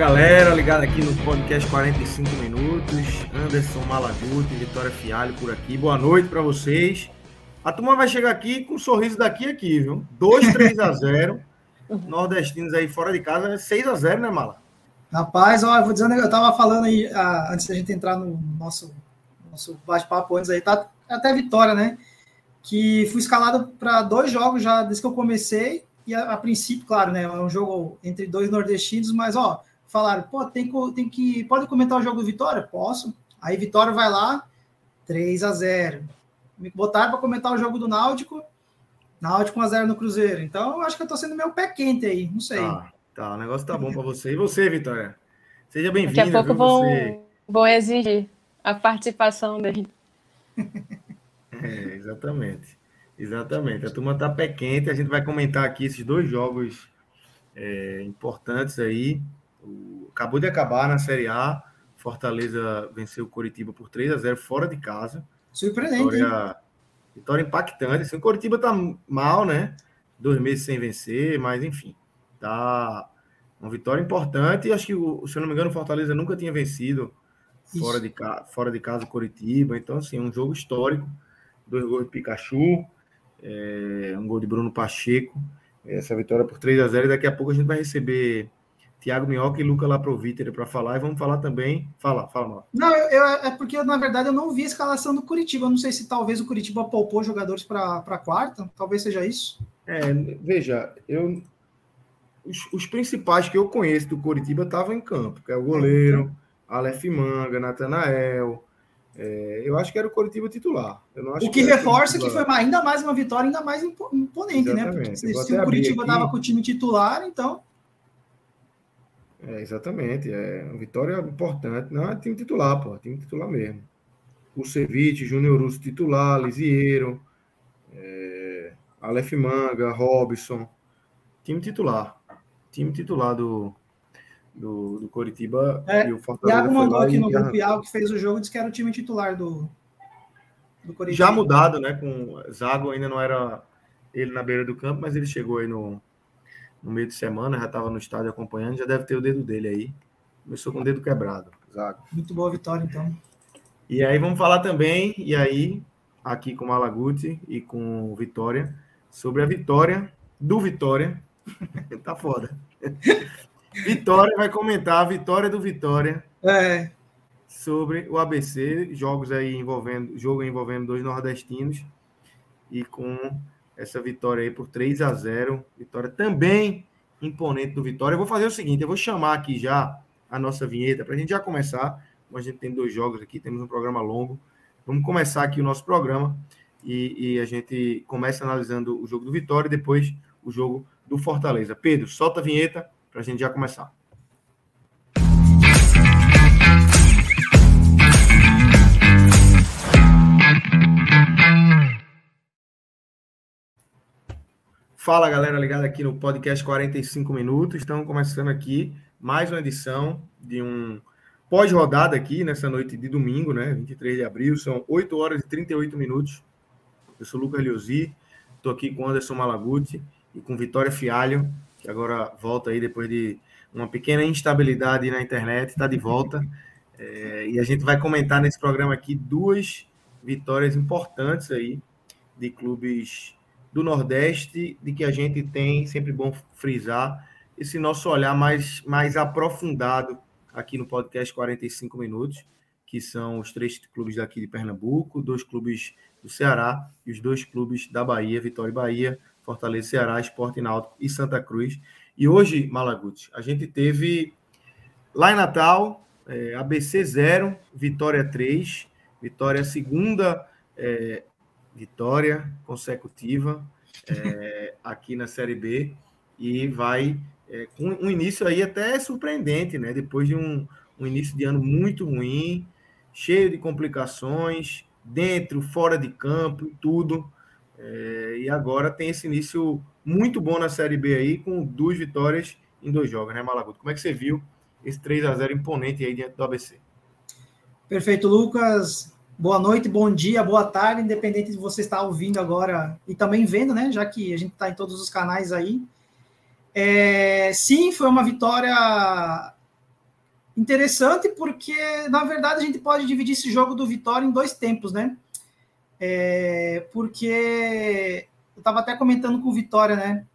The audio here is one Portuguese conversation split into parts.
Galera, ligado aqui no podcast 45 minutos. Anderson Malaguti, Vitória Fialho por aqui. Boa noite para vocês. A turma vai chegar aqui com um sorriso daqui a aqui, viu? 2, 3 a 0. Nordestinos aí fora de casa, 6 a 0, né, Mala? Rapaz, ó, eu vou dizendo, eu tava falando aí, ah, antes da gente entrar no nosso, nosso bate-papo antes aí, tá até vitória, né? Que fui escalado para dois jogos já desde que eu comecei, e a, a, princípio, claro, né? É um jogo entre dois nordestinos, mas ó, falaram, pô, tem, tem que. Pode comentar o jogo do Vitória? Posso. Aí Vitória vai lá, 3 a 0 Me botaram para comentar o jogo do Náutico, Náutico 1x0 no Cruzeiro. Então, eu acho que eu tô sendo meio pé quente aí, não sei. Tá, tá o negócio tá bom para você. E você, Vitória? Seja bem-vinda. Daqui a pouco vão, você... vão exigir a participação dele. É, exatamente. Exatamente. A turma tá pé quente. A gente vai comentar aqui esses dois jogos é, importantes aí. Acabou de acabar na Série A. Fortaleza venceu o Coritiba por 3 a 0 fora de casa. Surpreendente. Vitória, vitória impactante. Assim, o Coritiba tá mal, né? Dois meses sem vencer, mas enfim, tá uma vitória importante. E acho que, se eu não me engano, o Fortaleza nunca tinha vencido fora de, fora de casa o Coritiba. Então, assim, um jogo histórico. Dois gols de Pikachu, é, um gol de Bruno Pacheco. Essa vitória por 3 a 0 E daqui a pouco a gente vai receber Tiago Minhoca e Luca Laproviter para falar. E vamos falar também. Fala, fala, mal. Não, eu, é porque, na verdade, eu não vi a escalação do Curitiba. Eu não sei se talvez o Curitiba poupou jogadores para a quarta. Talvez seja isso. É, veja, eu. Os, os, principais que eu conheço do Curitiba estavam em campo, que é o goleiro, Aleph Manga, Natanael. É, eu acho que era o Curitiba titular. o que, que reforça que foi ainda mais uma vitória ainda mais imponente, né? Exatamente. né? Porque se, se o Curitiba dava com o time titular, então. É, exatamente. É uma vitória importante. Não é time titular, pô. É time titular mesmo. O Ceviche, Júnior Russo titular, Lisieiro, é, Aleph Manga, Robson. Time titular. Time titular do, do, do Coritiba é, e o Fortaleza. Iago mandou aqui no grupo Iago que fez o jogo disse que era o time titular do, do Coritiba. Já mudado, né? Com Zago ainda não era ele na beira do campo, mas ele chegou aí no, no meio de semana, já estava no estádio acompanhando, já deve ter o dedo dele aí. Começou com o dedo quebrado, Zago. Muito boa vitória, então. E aí vamos falar também, e aí, aqui com o Malaguti e com o Vitória, sobre a vitória do Vitória. tá foda. Vitória vai comentar a vitória do Vitória. É. Sobre o ABC, jogos aí envolvendo, jogo envolvendo dois nordestinos e com essa vitória aí por 3 a 0 Vitória também imponente do Vitória. Eu vou fazer o seguinte: eu vou chamar aqui já a nossa vinheta para a gente já começar. Como a gente tem dois jogos aqui, temos um programa longo. Vamos começar aqui o nosso programa e, e a gente começa analisando o jogo do Vitória e depois o jogo do Fortaleza. Pedro, solta a vinheta para a gente já começar. Fala galera, ligada aqui no podcast 45 minutos. Estamos começando aqui mais uma edição de um pós-rodada aqui nessa noite de domingo, né? 23 de abril, são 8 horas e 38 minutos. Eu sou Lucas Liosi, estou aqui com Anderson Malaguti e com Vitória Fialho, que agora volta aí depois de uma pequena instabilidade na internet, está de volta. É, e a gente vai comentar nesse programa aqui duas vitórias importantes aí de clubes do Nordeste, de que a gente tem, sempre bom frisar, esse nosso olhar mais, mais aprofundado aqui no podcast 45 Minutos, que são os três clubes daqui de Pernambuco, dois clubes do Ceará e os dois clubes da Bahia, Vitória e Bahia, Fortaleza Ceará, Esporte Náutico e Santa Cruz. E hoje, Malaguti, a gente teve Lá em Natal, é, ABC 0, Vitória 3. Vitória segunda é, vitória consecutiva é, aqui na Série B e vai é, com um início aí até surpreendente, né? Depois de um, um início de ano muito ruim, cheio de complicações, dentro, fora de campo, tudo. É, e agora tem esse início muito bom na Série B aí, com duas vitórias em dois jogos, né, Malaguto? Como é que você viu esse 3 a 0 imponente aí diante do ABC? Perfeito, Lucas. Boa noite, bom dia, boa tarde, independente de você estar ouvindo agora e também vendo, né? Já que a gente está em todos os canais aí. É, sim, foi uma vitória interessante, porque na verdade a gente pode dividir esse jogo do Vitória em dois tempos, né? É, porque eu estava até comentando com o Vitória, né?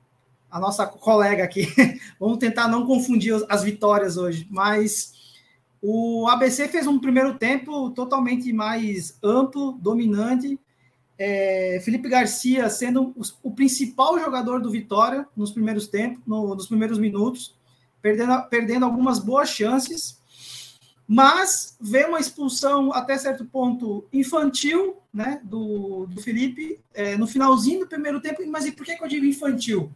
A nossa colega aqui. Vamos tentar não confundir as vitórias hoje, mas o ABC fez um primeiro tempo totalmente mais amplo, dominante. É, Felipe Garcia sendo o, principal jogador do Vitória nos primeiros tempos, no, nos primeiros minutos, perdendo, perdendo algumas boas chances. Mas veio uma expulsão até certo ponto infantil né, do, do Felipe é, no finalzinho do primeiro tempo. Mas e por que, que eu digo infantil?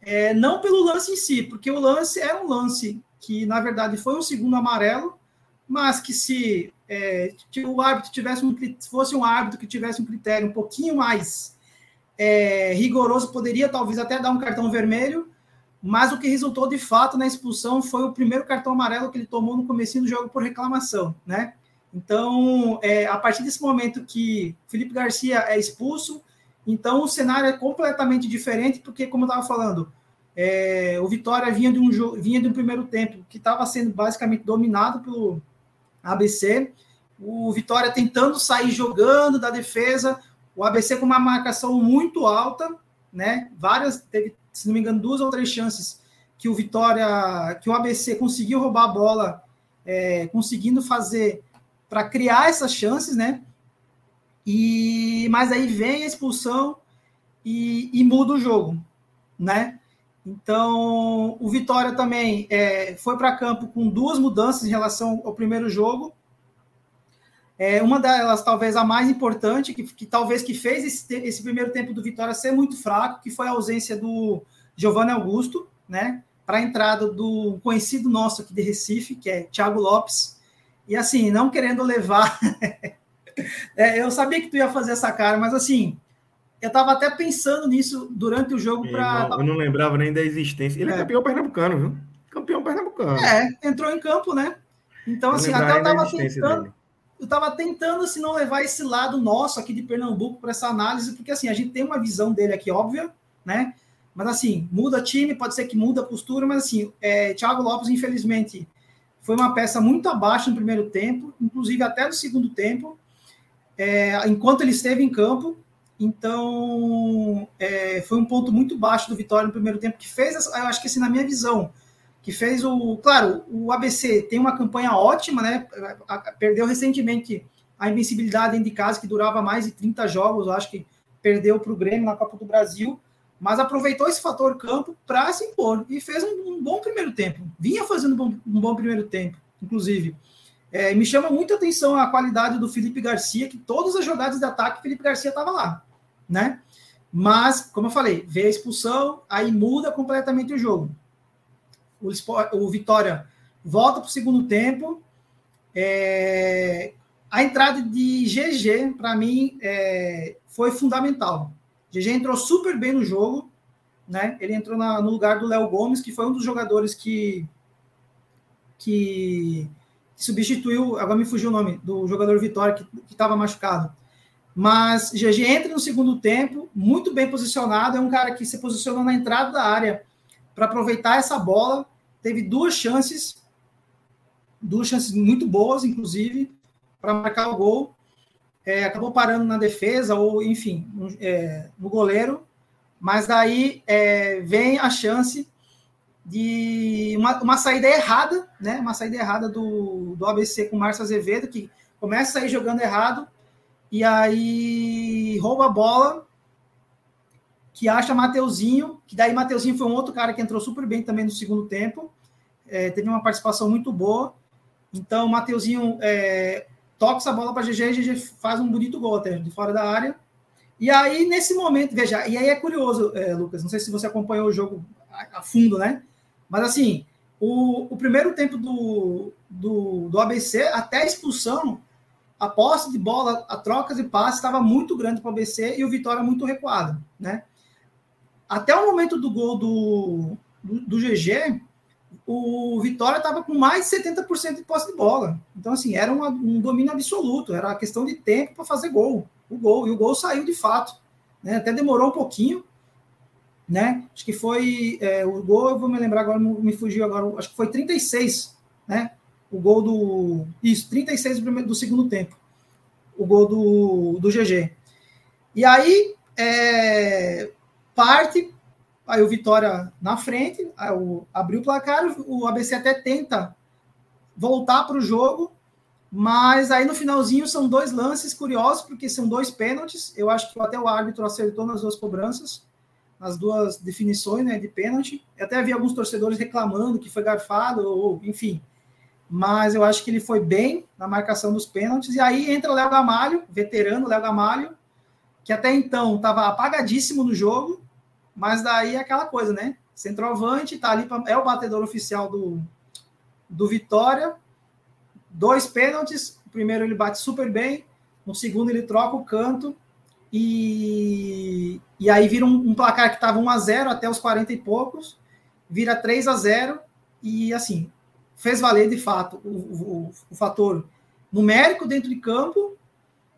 É, não pelo lance em si, porque o lance era um lance que, na verdade, foi um segundo amarelo mas que se é, o árbitro tivesse um, fosse um árbitro que tivesse um critério um pouquinho mais é, rigoroso, poderia talvez até dar um cartão vermelho, mas o que resultou de fato na expulsão foi o primeiro cartão amarelo que ele tomou no começo do jogo por reclamação, né? Então, é, a partir desse momento que Felipe Garcia é expulso, então o cenário é completamente diferente, porque, como eu estava falando, é, o Vitória vinha de um vinha de um primeiro tempo que estava sendo basicamente dominado pelo, ABC. O Vitória tentando sair jogando da defesa, o ABC com uma marcação muito alta, né? Várias, teve, se não me engano, duas ou três chances que o Vitória, que o ABC conseguiu roubar a bola, é, conseguindo fazer para criar essas chances, né? E mas aí vem a expulsão e, e muda o jogo, né? Então, o Vitória também é, foi para campo com duas mudanças em relação ao primeiro jogo. É, uma delas, talvez a mais importante, que, que talvez que fez esse, esse, primeiro tempo do Vitória ser muito fraco, que foi a ausência do Giovanni Augusto, né? Para a entrada do conhecido nosso aqui de Recife, que é Thiago Lopes. E assim, não querendo levar. é, eu sabia que tu ia fazer essa cara, mas assim, eu estava até pensando nisso durante o jogo para. Eu não lembrava nem da existência. Ele é, é campeão pernambucano, viu? Campeão pernambucano. É, entrou em campo, né? Então, assim, até eu estava tentando. Dele. Eu estava tentando, se não levar esse lado nosso aqui de Pernambuco para essa análise, porque assim, a gente tem uma visão dele aqui óbvia, né? Mas assim, muda time, pode ser que muda a postura, mas assim, é, Thiago Lopes, infelizmente, foi uma peça muito abaixo no primeiro tempo, inclusive até no segundo tempo. É, enquanto ele esteve em campo, então, é, foi um ponto muito baixo do Vitória no primeiro tempo, que fez, eu acho que assim, na minha visão, que fez o. Claro, o ABC tem uma campanha ótima, né? Perdeu recentemente a invencibilidade dentro de casa, que durava mais de 30 jogos, eu acho que perdeu para o Grêmio na Copa do Brasil, mas aproveitou esse fator campo para se impor e fez um, um, bom primeiro tempo. Vinha fazendo um bom, um bom primeiro tempo, inclusive. É, me chama muito a atenção a qualidade do Felipe Garcia, que todas as jogadas de ataque, Felipe Garcia estava lá né? Mas, como eu falei, vê a expulsão, aí muda completamente o jogo. O, o Vitória volta para o segundo tempo. É, a entrada de GG, para mim, é, foi fundamental. GG entrou super bem no jogo, né? Ele entrou na, no lugar do Léo Gomes, que foi um dos jogadores que, que, que substituiu, agora me fugiu o nome, do jogador Vitória, que estava machucado. Mas GG entra no segundo tempo, muito bem posicionado. É um cara que se posicionou na entrada da área para aproveitar essa bola. Teve duas chances, duas chances muito boas, inclusive, para marcar o gol. É, acabou parando na defesa, ou enfim, é, no goleiro. Mas daí é, vem a chance de uma, uma, saída errada, né? Uma saída errada do, do ABC com o Márcio Azevedo, que começa a sair jogando errado e aí rouba a bola, que acha Mateuzinho, que daí Mateuzinho foi um outro cara que entrou super bem também no segundo tempo. é, teve uma participação muito boa. Então, Mateuzinho é, toca essa bola para GG e GG faz um bonito gol até de fora da área. E aí, nesse momento, veja, e aí é curioso, é, Lucas, não sei se você acompanhou o jogo a, a fundo, né? Mas assim, o, o primeiro tempo do, do, do ABC, até a expulsão, a posse de bola, a trocas e passes estava muito grande para o ABC e o Vitória muito recuado, né? Até o momento do gol do, do, do GG, o Vitória estava com mais de 70% de posse de bola. Então, assim, era uma, um domínio absoluto, era questão de tempo para fazer gol. O gol, e o gol saiu de fato. Né? Até demorou um pouquinho, né? Acho que foi é, o gol, eu vou me lembrar agora, me fugiu agora, acho que foi 36, né? O gol do. Isso, 36 do, primeiro, do segundo tempo. O gol do, do GG. E aí, é, parte, aí o Vitória na frente, o, abriu o placar, o ABC até tenta voltar para o jogo, mas aí no finalzinho são dois lances curiosos, porque são dois pênaltis. Eu acho que até o árbitro acertou nas duas cobranças, nas duas definições né, de pênalti. Eu até vi alguns torcedores reclamando que foi garfado, ou enfim. Mas eu acho que ele foi bem na marcação dos pênaltis. E aí entra o Léo Gamalho, veterano Léo Gamalho, que até então estava apagadíssimo no jogo, mas daí é aquela coisa, né? Centroavante, tá ali pra, é o batedor oficial do, do Vitória. Dois pênaltis. O primeiro ele bate super bem. No segundo ele troca o canto. E, e aí vira um, um placar que estava 1 a 0 até os 40 e poucos. Vira 3 a 0 E assim, fez valer de fato o, o, o fator numérico dentro de campo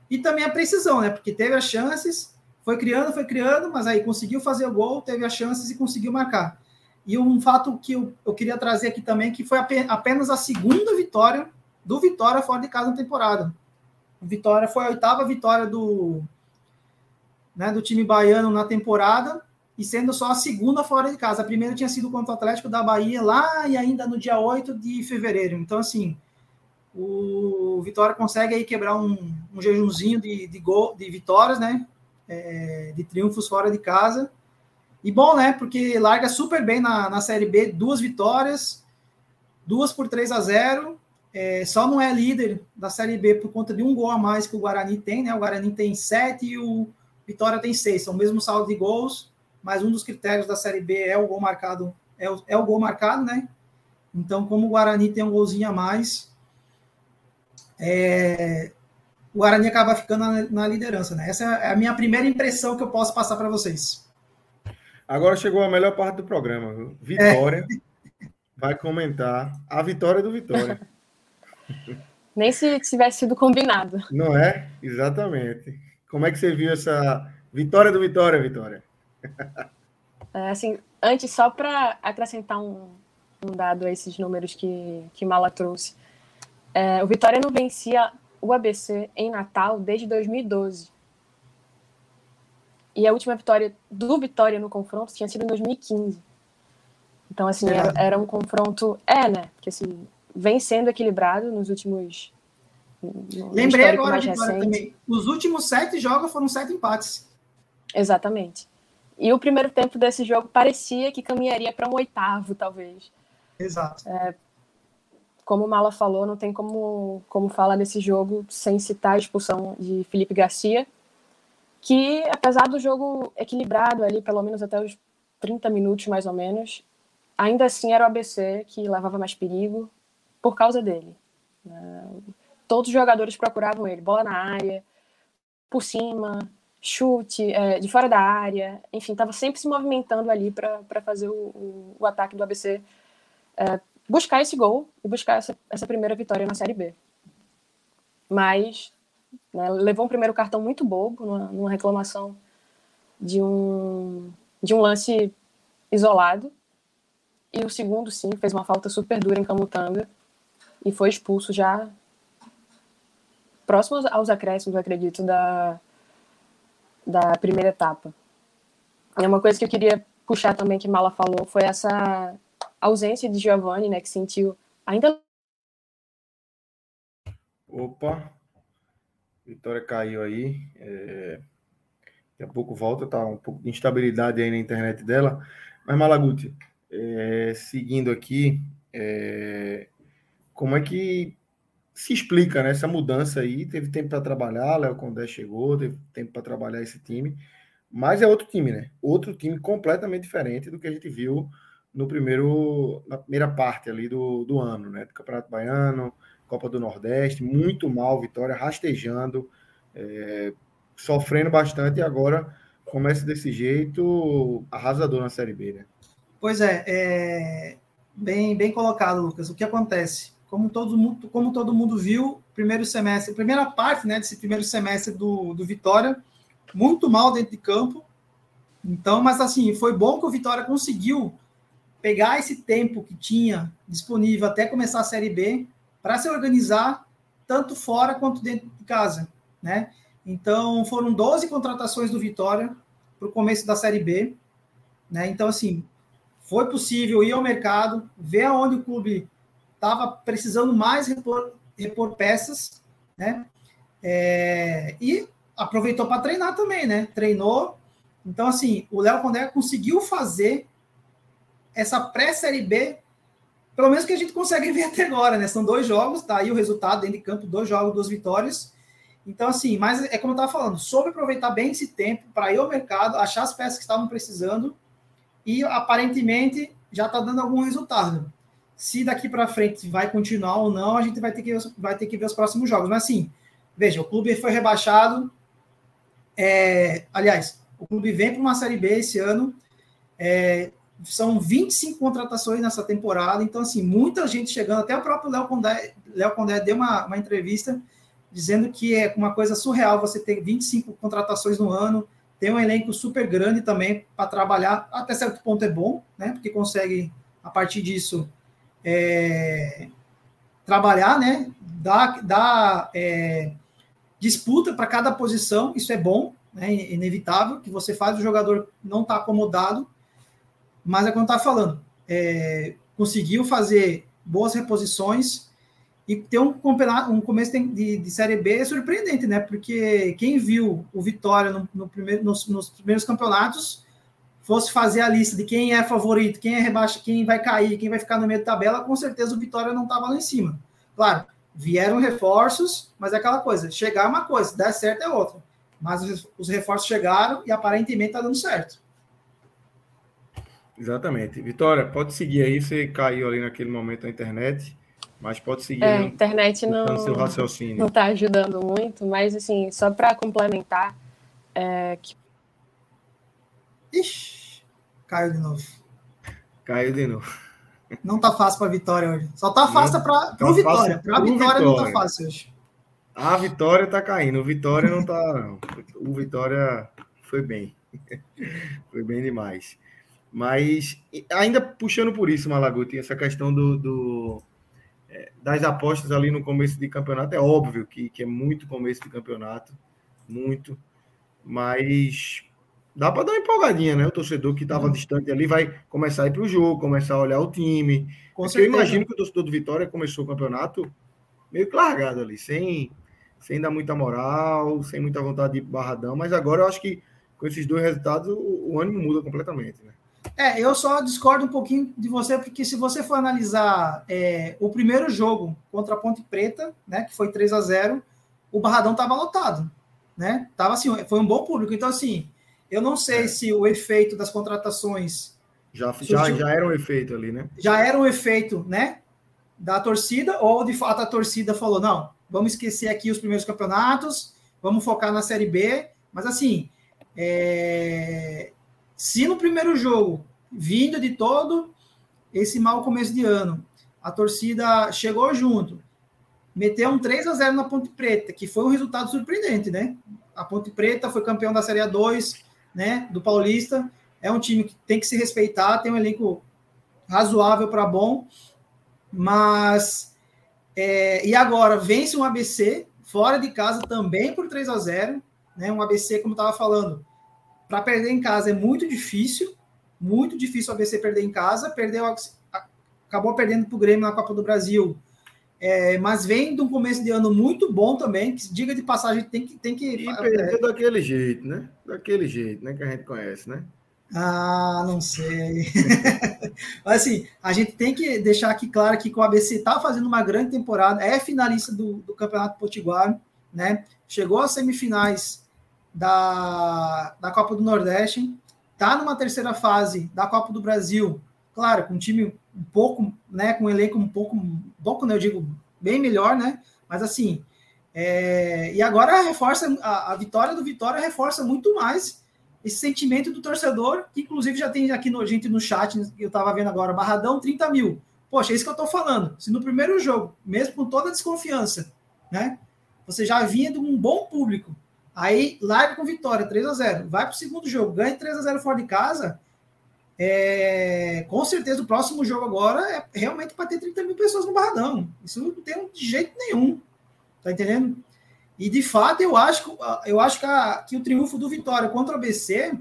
e também a precisão, né? Porque teve as chances, foi criando, foi criando, mas aí conseguiu fazer o gol, teve as chances e conseguiu marcar. E um fato que eu, eu queria trazer aqui também, que foi apenas a segunda vitória do Vitória fora de casa na temporada. Vitória foi a oitava vitória do, né, do time baiano na temporada, e sendo só a segunda fora de casa. A primeira tinha sido contra o Atlético da Bahia lá e ainda no dia 8 de fevereiro. Então, assim, o Vitória consegue aí quebrar um, um jejumzinho de, de, gol, de vitórias, né? é, de triunfos fora de casa. E bom, né? Porque larga super bem na, na Série B, duas vitórias, duas por 3 a 0. É, só não é líder da Série B por conta de um gol a mais que o Guarani tem, né? O Guarani tem sete e o Vitória tem seis. São o mesmo saldo de gols, mas um dos critérios da Série B é o gol marcado, é o, é o gol marcado, né? Então, como o Guarani tem um golzinho a mais, é, o Guarani acaba ficando na, na, liderança, né? Essa é a minha primeira impressão que eu posso passar para vocês. Agora chegou a melhor parte do programa. Vitória é. vai comentar a vitória do Vitória. Nem se tivesse sido combinado. Não é? Exatamente. Como é que você viu essa vitória do Vitória, Vitória? É, assim, antes, só para acrescentar um, um, dado a esses números que, que Mala trouxe. É, o Vitória não vencia o ABC em Natal desde 2012. E a última vitória do Vitória no confronto tinha sido em 2015. Então, assim, é. era, era, um confronto. É, né? Porque, assim, vem sendo equilibrado nos últimos. No Lembrei agora, mais Vitória recente. também. Os últimos sete jogos foram sete empates. Exatamente. E o primeiro tempo desse jogo parecia que caminharia para um oitavo, talvez. Exato. É, como o Mala falou, não tem como, como falar desse jogo sem citar a expulsão de Felipe Garcia, que apesar do jogo equilibrado ali, pelo menos até os 30 minutos mais ou menos, ainda assim era o ABC que levava mais perigo por causa dele. Né? Todos os jogadores procuravam ele, bola na área, por cima, chute, é, de fora da área, enfim, estava sempre se movimentando ali para fazer o, o, o, ataque do ABC é, buscar esse gol e buscar essa, essa primeira vitória na Série B. Mas né, levou um primeiro cartão muito bobo, numa, numa, reclamação de um, de um lance isolado. E o segundo, sim, fez uma falta super dura em Camutanga e foi expulso já próximo aos acréscimos, acredito, da, da primeira etapa. É uma coisa que eu queria puxar também que Mala falou foi essa ausência de Giovanni, né, que sentiu ainda. Opa, Vitória caiu aí. É... Daqui a pouco volta, tá um pouco de instabilidade aí na internet dela. Mas Malaguti, é... seguindo aqui, É, como é que se explica né, essa mudança aí? Teve tempo para trabalhar, Léo Condé chegou, teve tempo para trabalhar esse time, mas é outro time, né? Outro time completamente diferente do que a gente viu no primeiro, na primeira parte ali do, do ano, né? Do Campeonato Baiano, Copa do Nordeste, muito mal, Vitória rastejando, é, sofrendo bastante e agora começa desse jeito arrasador na Série B, né? Pois é, é bem, bem colocado, Lucas. O que acontece? Como todo mundo, como todo mundo viu, primeiro semestre, primeira parte né, desse primeiro semestre do, do Vitória, muito mal dentro de campo. Então, mas assim, foi bom que o Vitória conseguiu pegar esse tempo que tinha disponível até começar a Série B para se organizar tanto fora quanto dentro de casa, né? Então, foram 12 contratações do Vitória para o começo da Série B, né? Então, assim, foi possível ir ao mercado, ver aonde o clube estava precisando mais repor, repor peças, né? É, e aproveitou para treinar também, né? Treinou. Então, assim, o Léo Condé conseguiu fazer essa pré-série B, pelo menos que a gente consegue ver até agora, né? São dois jogos, tá aí o resultado dentro de campo, dois jogos, duas vitórias. Então, assim, mas é como eu estava falando, soube aproveitar bem esse tempo para ir ao mercado, achar as peças que estavam precisando e aparentemente já está dando algum resultado. Se daqui para frente vai continuar ou não, a gente vai ter que, vai ter que ver os próximos jogos. Mas assim, veja, o clube foi rebaixado. É, aliás, o clube vem para uma Série B esse ano. É, são 25 contratações nessa temporada, então, assim, muita gente chegando. Até o próprio Léo Condé, Léo Condé deu uma, uma entrevista dizendo que é uma coisa surreal você ter 25 contratações no ano, tem um elenco super grande também para trabalhar, até certo ponto é bom, né? Porque consegue, a partir disso, é, trabalhar, né? Dar, dar é, disputa para cada posição, isso é bom, né? Inevitável, que você faz o jogador não estar tá acomodado, mas é como está falando, é, conseguiu fazer boas reposições, e ter um, um começo de, de, Série B é surpreendente, né? Porque quem viu o Vitória no, no primeiro, nos, nos, primeiros campeonatos fosse fazer a lista de quem é favorito, quem é rebaixa, quem vai cair, quem vai ficar no meio da tabela, com certeza o Vitória não estava lá em cima. Claro, vieram reforços, mas é aquela coisa, chegar é uma coisa, dar certo é outra. Mas os, os reforços chegaram e aparentemente está dando certo. Exatamente. Vitória, pode seguir aí, você caiu ali naquele momento na internet. Mas pode seguir. É, a internet não não está ajudando muito, mas assim, só para complementar, é, que... Ixi, caiu de novo. Caiu de novo. Não tá fácil para Vitória hoje. Só tá fácil para tá Vitória. Para a Vitória, Vitória não tá fácil hoje. A Vitória tá caindo, o Vitória não tá. o Vitória foi bem. foi bem demais. Mas ainda puxando por isso, Malaguti, essa questão do, do é, das apostas ali no começo de campeonato, é óbvio que, que é muito começo de campeonato, muito, mas dá para dar uma empolgadinha, né? O torcedor que estava uhum. distante ali vai começar a ir para o jogo, começar a olhar o time. eu imagino que o torcedor do Vitória começou o campeonato meio que largado ali, sem, sem dar muita moral, sem muita vontade de ir barradão, mas agora eu acho que com esses dois resultados o, o ânimo muda completamente, né? É, eu só discordo um pouquinho de você, porque se você for analisar é, o primeiro jogo contra a Ponte Preta, né, que foi 3 a 0 o Barradão estava lotado, né? Tava assim, foi um bom público. Então, assim, eu não sei é. se o efeito das contratações. Já, já, já era um efeito ali, né? Já era um efeito, né? Da torcida, ou de fato a torcida falou: não, vamos esquecer aqui os primeiros campeonatos, vamos focar na Série B. Mas assim, é, se no primeiro jogo, vindo de todo esse mau começo de ano, a torcida chegou junto, meteu um 3 a 0 na Ponte Preta, que foi um resultado surpreendente, né? A Ponte Preta foi campeão da Série A2, né, do Paulista. É um time que tem que se respeitar, tem um elenco razoável para bom, mas é, e agora vence um ABC fora de casa também por 3 a 0, né? Um ABC como estava falando, para perder em casa é muito difícil, muito difícil o ABC perder em casa. Perdeu, acabou perdendo para o Grêmio na Copa do Brasil, é, mas vem de um começo de ano muito bom também. Que, diga de passagem, tem que. Tem que e perdeu é, daquele jeito, né? Daquele jeito, né? Que a gente conhece, né? Ah, não sei. Mas assim, a gente tem que deixar aqui claro que o ABC está fazendo uma grande temporada, é finalista do, do Campeonato Potiguar, né? Chegou às semifinais da, da Copa do Nordeste, está numa terceira fase da Copa do Brasil, claro, com um time um pouco, né, com um elenco um pouco, pouco, né, eu digo, bem melhor, né? Mas assim, é, e agora reforça a, a vitória do Vitória reforça muito mais esse sentimento do torcedor, que inclusive já tem aqui no, gente no chat, eu estava vendo agora, Barradão, 30 mil. Poxa, é isso que eu estou falando. Se no primeiro jogo, mesmo com toda a desconfiança, né? Você já vinha de um bom público, aí larga com vitória, 3 a 0 vai para o segundo jogo, ganha 3 a 0 fora de casa, é, com certeza o próximo jogo agora é realmente para ter 30 mil pessoas no Barradão. Isso não tem de jeito nenhum. Tá entendendo? E de fato, eu acho, eu acho que, a, que o triunfo do Vitória contra o ABC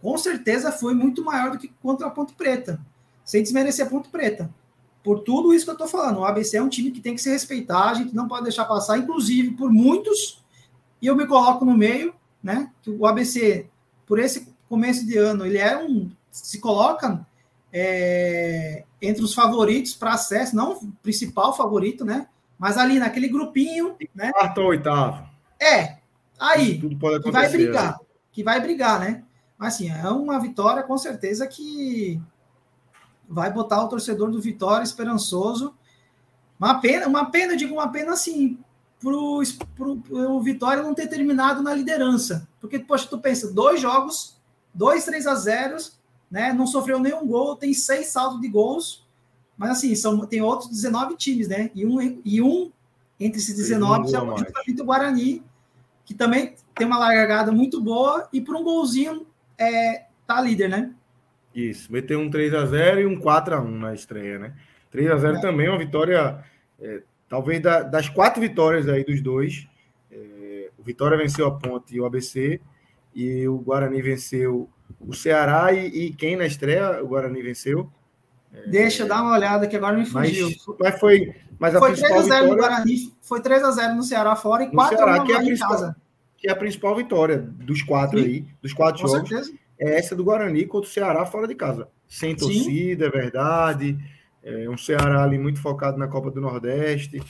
com certeza foi muito maior do que contra a Ponte Preta, sem desmerecer a Ponte Preta. Por tudo isso que eu estou falando, o ABC é um time que tem que se respeitar, a gente não pode deixar passar, inclusive por muitos, e eu me coloco no meio, né? Que o ABC, por esse começo de ano, ele é um. se coloca é, entre os favoritos para acesso, não o principal favorito, né? Mas ali naquele grupinho, né? Quarto ou oitavo. É. Aí, Tudo pode acontecer, que vai brigar. Né? Que vai brigar, né? Mas assim, é uma vitória com certeza que vai botar o torcedor do Vitória esperançoso. Uma pena, uma pena, digo uma pena assim, pro, pro, pro Vitória não ter terminado na liderança. Porque, poxa, tu pensa, dois jogos, dois 3 a 0 né? Não sofreu nenhum gol, tem seis saldos de gols. Mas assim, são, tem outros 19 times, né? E um, e um entre esses 19 é justamente o Guarani, que também tem uma largada muito boa e por um golzinho é, tá líder, né? Isso, meteu um 3 a 0 e um 4 a 1 na estreia, né? 3 a 0 é. também é uma vitória, é, talvez da, das quatro vitórias aí dos dois. É, o Vitória venceu a Ponte e o ABC, e o Guarani venceu o Ceará e, e quem na estreia o Guarani venceu? Deixa eu dar uma olhada que agora me fugiu. Mas, mas foi. Mas foi 3 a 0 vitória... no Guarani, foi 3 a 0 no Ceará fora e 4 a 1 que é a em casa. Que é a principal vitória dos quatro Sim. aí, dos quatro Com jogos. Certeza. É essa do Guarani contra o Ceará fora de casa. Sem torcida, Sim. é verdade. É um Ceará ali muito focado na Copa do Nordeste.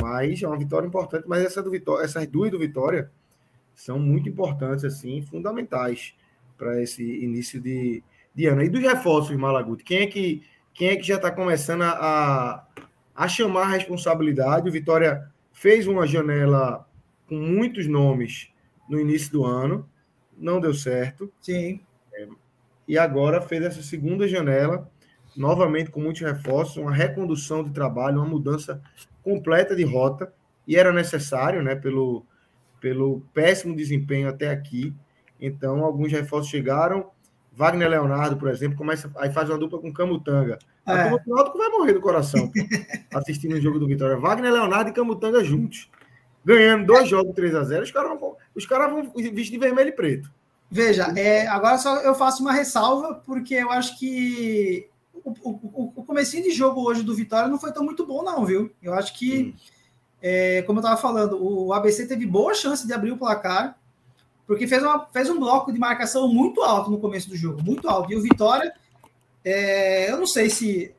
Mas é uma vitória importante. Mas essa do Vitória, essas duas do Vitória são muito importantes, assim, fundamentais para esse início de, de ano. E dos reforços, Malaguti, quem é que quem é que já está começando a, a chamar a responsabilidade. O Vitória fez uma janela com muitos nomes no início do ano, não deu certo. Sim. É, e agora fez essa segunda janela, novamente com muitos reforços, uma recondução de trabalho, uma mudança completa de rota, e era necessário, né, pelo, pelo péssimo desempenho até aqui. Então, alguns reforços chegaram. Wagner Leonardo, por exemplo, começa aí faz uma dupla com Camutanga. A é. turma do Náutico vai morrer do coração assistindo o jogo do Vitória. Wagner, Leonardo e Camutanga juntos. Ganhando dois é. jogos 3 a 0 os caras vão, os caras vão vestir de vermelho e preto. Veja, é, agora só eu faço uma ressalva, porque eu acho que o, o, o comecinho de jogo hoje do Vitória não foi tão muito bom, não, viu? Eu acho que, hum. É, como eu estava falando, o ABC teve boa chance de abrir o placar, porque fez, uma, fez um bloco de marcação muito alto no começo do jogo, muito alto. E o Vitória é, eu não sei se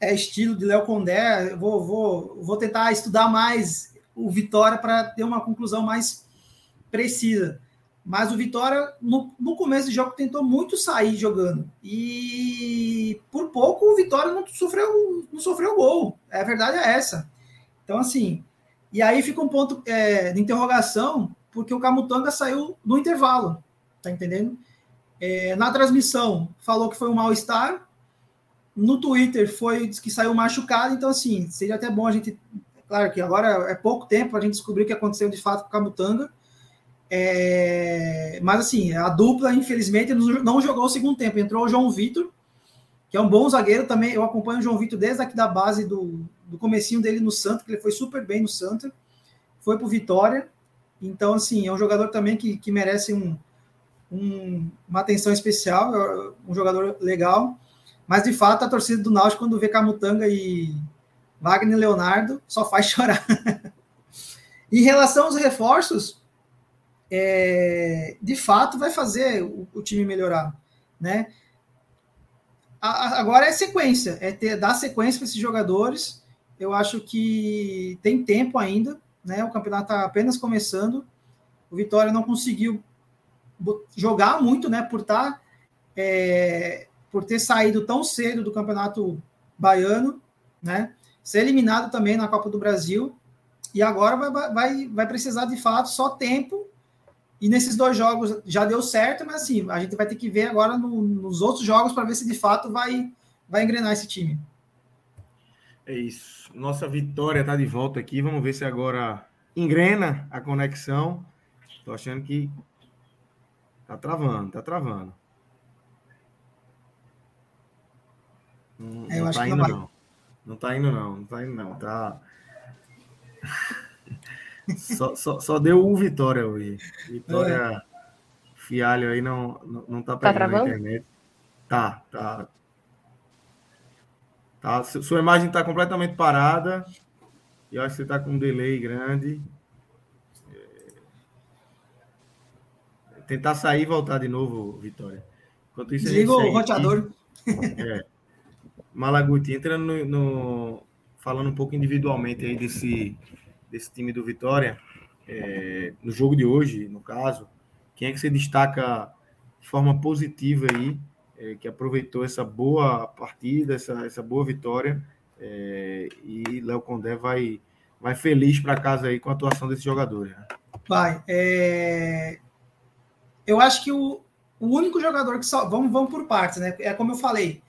é estilo de Léo Condé, vou, vou, vou tentar estudar mais o Vitória para ter uma conclusão mais precisa. Mas o Vitória, no, no começo do jogo, tentou muito sair jogando. E por pouco o Vitória não sofreu, não sofreu gol. A verdade é essa. Então, assim, e aí fica um ponto é, de interrogação, porque o Camutanga saiu no intervalo, tá entendendo? É, na transmissão, falou que foi um mal-estar. No Twitter, foi que saiu machucado. Então, assim, seria até bom a gente. Claro que agora é pouco tempo a gente descobrir o que aconteceu de fato com o Camutanga. É, mas, assim, a dupla, infelizmente, não jogou o segundo tempo. Entrou o João Vitor, que é um bom zagueiro também. Eu acompanho o João Vitor desde aqui da base do, do comecinho dele no Santa, que ele foi super bem no Santa. Foi para o Vitória. Então, assim, é um jogador também que, que merece um, um, uma atenção especial, é um jogador legal. Mas, de fato, a torcida do Náutico, quando vê Camutanga e Wagner Leonardo, só faz chorar. em relação aos reforços, é, de fato vai fazer o, o time melhorar, né? A, a, agora é sequência, é ter, dar sequência para esses jogadores. Eu acho que tem tempo ainda, né? O campeonato está apenas começando. O Vitória não conseguiu jogar muito, né? Por estar tá, é, por ter saído tão cedo do campeonato baiano, né? Ser eliminado também na Copa do Brasil e agora vai, vai, vai precisar de fato só tempo. E nesses dois jogos já deu certo, mas assim, a gente vai ter que ver agora no, nos outros jogos para ver se de fato vai, vai engrenar esse time. É isso. Nossa vitória está de volta aqui. Vamos ver se agora engrena a conexão. Estou achando que tá travando, tá travando. Não, é, não tá indo, não, não. Não tá indo, não. Não tá indo, não. Tá. só, só, só deu um Vitória hoje. Vitória é. Fialho aí não, não, não tá, tá pegando tá na internet. Tá, tá. Tá, sua imagem está completamente parada. E eu acho que você está com um delay grande. É... Tentar sair e voltar de novo, Vitória. Enquanto isso, Desliga o roteador. É. Malaguti, entrando no, no, falando um pouco individualmente aí desse, desse time do Vitória, é, no jogo de hoje, no caso, quem é que você destaca de forma positiva aí, é, que aproveitou essa boa partida, essa, essa boa vitória, é, e Léo Condé vai, vai feliz para casa aí com a atuação desses jogadores. Né? Vai. É... Eu acho que o, o único jogador que só. Vamos, vamos por partes, né? É como eu falei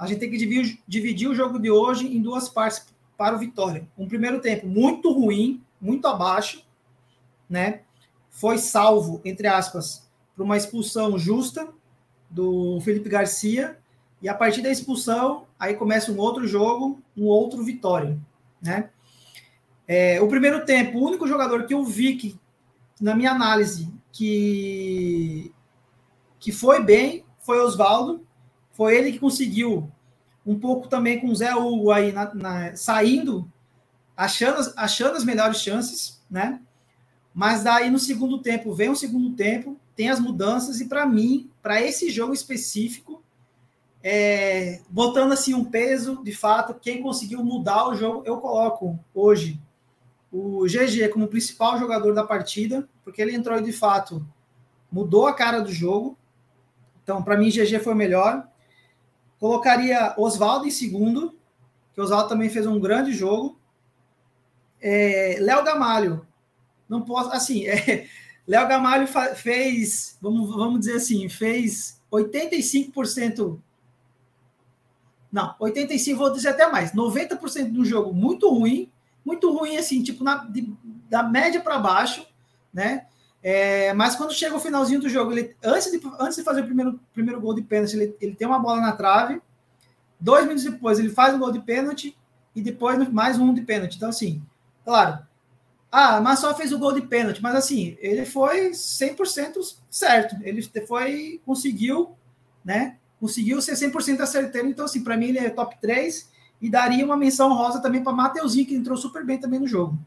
a gente tem que dividir, dividir o jogo de hoje em duas partes para o Vitória. Um primeiro tempo muito ruim, muito abaixo, né? Foi salvo, entre aspas, por uma expulsão justa do Felipe Garcia. E a partir da expulsão, aí começa um outro jogo, um outro Vitória, né? É, o primeiro tempo, o único jogador que eu vi que, na minha análise, que, que foi bem foi Oswaldo, foi ele que conseguiu, um pouco também com o Zé Hugo aí na, na, saindo, achando, achando as melhores chances, né? Mas daí no segundo tempo, vem o segundo tempo, tem as mudanças, e para mim, para esse jogo específico, é, botando assim um peso, de fato, quem conseguiu mudar o jogo, eu coloco hoje o GG como principal jogador da partida, porque ele entrou e de fato mudou a cara do jogo. Então, para mim, GG foi melhor. Colocaria Oswaldo em segundo, que Oswaldo também fez um grande jogo. É, Léo Gamalho, não posso, assim, é, Léo Gamalho fez, vamos, vamos dizer assim, fez 85%, não, 85, vou dizer até mais, 90% do jogo muito ruim, muito ruim, assim, tipo, na, de, da média para baixo, né? É, mas quando chega o finalzinho do jogo, ele, antes, de, antes de fazer o primeiro, primeiro gol de pênalti, ele, ele tem uma bola na trave. Dois minutos depois, ele faz um gol de pênalti e depois mais um de pênalti. Então, assim, claro. Ah, mas só fez o gol de pênalti, mas assim, ele foi 100% certo. Ele foi, conseguiu, né? Conseguiu ser 100% acerteiro. Então, assim, para mim, ele é top 3 e daria uma menção rosa também para Mateuzinho, que entrou super bem também no jogo.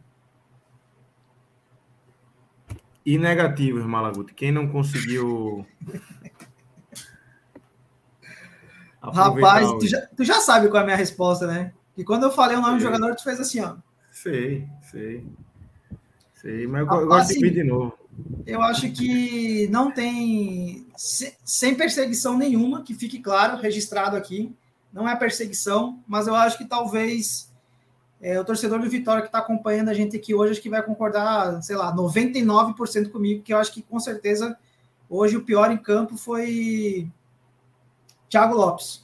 E negativos, Malaguti? Quem não conseguiu. Rapaz, tu já, tu já, sabe qual é a minha resposta, né? E quando eu falei o nome sei. do jogador, tu fez assim, ó. Sei, sei. Sei, mas eu, eu gosto assim, de vir de novo. Eu acho que não tem. Sem perseguição nenhuma, que fique claro, registrado aqui. Não é perseguição, mas eu acho que talvez é, o torcedor do Vitória que está acompanhando a gente aqui hoje, acho que vai concordar, sei lá, 99% comigo, que eu acho que com certeza hoje o pior em campo foi Thiago Lopes.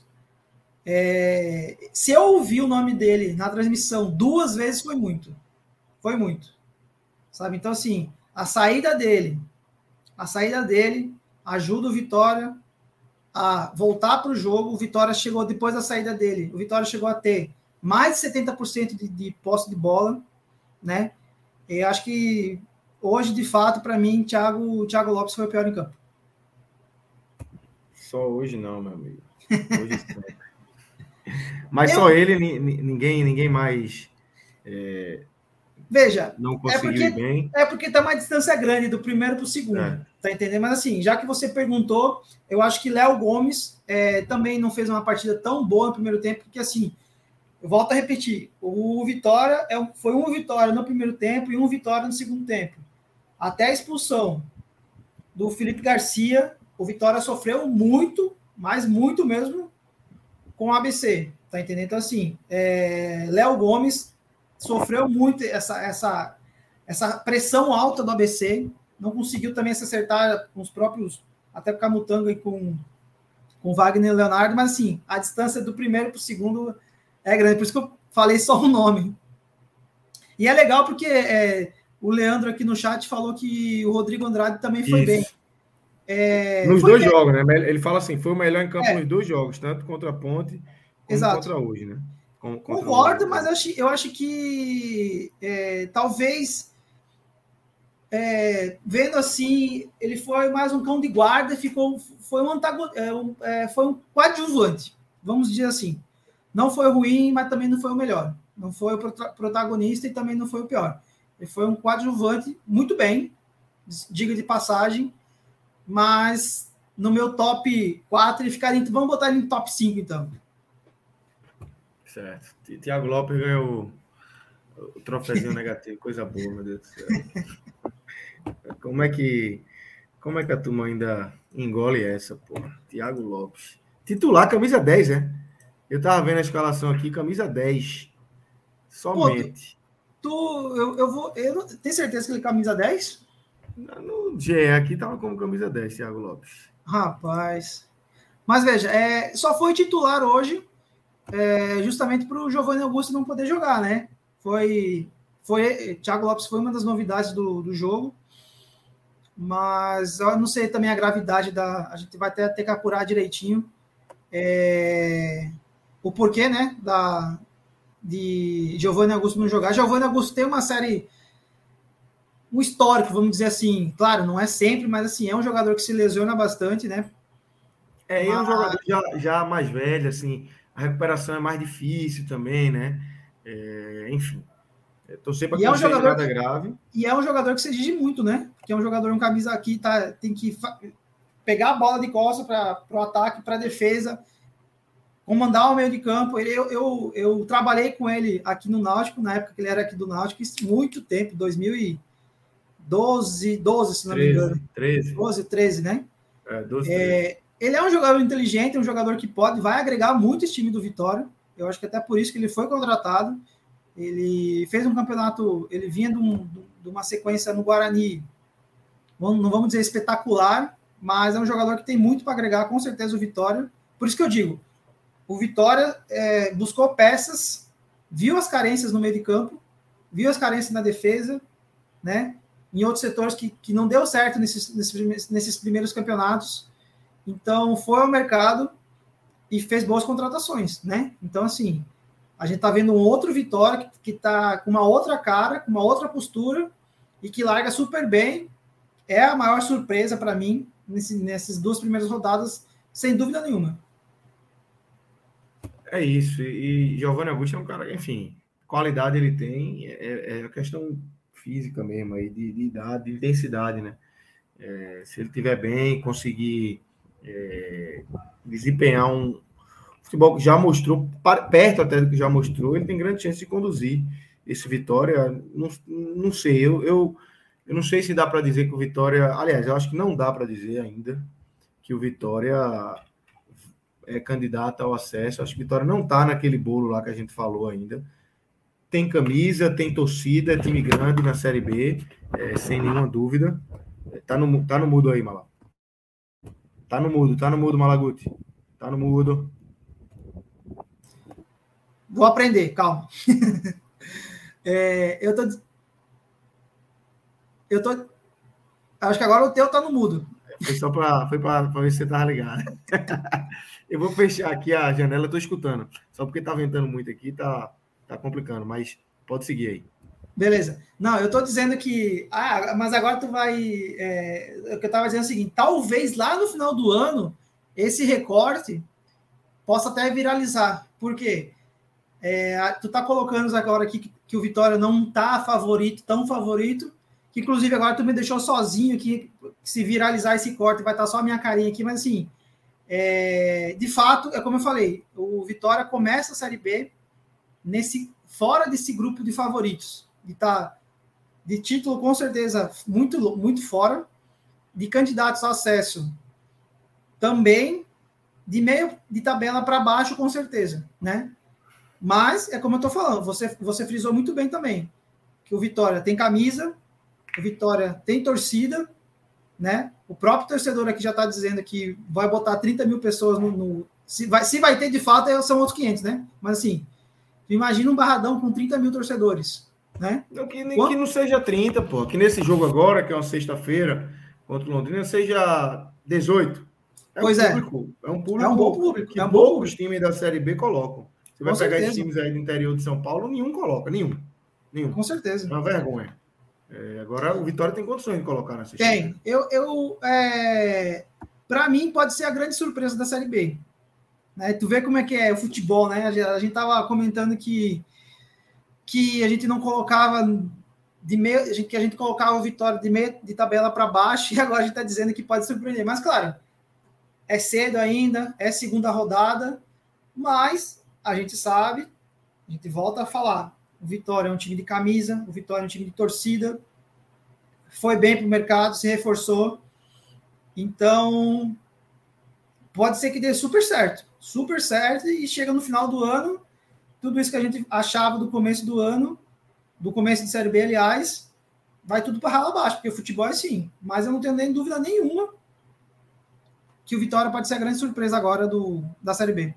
É, se eu ouvi o nome dele na transmissão duas vezes, foi muito. Foi muito. Sabe? Então, assim, a saída dele, a saída dele ajuda o Vitória a voltar para o jogo. O Vitória chegou, depois da saída dele, o Vitória chegou a ter mais de 70% de, de posse de bola, né? Eu acho que hoje, de fato, para mim, Thiago, Thiago Lopes foi o pior em campo. Só hoje não, meu amigo. Hoje Mas Eu... só ele, ninguém, ninguém mais é, Veja, não é porque, bem. é porque tá uma distância grande do primeiro para o segundo, É. tá entendendo? Mas assim, já que você perguntou, eu acho que Léo Gomes é, também não fez uma partida tão boa no primeiro tempo, porque assim, eu volto a repetir, o Vitória é, foi um Vitória no primeiro tempo e um Vitória no segundo tempo. Até a expulsão do Felipe Garcia, o Vitória sofreu muito, mas muito mesmo, com o ABC, tá entendendo? Então assim, é, Léo Gomes sofreu muito essa, essa, essa pressão alta do ABC, não conseguiu também se acertar com os próprios, até com o Camutanga e com, com o Wagner e Leonardo, mas assim, a distância do primeiro para o segundo é grande, por isso que eu falei só o nome. E é legal porque é, o Leandro aqui no chat falou que o Rodrigo Andrade também foi Isso. bem. É, Nos dois bem. jogos, né? Ele fala assim: foi o melhor em campo É. nos dois jogos, tanto contra a Ponte como Exato. contra hoje, né? Concordo, mas eu acho, eu acho que é, talvez é, vendo assim, ele foi mais um cão de guarda, ficou foi um, antagon, é, é, foi um coadjuvante, vamos dizer assim. Não foi ruim, mas também não foi o melhor. Não foi o prota- protagonista e também não foi o pior. Ele foi um coadjuvante muito bem, diga de passagem, mas no meu top 4 ele ficaria. Vamos botar ele no top 5 então. Certo. Ti- Tiago Lopes ganhou o, troféuzinho negativo, coisa boa, meu Deus do céu. Como é que como é que a turma ainda engole essa, pô? Tiago Lopes. Titular, camisa 10, né? Eu tava vendo a escalação aqui, camisa 10. Somente. Tu, eu, eu vou. Eu tem certeza que ele é camisa 10? No GE aqui tava como camisa 10, Tiago Lopes. Rapaz. Mas veja, é, só foi titular hoje, é, justamente para o Giovanni Augusto não poder jogar, né? Foi. foi Thiago Lopes foi uma das novidades do, do jogo. Mas eu não sei também a gravidade da. A gente vai até ter que apurar direitinho é, o porquê, né? Da, de Giovanni Augusto não jogar. Giovanni Augusto tem uma série um histórico, vamos dizer assim. Claro, não é sempre, mas assim, é um jogador que se lesiona bastante, né? É, e é um Mas- jogador já, já mais velho, assim, a recuperação é mais difícil também, né? É, enfim. É, torcer para E é um jogador nada grave. E é um jogador que se exige muito, né? Porque é um jogador, um camisa aqui, tá, tem que pegar a bola de costa para o ataque, para a defesa, comandar o meio de campo. Ele, eu, eu, eu trabalhei com ele aqui no Náutico, na época que ele era aqui do Náutico, muito tempo, 2012, 12, se não me 13, engano. 13, 12, 13, né? é, 12, 13. É, ele é um jogador inteligente, um jogador que pode, vai agregar muito esse time do Vitória. Eu acho que até por isso que ele foi contratado. Ele fez um campeonato, ele vinha de, um- de uma sequência no Guarani, não vamos dizer espetacular, mas é um jogador que tem muito para agregar, com certeza, o Vitória. Por isso que eu digo, o Vitória é, buscou peças, viu as carências no meio de campo, viu as carências na defesa, né? Em outros setores que, que não deu certo nesses, nesses primeiros campeonatos. Então, foi ao mercado e fez boas contratações, né? Então, assim, a gente tá vendo um outro Vitória que, que tá com uma outra cara, com uma outra postura e que larga super bem. É a maior surpresa para mim nesse, nessas duas primeiras rodadas, sem dúvida nenhuma. É isso. E, Giovanni Augusto é um cara, enfim, qualidade ele tem, é, é a questão física mesmo, aí, de, de idade, de intensidade, né? É, se ele estiver bem, conseguir é, desempenhar um futebol que já mostrou, perto até do que já mostrou, ele tem grande chance de conduzir esse Vitória. Não, não sei, eu, eu, eu não sei se dá para dizer que o Vitória. Aliás, eu acho que não dá para dizer ainda que o Vitória é candidato ao acesso. Acho que o Vitória não está naquele bolo lá que a gente falou ainda. Tem camisa, tem torcida, é time grande na Série B, é, sem nenhuma dúvida. Tá no, tá no mudo aí, Malá. Tá no mudo, tá no mudo, Malaguti. Tá no mudo. Vou aprender, calma. É, eu tô. Eu tô. Acho que agora o teu tá no mudo. Foi só para foi pra, pra ver se você tava ligado. Eu vou fechar aqui a janela, eu tô escutando. Só porque tá ventando muito aqui, tá, tá complicando, mas pode seguir aí. Beleza. Não, eu tô dizendo que. Ah, mas agora tu vai. É, o que eu tava dizendo é o seguinte: talvez lá no final do ano, esse recorte possa até viralizar. Por quê? É, tu tá colocando agora aqui que, que o Vitória não tá favorito, tão favorito, que inclusive agora tu me deixou sozinho aqui, se viralizar esse corte vai estar tá só a minha carinha aqui, mas assim, é, de fato, é como eu falei, o Vitória começa a Série B nesse fora desse grupo de favoritos, de tá de título com certeza muito muito fora, de candidatos a acesso também, de meio de tabela para baixo com certeza, né? Mas é como eu estou falando, você você frisou muito bem também que o Vitória tem camisa, o Vitória tem torcida, né? O próprio torcedor aqui já está dizendo que vai botar 30 mil pessoas no, no. se, vai, se vai ter de fato, são outros 500, né? Mas assim, imagina um barradão com 30 mil torcedores, né? Não, que, que não seja 30, pô. Que nesse jogo agora, que é uma sexta-feira, contra o Londrina, seja 18. É pois um é. Público, é um público. É um bom público. Que é um poucos times da Série B colocam. Você vai Com pegar certeza. esses times aí do interior de São Paulo, nenhum coloca, nenhum. Nenhum. Com certeza. É uma vergonha. É, agora o Vitória tem condições de colocar nessa Tem. Eu, eu, é... Para mim, pode ser a grande surpresa da Série B. Né? Tu vê como é que é o futebol, né? A gente tava comentando que, que a gente não colocava de meio, que a gente colocava o Vitória de meio de tabela para baixo e agora a gente está dizendo que pode surpreender. Mas claro, é cedo ainda, é segunda rodada, mas a gente sabe, a gente volta a falar. O Vitória é um time de camisa, o Vitória é um time de torcida, foi bem para o mercado, se reforçou. Então, pode ser que dê super certo, super certo, e chega no final do ano, tudo isso que a gente achava do começo do ano, do começo de Série B, aliás, vai tudo para rala abaixo, porque o futebol é assim. Mas eu não tenho nem dúvida nenhuma que o Vitória pode ser a grande surpresa agora do, da Série B.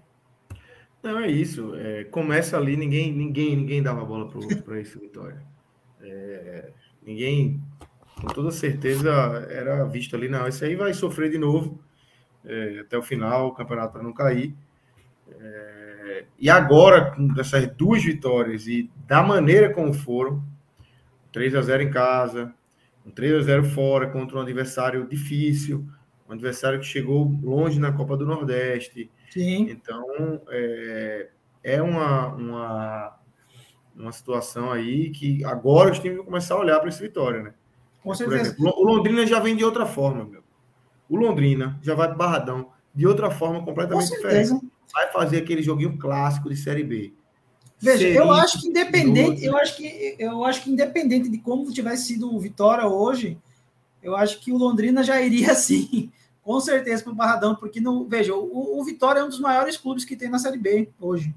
Não, é isso. É, começa ali, ninguém ninguém ninguém dava bola para esse Vitória. É, ninguém, com toda certeza, era visto ali, não, esse aí vai sofrer de novo é, até o final, o campeonato para não cair. É, e agora, com essas duas vitórias e da maneira como foram, 3 a 0 em casa, um 3 a 0 fora contra um adversário difícil, um adversário que chegou longe na Copa do Nordeste, Sim. Então, é, é uma, uma, uma situação aí que agora os times vão começar a olhar para esse Vitória, né? Com certeza. Exemplo, o Londrina já vem de outra forma, meu. O Londrina já vai para Barradão de outra forma completamente diferente. Vai fazer aquele joguinho clássico de Série B. Veja, eu acho que independente, eu acho que eu acho que independente de como tivesse sido o Vitória hoje, eu acho que o Londrina já iria assim com certeza para o Barradão, porque no, veja, o, o, Vitória é um dos maiores clubes que tem na Série B hoje.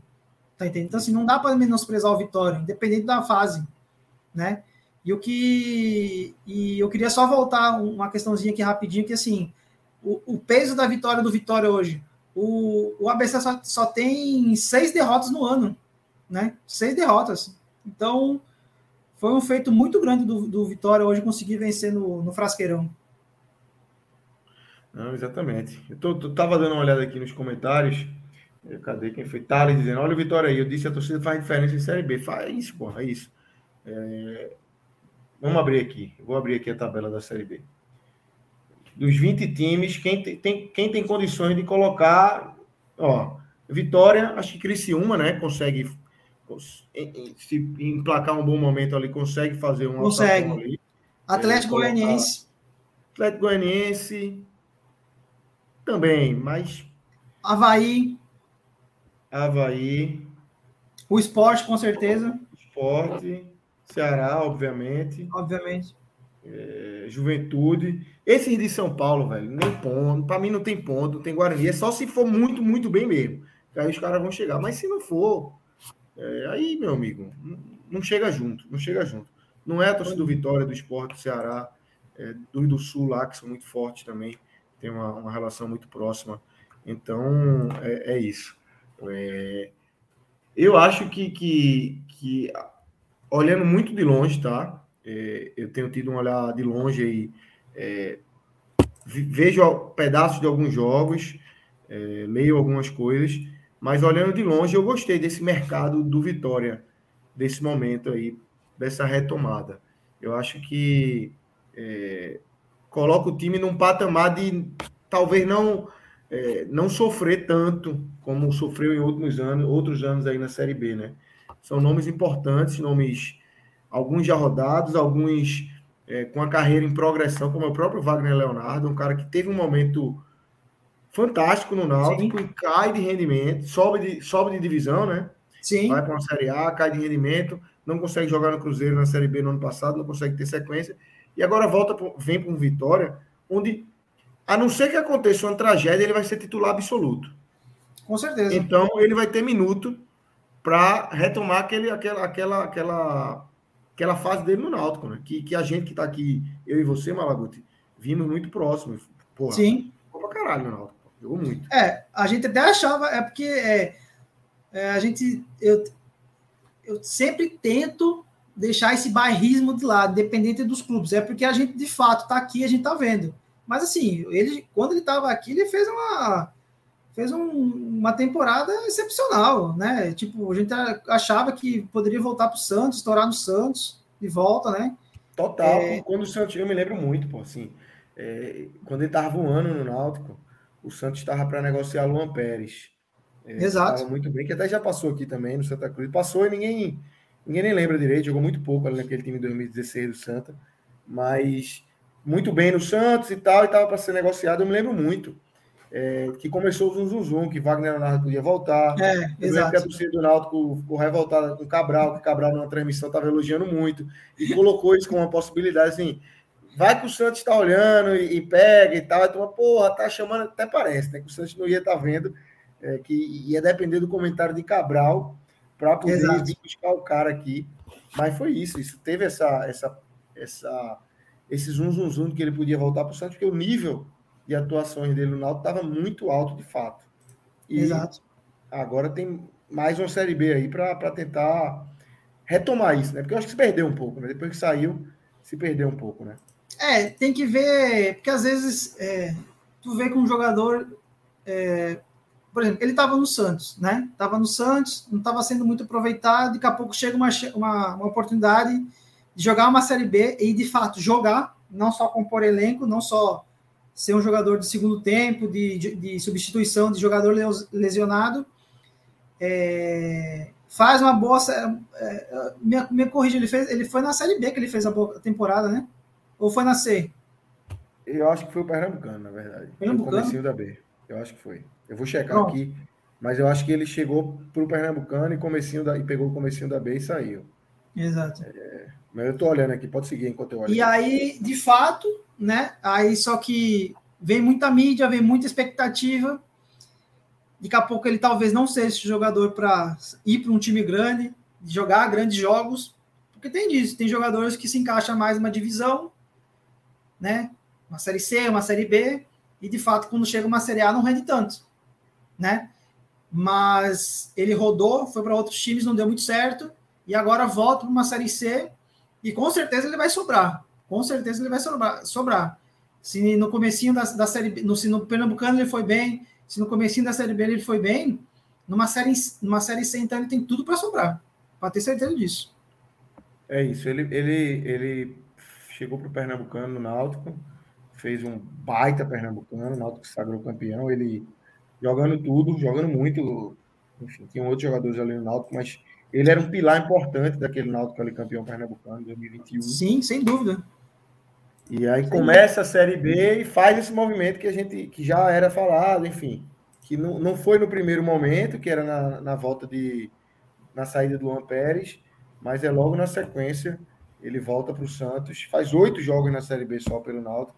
Tá entendendo? Então, assim, não dá para menosprezar o Vitória, independente da fase, né? E o que. E eu queria só voltar uma questãozinha aqui rapidinho, que assim, o, o peso da vitória do Vitória hoje. O, o ABC só, só tem seis derrotas no ano, né? Seis derrotas. Então, foi um feito muito grande do, do Vitória hoje conseguir vencer no, no Frasqueirão. Não, exatamente. Eu tô, tô, tava dando uma olhada aqui nos comentários. Cadê quem foi? Thales dizendo: Olha o Vitória aí. Eu disse: a torcida faz diferença em Série B. Faz isso, porra, é isso. É... Vamos abrir aqui. vou abrir aqui a tabela da Série B. Dos 20 times, quem tem, quem tem condições de colocar. Ó, Vitória, acho que Criciúma, né? Consegue se emplacar um bom momento ali, consegue fazer um. Consegue. Atlético Goianiense. Atlético Goianiense. Também, mas. Havaí. Havaí. O esporte, com certeza. Esporte. Ceará, obviamente. Obviamente. É, juventude. Esses de São Paulo, velho, nem ponto. Para mim não tem ponto, não tem Guarani. É só se for muito, muito bem mesmo. Aí os caras vão chegar. Mas se não for, é, aí, meu amigo, não chega junto. Não chega junto. Não é a torcida do Vitória, do Esporte, do Ceará, é, do, do Sul lá, que são muito fortes também tem uma, uma relação muito próxima. Então, é, é isso. É, eu acho que, que, que, olhando muito de longe, tá? É, eu tenho tido um olhar de longe aí, é, vejo pedaços de alguns jogos, é, leio algumas coisas, mas olhando de longe, eu gostei desse mercado do Vitória, desse momento aí, dessa retomada. Eu acho que é, coloca o time num patamar de talvez não é, não sofrer tanto como sofreu em outros anos, outros anos aí na Série B, né? São nomes importantes, nomes alguns já rodados, alguns é, com a carreira em progressão, como é o próprio Wagner Leonardo, um cara que teve um momento fantástico no Náutico Sim. e cai de rendimento, sobe de, sobe de divisão, né? Sim. Vai para uma Série A, cai de rendimento, não consegue jogar no Cruzeiro na Série B no ano passado, não consegue ter sequência, e agora volta, vem para um Vitória, onde, a não ser que aconteça uma tragédia, ele vai ser titular absoluto. Com certeza. Então, ele vai ter minuto para retomar aquele, aquela, aquela, aquela aquela fase dele no Náutico, né? Que, que a gente que tá aqui, eu e você, Malaguti, vimos muito próximo. Porra, Sim. Jogou pra caralho no Náutico. Jogou muito. É, a gente até achava, é porque é, é, a gente. Eu, eu sempre tento deixar esse bairrismo de lado, dependente dos clubes. É porque a gente, de fato, tá aqui, a gente tá vendo. Mas assim, ele, quando ele estava aqui, ele fez uma fez um, uma temporada excepcional, né? Tipo, a gente achava que poderia voltar para o Santos, estourar no Santos, de volta, né? Total. É... Quando o Santos, eu me lembro muito, pô, assim, é, quando ele estava voando no Náutico, o Santos estava para negociar Luan Pérez. É, Exato. Muito bem, que até já passou aqui também no Santa Cruz. Passou e ninguém, ninguém nem lembra direito, jogou muito pouco ali naquele time de 2016 do Santa, mas muito bem no Santos e tal, e estava para ser negociado, eu me lembro muito é, que começou o zum, zum, que Wagner Leonardo podia voltar. É, exato. Que a torcida do Náutico ficou revoltada com Cabral, que Cabral numa transmissão estava elogiando muito, e colocou isso como uma possibilidade, assim, vai que o Santos está olhando e, e, pega e tal, e toma, porra, tá chamando, até parece, né, que o Santos não ia estar tá vendo, é, que ia depender do comentário de Cabral para poder Exato. vir buscar o cara aqui, mas foi isso, isso teve essa, essa, essa, esse zum, zum, zum que ele podia voltar para o Santos, porque o nível de atuações dele no Náutico estava muito alto de fato. E Exato. agora tem mais uma Série B aí para tentar retomar isso, né? Porque eu acho que se perdeu um pouco, né? Depois que saiu, se perdeu um pouco, né? É, tem que ver, porque às vezes é, tu vê que um jogador, é, por exemplo, ele estava no Santos, né? Estava no Santos, não estava sendo muito aproveitado, daqui a pouco chega uma, uma, uma oportunidade de jogar uma Série B e de fato jogar, não só compor elenco, não só ser um jogador de segundo tempo, de, de, de substituição de jogador lesionado. É, faz uma boa. É, me, me corrija, ele, fez, ele foi na Série B que ele fez a temporada, né? Ou foi na C? Eu acho que foi o Pernambucano, na verdade. Pernambucano? Foi o da B. Eu acho que foi. Eu vou checar Pronto. aqui, mas eu acho que ele chegou para o Pernambucano e, comecinho da, e pegou o comecinho da B e saiu. Exato. É, mas eu estou olhando aqui, pode seguir enquanto eu olho. E aí, de fato, né? Aí só que vem muita mídia, vem muita expectativa. Daqui a pouco ele talvez não seja esse jogador para ir para um time grande, jogar grandes jogos, porque tem disso, tem jogadores que se encaixam mais numa divisão, né? Uma série C, uma série B, e de fato quando chega uma série A não rende tanto, né? Mas ele rodou, foi para outros times, não deu muito certo, e agora volta para uma série C, e com certeza ele vai sobrar com certeza ele vai sobrar. sobrar. Se no comecinho da, da série B, no, se no Pernambucano ele foi bem, se no comecinho da série B ele foi bem, numa série, numa série C, então ele tem tudo para sobrar. Para ter certeza disso. É isso. Ele, ele, ele chegou para o Pernambucano no Náutico, fez um baita Pernambucano, o Náutico sagrou campeão, ele jogando tudo, jogando muito. Enfim, tinha outros jogadores ali no Náutico, mas ele era um pilar importante daquele Náutico ali campeão pernambucano em 2021. Sim, sem dúvida. E aí começa a Série B e faz esse movimento que a gente que já era falado, enfim, que não, não foi no primeiro momento, que era na, na volta de na saída do Luan Pérez, mas é logo na sequência ele volta para o Santos, faz oito jogos na Série B só pelo Náutico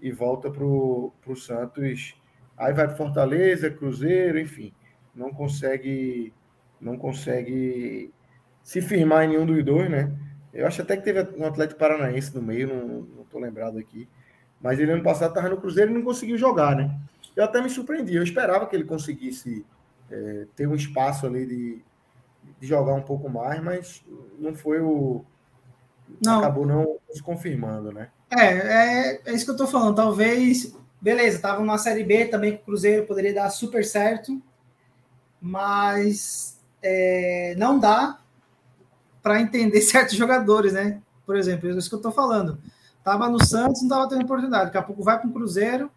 e volta para o Santos. Aí vai para Fortaleza, Cruzeiro, enfim, não consegue não consegue se firmar em nenhum dos dois, né? Eu acho até que teve um Atlético Paranaense no meio, não, estou lembrado aqui. Mas ele ano passado estava no Cruzeiro e não conseguiu jogar, né? Eu até me surpreendi, eu esperava que ele conseguisse é, ter um espaço ali de, de jogar um pouco mais, mas não foi o. Não. Acabou não se confirmando, né? É, é, é isso que eu tô falando. Talvez, beleza, tava numa Série B também com o Cruzeiro, poderia dar super certo, mas é, não dá para entender certos jogadores, né? Por exemplo, é isso que eu estou falando. Tava no Santos, não estava tendo oportunidade. Daqui a pouco vai para o Cruzeiro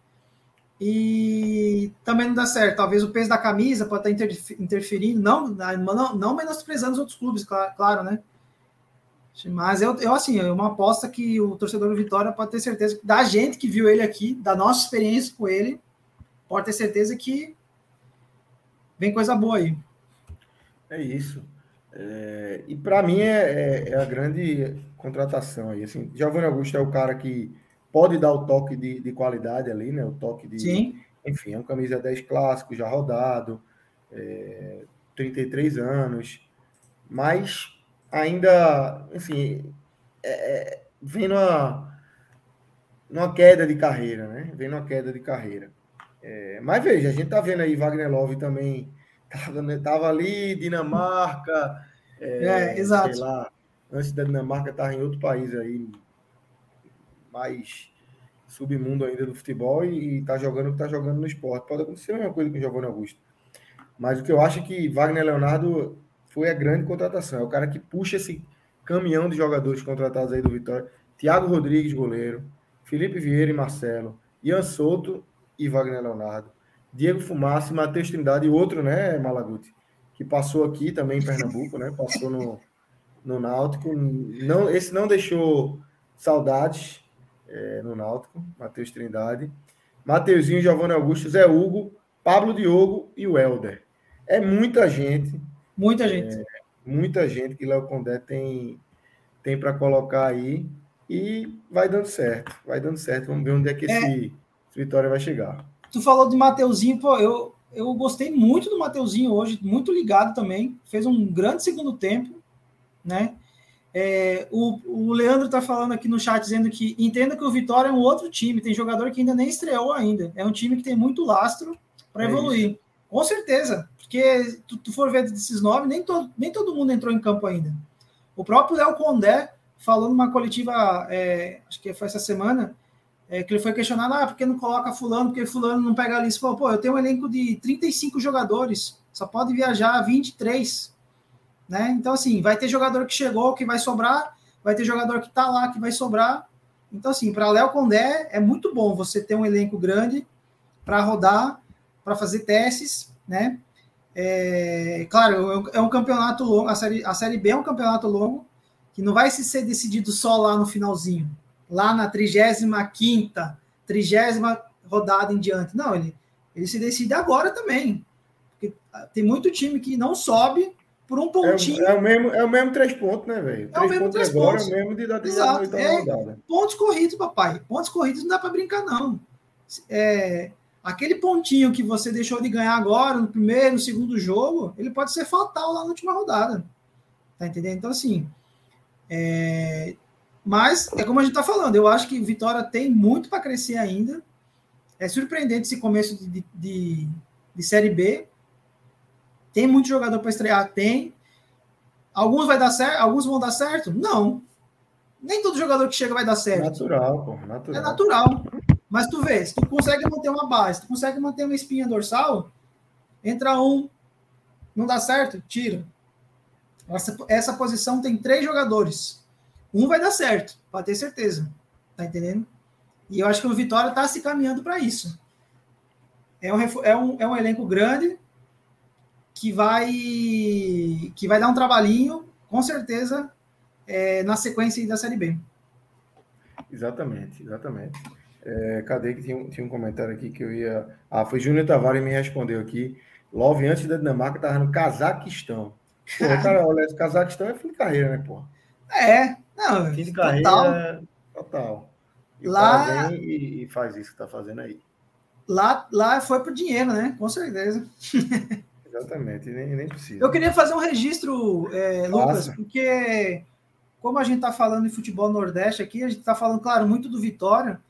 e também não dá certo. Talvez o peso da camisa pode estar interferindo, não, não, não menosprezando os outros clubes, claro, claro né? Mas eu, eu, assim, é uma aposta que o torcedor do Vitória pode ter certeza, da gente que viu ele aqui, da nossa experiência com ele, pode ter certeza que vem coisa boa aí. É isso. É, e para mim é, é, é, a grande contratação aí. Assim, Giovanni Augusto é o cara que pode dar o toque de, de qualidade ali, né? O toque de. Sim. Enfim, é um camisa 10 clássico, já rodado, é, 33 anos, mas ainda, enfim, é, é, vem numa, numa queda de carreira, né? Vem numa queda de carreira. É, mas veja, a gente tá vendo aí Wagner Love também Tava, tava ali, Dinamarca. É, é exato. Lá, antes da Dinamarca, estava em outro país aí, mais submundo ainda do futebol e está jogando o que está jogando no esporte. Pode acontecer a mesma coisa com o Giovanni Augusto. Mas o que eu acho é que Wagner Leonardo foi a grande contratação. É o cara que puxa esse caminhão de jogadores contratados aí do Vitória. Thiago Rodrigues, goleiro. Felipe Vieira e Marcelo. Ian Souto e Wagner Leonardo. Diego Fumaça Matheus Trindade, e outro, né, Malaguti, que passou aqui também em Pernambuco, né? Passou no, no Náutico. Não, esse não deixou saudades é, no Náutico, Matheus Trindade. Mateuzinho, Giovanni Augusto, Zé Hugo, Pablo Diogo e o Helder. É muita gente. Muita gente. É, muita gente que Léo Condé tem, tem para colocar aí. E vai dando certo. Vai dando certo. Vamos ver onde é que é. esse, esse Vitória vai chegar. Tu falou de Mateuzinho, pô, eu, eu gostei muito do Mateuzinho hoje, muito ligado também. Fez um grande segundo tempo, né? É, o, o Leandro tá falando aqui no chat dizendo que entenda que o Vitória é um outro time, tem jogador que ainda nem estreou ainda. É um time que tem muito lastro para é evoluir. Isso. Com certeza, porque tu, tu for ver desses nove, nem, to, nem todo mundo entrou em campo ainda. O próprio Léo Condé falou numa coletiva, é, acho que foi essa semana, é, que ele foi questionado, ah, por que não coloca fulano, porque fulano não pega a lista. Falou, pô, eu tenho um elenco de 35 jogadores, só pode viajar 23, né? Então, assim, vai ter jogador que chegou, que vai sobrar, vai ter jogador que tá lá, que vai sobrar. Então, assim, para Léo Condé, é muito bom você ter um elenco grande para rodar, para fazer testes, né? É, claro, é um campeonato longo, a série, a série B é um campeonato longo, que não vai ser decidido só lá no finalzinho lá na 35 trigésima rodada em diante. Não, ele, ele se decide agora também. Porque tem muito time que não sobe por um pontinho. É, é o, mesmo, é o mesmo três pontos, né, velho? É o mesmo três agora, pontos. É o mesmo de dar Exato. É, rodada. Pontos corridos, papai. Pontos corridos não dá para brincar, não. É, aquele pontinho que você deixou de ganhar agora, no primeiro, no segundo jogo, ele pode ser fatal lá na última rodada. Tá entendendo? Então, assim, é, mas é como a gente está falando, eu acho que Vitória tem muito para crescer ainda. É surpreendente esse começo de, de, de Série B. Tem muito jogador para estrear? Tem. Alguns vai dar certo? Alguns vão dar certo? Não. Nem todo jogador que chega vai dar certo. Natural, pô. Natural. É natural. Mas tu vê, se tu consegue manter uma base, tu consegue manter uma espinha dorsal, entra um, não dá certo, tira. Essa, essa posição tem três jogadores um vai dar certo, pode ter certeza. Tá entendendo? E eu acho que o Vitória está se caminhando para isso. É um, é, um, é um elenco grande que vai que vai dar um trabalhinho, com certeza, é, na sequência da Série B. Exatamente, exatamente. É, cadê que tinha, um, tinha um comentário aqui que eu ia. Ah, foi Júnior Tavares me respondeu aqui. Love antes da Dinamarca estava no Cazaquistão. Pô, cara, olha, Cazaquistão é fim de carreira, né, pô? É, não, fim de carreira total. total. E lá vem e, e, faz isso que está fazendo aí. Lá, lá foi por dinheiro, né? Com certeza. Exatamente, nem, nem precisa. Eu queria fazer um registro, é, Lucas, porque como a gente está falando de futebol nordeste aqui, a gente está falando, claro, muito do Vitória,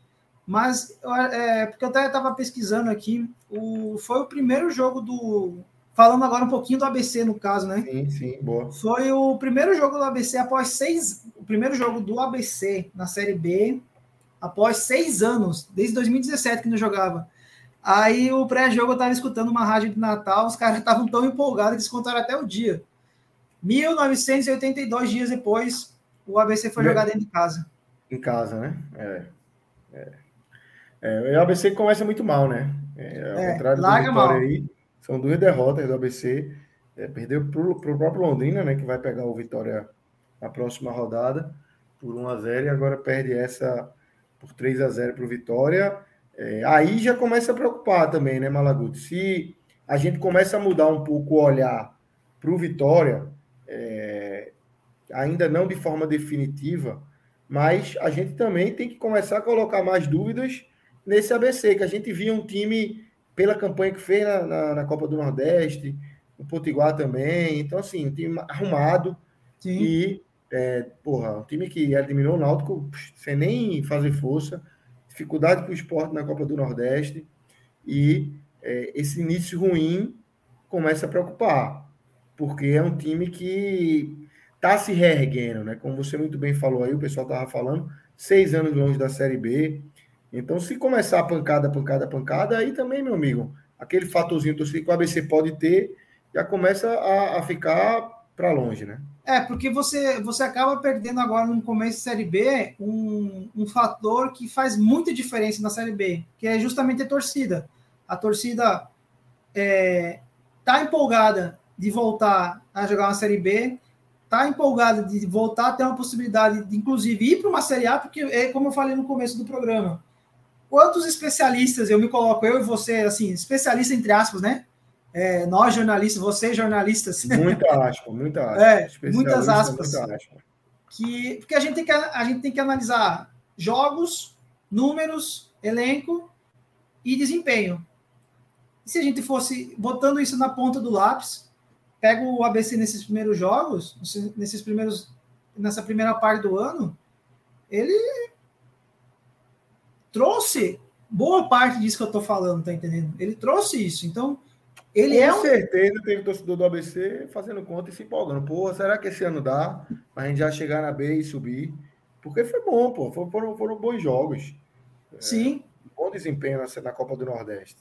mas é, porque eu até estava pesquisando aqui, o, foi o primeiro jogo do, Falando agora um pouquinho do ABC, no caso, né? Sim, sim, boa. Foi o primeiro jogo do ABC após seis. O primeiro jogo do ABC na Série B após seis anos, desde 2017 que não jogava. Aí o pré-jogo eu estava escutando uma rádio de Natal, os caras estavam tão empolgados que eles contaram até o dia. 1982 dias depois, o ABC foi jogar dentro de casa. Em casa, né? É. é. é o ABC começa muito mal, né? É, ao é, contrário do Vitória mal. aí, são duas derrotas do ABC. É, perdeu para o próprio Londrina, né? Que vai pegar o Vitória na próxima rodada por 1 a 0 e agora perde essa por 3 a 0 para o Vitória. É, aí já começa a preocupar também, né, Malaguti? Se a gente começa a mudar um pouco o olhar para o Vitória, é, ainda não de forma definitiva, mas a gente também tem que começar a colocar mais dúvidas nesse ABC, que a gente via um time pela campanha que fez na, na, na Copa do Nordeste, o Potiguar também. Então, assim, um time arrumado Sim. e, é, porra, um time que eliminou o Náutico sem nem fazer força, dificuldade para o esporte na Copa do Nordeste e é, esse início ruim começa a preocupar, porque é um time que está se reerguendo, né? Como você muito bem falou aí, o pessoal estava falando, seis anos longe da Série B. Então, se começar a pancada, pancada, pancada, aí também, meu amigo, aquele fatorzinho que o ABC pode ter, já começa a, a ficar para longe, né? É, porque você, você acaba perdendo agora no começo da Série B um, um fator que faz muita diferença na Série B, que é justamente a torcida. A torcida é, tá empolgada de voltar a jogar uma Série B, tá empolgada de voltar a ter uma possibilidade de, inclusive, ir para uma Série A, porque é como eu falei no começo do programa. Quantos especialistas, eu me coloco, eu e você, assim, especialista entre aspas, né? É, nós jornalistas, vocês jornalistas. Muita aspa, muita aspa. É, muitas aspas. Muita aspa. Que, porque a gente, tem que, a gente tem que analisar jogos, números, elenco e desempenho. E se a gente fosse botando isso na ponta do lápis, pega o ABC nesses primeiros jogos, nesses primeiros, nessa primeira parte do ano, ele trouxe boa parte disso que eu estou falando, tá entendendo? Ele trouxe isso. Então, ele Com é um... certeza teve torcedor do ABC fazendo conta e se empolgando. Pô, será que esse ano dá pra gente já chegar na B e subir? Porque foi bom, pô. Foram, foram bons jogos. Sim. É, bom desempenho na, Copa do Nordeste.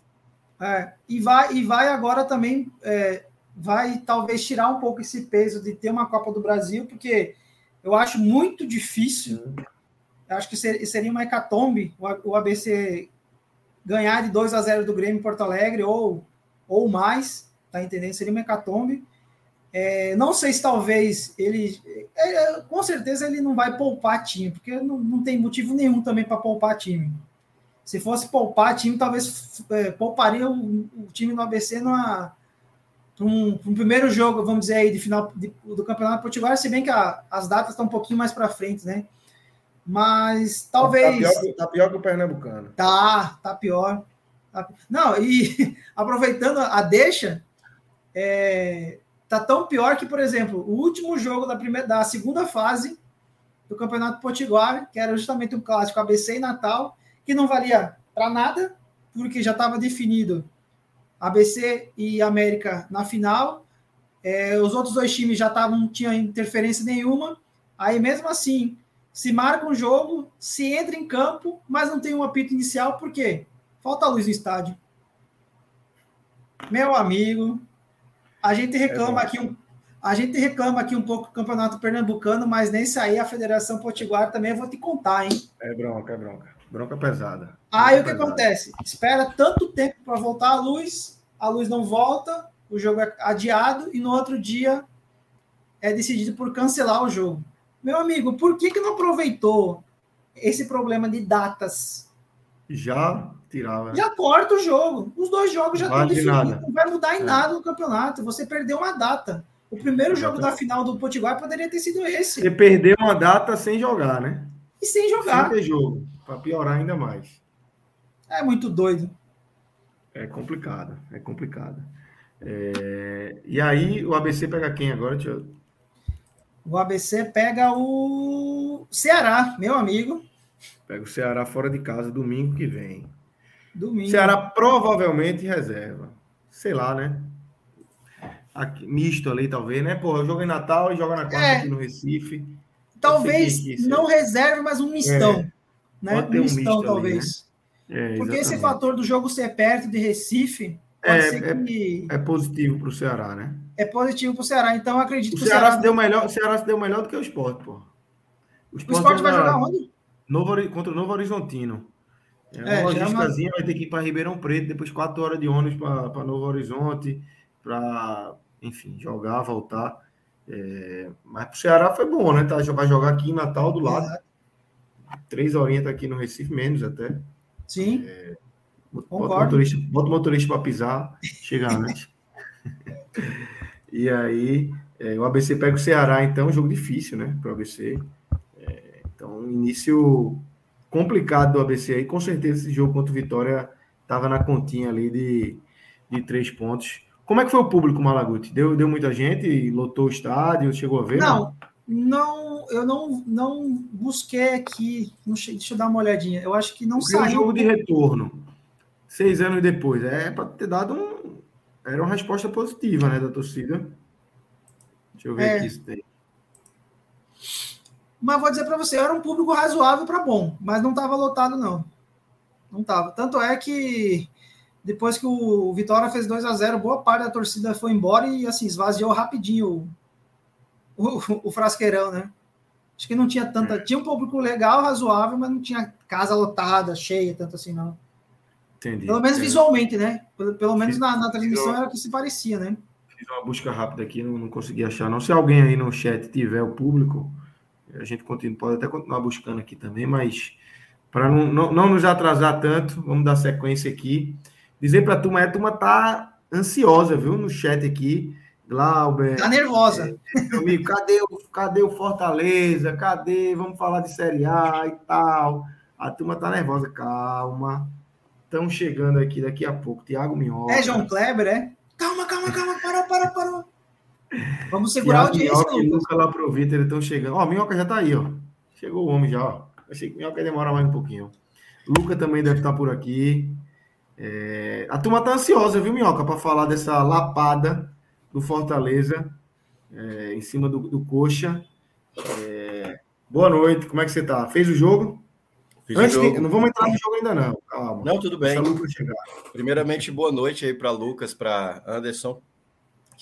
É, e, vai, e vai agora também é, vai talvez tirar um pouco esse peso de ter uma Copa do Brasil, porque eu acho muito difícil. Acho que seria uma hecatombe o ABC ganhar de 2 a 0 do Grêmio em Porto Alegre ou, ou mais, tá entendendo? Seria uma hecatombe. É, não sei se talvez ele. É, é com certeza ele não vai poupar time, porque não, não tem motivo nenhum também para poupar time. Se fosse poupar time, talvez é, pouparia o, o, time do ABC numa, um, um, primeiro jogo, vamos dizer aí, de final de, do Campeonato Potiguar, se bem que a, as datas estão um pouquinho mais para frente, né? Mas talvez. Tá pior, tá pior que o Pernambucano. Tá, tá pior. Tá... Não, e aproveitando a deixa, é, tá tão pior que, por exemplo, o último jogo da, primeira, da segunda fase do Campeonato Potiguar, que era justamente um clássico ABC e Natal, que não valia para nada, porque já estava definido ABC e América na final. É, os outros dois times já estavam, não tinha interferência nenhuma. Aí, mesmo assim, se marca um jogo, se entra em campo, mas não tem um apito inicial, por quê? Falta luz no estádio. Meu amigo, a gente reclama é aqui um, a gente reclama aqui um pouco do Campeonato Pernambucano, mas nem sair a Federação Potiguar também eu vou te contar, hein? É bronca, é bronca. Bronca pesada. Aí o que acontece? Espera tanto tempo para voltar a luz, a luz não volta, o jogo é adiado e no outro dia é decidido por cancelar o jogo. Meu amigo, por que, que não aproveitou esse problema de datas? Já tirava. Já corta o jogo. Os dois jogos já estão definidos. Não vai mudar em é. nada no campeonato. Você perdeu uma data. O primeiro jogo da final do Potiguar poderia ter sido esse. Você perdeu uma data sem jogar, né? E sem jogar. Sem ter jogo para piorar ainda mais. É muito doido. É complicado, é complicado. É... E aí o ABC pega quem agora? Deixa O ABC pega o Ceará, meu amigo. Pega o Ceará fora de casa domingo que vem. Domingo. Ceará provavelmente reserva. Sei lá, né? Aqui, misto ali, talvez, né? Pô, eu jogo em Natal e joga na quarta é. aqui no Recife. Talvez não reserve, mas um mistão. É. Né? Pode um, mistão, ali, talvez. Né? É, Porque esse fator do jogo ser perto de Recife é, é, que... é, positivo para o Ceará, né? É positivo para o Ceará, então acredito o que o Ceará, Ceará se deu melhor, o Ceará se deu melhor do que o Sport, pô. O Sport, o Sport vai jogar onde? Novo, contra o Novo Horizontino. É uma é, logísticazinha, uma... vai ter que ir para Ribeirão Preto, depois quatro horas de ônibus para Novo Horizonte, para, enfim, jogar, voltar. É, mas para o Ceará foi bom, né? Tá, vai jogar aqui em Natal do lado. É. Três horinhas tá aqui no Recife, menos até. Sim. É, bota, o motorista, bota o motorista para pisar, chegar antes. e aí, é, o ABC pega o Ceará, então, um jogo difícil, né? Para o ABC. É, então, início complicado do ABC aí. Com certeza esse jogo contra o Vitória estava na continha ali de, de três pontos. Como é que foi o público, Malaguti? Deu, deu muita gente? Lotou o estádio? Chegou a ver? Não, não, eu não, não busquei aqui. Deixa eu dar uma olhadinha. Eu acho que não Porque saiu. um jogo de retorno, seis anos depois. É para ter dado um. Era uma resposta positiva, né, da torcida. Deixa eu ver é. aqui se tem. Mas vou dizer para você, era um público razoável para bom, mas não estava lotado, não. Não estava. Tanto é que depois que o Vitória fez 2 a 0 boa parte da torcida foi embora e assim esvaziou rapidinho o, o, o frasqueirão, né? Acho que não tinha tanta. Tinha um público legal, razoável, mas não tinha casa lotada, cheia, tanto assim, não. Entendi. Pelo menos entendi. visualmente, né? Pelo, pelo menos na, na transmissão era o que se parecia, né? Fiz uma busca rápida aqui, não, não consegui achar. Não se alguém aí no chat tiver o público, a gente continua, pode até continuar buscando aqui também, mas para não, não, não, nos atrasar tanto, vamos dar sequência aqui. Dizer para a turma, a turma tá ansiosa, viu, no chat aqui. Glauber. Tá nervosa. É, amigo, cadê o, cadê o Fortaleza? Cadê? Vamos falar de Série A e tal. A turma tá nervosa. Calma. Estão chegando aqui daqui a pouco. Tiago Minhoca. É João Kleber, é? Calma, calma, calma. Parou, parou, parou. Vamos segurar o audiência, Minhoca Lucas. Luca lá pro Vitor, eles estão chegando. Ó, Minhoca já tá aí, ó. Chegou o homem já, ó. Achei que Minhoca ia demorar mais um pouquinho. Luca também deve estar por aqui. É... A turma tá ansiosa, viu, Minhoca, para falar dessa lapada do Fortaleza é, em cima do, do Coxa. É... Boa noite, como é que você tá? Fez o jogo? Antes. De... Não vamos entrar no jogo ainda, não. Calma. Não, tudo bem. Primeiramente, boa noite aí para Lucas, para Anderson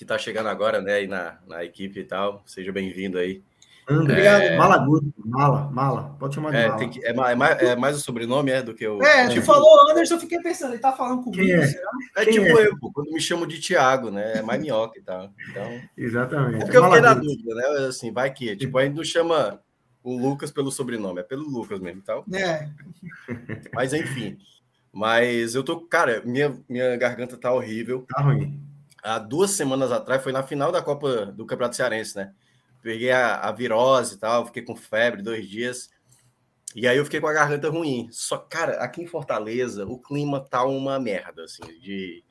que está chegando agora, né, aí na, na equipe e tal. Seja bem-vindo aí. Obrigado. É... Malaguti, Mala, Mala. Pode chamar de é, Mala. Que, é, é, mais, é mais o sobrenome, é, do que o... É, tu falou Anderson, eu fiquei pensando, ele tá falando comigo, Quem é? É Quem tipo é? eu, pô, quando me chamo de Thiago, né, é mais minhoca e tal. Então... Exatamente. É porque eu fiquei na dúvida, né, assim, vai que, tipo, a gente não chama o Lucas pelo sobrenome, é pelo Lucas mesmo tal. É. Mas, enfim. Mas eu tô, cara, minha, minha garganta tá horrível. Tá ruim há duas semanas atrás, foi na final da Copa do Campeonato Cearense, né? Peguei a, a virose e tal, fiquei com febre dois dias. E aí eu fiquei com a garganta ruim. Só, cara, aqui em Fortaleza, o clima tá uma merda, assim, de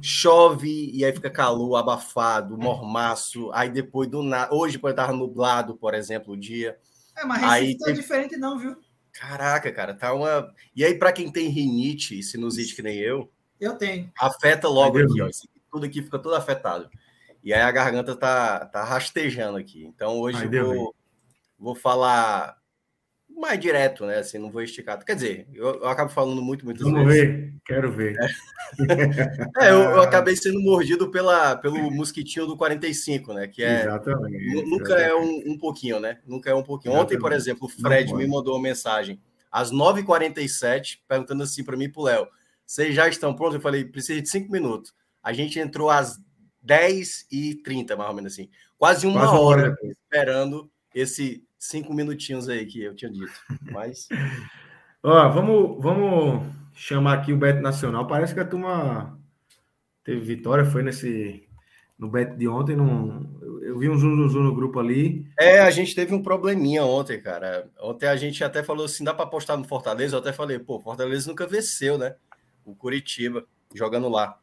chove e aí fica calor, abafado, mormaço. Aí depois do nada. Hoje pode estar nublado, por exemplo, o dia. É, mas Recife aí, tá tem... diferente, não, viu? Caraca, cara, tá uma. E aí, para quem tem rinite e sinusite que nem eu, eu tenho. Afeta logo aqui, ó tudo aqui fica todo afetado. E aí a garganta tá, tá rastejando aqui. Então hoje Ai, vou, vou falar mais direto, né? Assim, não vou esticar. Quer dizer, eu, eu acabo falando muito, muito Vamos vezes. ver, quero ver. É, é eu, eu, acabei sendo mordido pela, pelo mosquitinho do 45, né? Que é. Exatamente. Nunca é um, um pouquinho, né? Nunca é um pouquinho. Exatamente. Ontem, por exemplo, o Fred me mandou uma mensagem às 9h47, perguntando assim para mim e pro Léo: vocês já estão prontos? Eu falei, precisa de cinco minutos. A gente entrou às 10h30, mais ou menos assim. Quase uma Quase hora, hora esperando esse cinco minutinhos aí que eu tinha dito. Mas. Ó, vamos, vamos chamar aqui o Beto Nacional. Parece que a turma teve vitória, foi nesse. No Beto de ontem, num, eu, vi um zoom, zoom no grupo ali. É, a gente teve um probleminha ontem, cara. Ontem a gente até falou assim: dá para apostar no Fortaleza? Eu até falei, pô, Fortaleza nunca venceu, né? O Curitiba, jogando lá.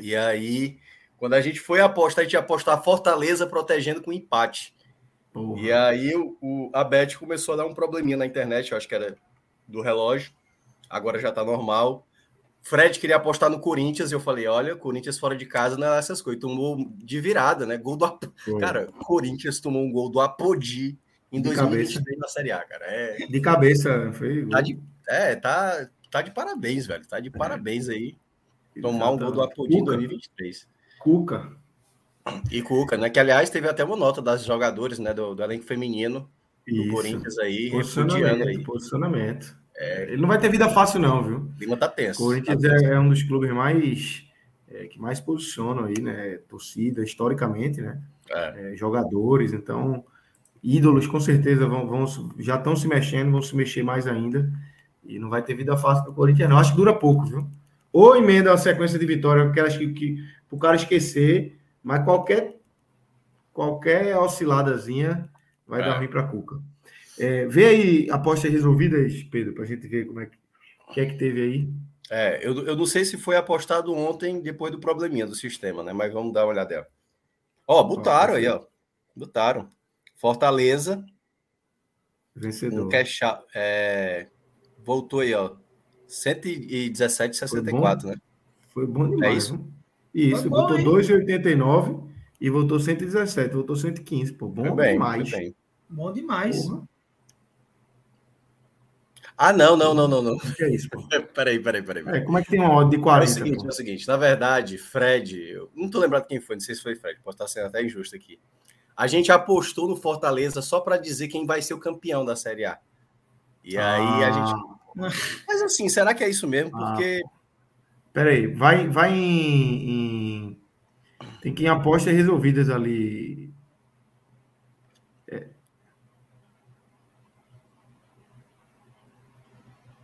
E aí, quando a gente foi apostar, a gente ia apostar Fortaleza protegendo com empate. Porra. E aí o, a Bet começou a dar um probleminha na internet, eu acho que era do relógio. Agora já tá normal. Fred queria apostar no Corinthians e eu falei: olha, Corinthians fora de casa não é essas coisas. Tomou de virada, né? Gol do Ap... Cara, Corinthians tomou um gol do Apodi em 2023 na Série A, cara. É... De cabeça, foi. Tá de... É, tá, tá de parabéns, velho. Tá de é. parabéns aí. Tomar um gol do Apodi em 2023. Cuca. E Cuca, né? Que aliás teve até uma nota das jogadores, né? Do, do elenco feminino do Corinthians aí, posicionamento, aí. Posicionamento. É, ele não vai ter vida fácil, não, viu? O clima tá tenso. O Corinthians tá é, é, um dos clubes mais é, que mais posicionam aí, né? Torcida, historicamente, né? É. jogadores, então ídolos com certeza vão, vão já estão se mexendo, vão se mexer mais ainda. E não vai ter vida fácil para o Corinthians, não. Acho que dura pouco, viu? Ou emenda a sequência de vitória, porque acho que, que o cara esquecer, mas qualquer qualquer osciladazinha vai é. dar ruim para a Cuca. É, vê aí apostas resolvidas, Pedro, para a gente ver como é que, que é que teve aí. É, eu, eu não sei se foi apostado ontem depois do probleminha do sistema, né? Mas vamos dar uma olhada. Ó, botaram aí, ó. Botaram. Fortaleza. Vencedor. Um cash, é, voltou aí, ó. 117,64, né? Foi bom demais. É isso? Isso, botou 2,89 e voltou 117, voltou 115. Pô, bom bem, demais. Bem. Bom demais. Porra. Ah, não, não, não, não, não. O que é isso, pô? peraí, peraí, peraí. É, como é que tem uma odd de 40? É o seguinte, é o seguinte, na verdade, Fred, eu não tô lembrado quem foi, não sei se foi Fred, pode estar sendo até injusto aqui. A gente apostou no Fortaleza só para dizer quem vai ser o campeão da Série A. E ah. aí a gente mas assim, será que é isso mesmo? Ah. Porque. Ah. Peraí, vai, vai em, em... Tem que ir apostas resolvidas ali. É.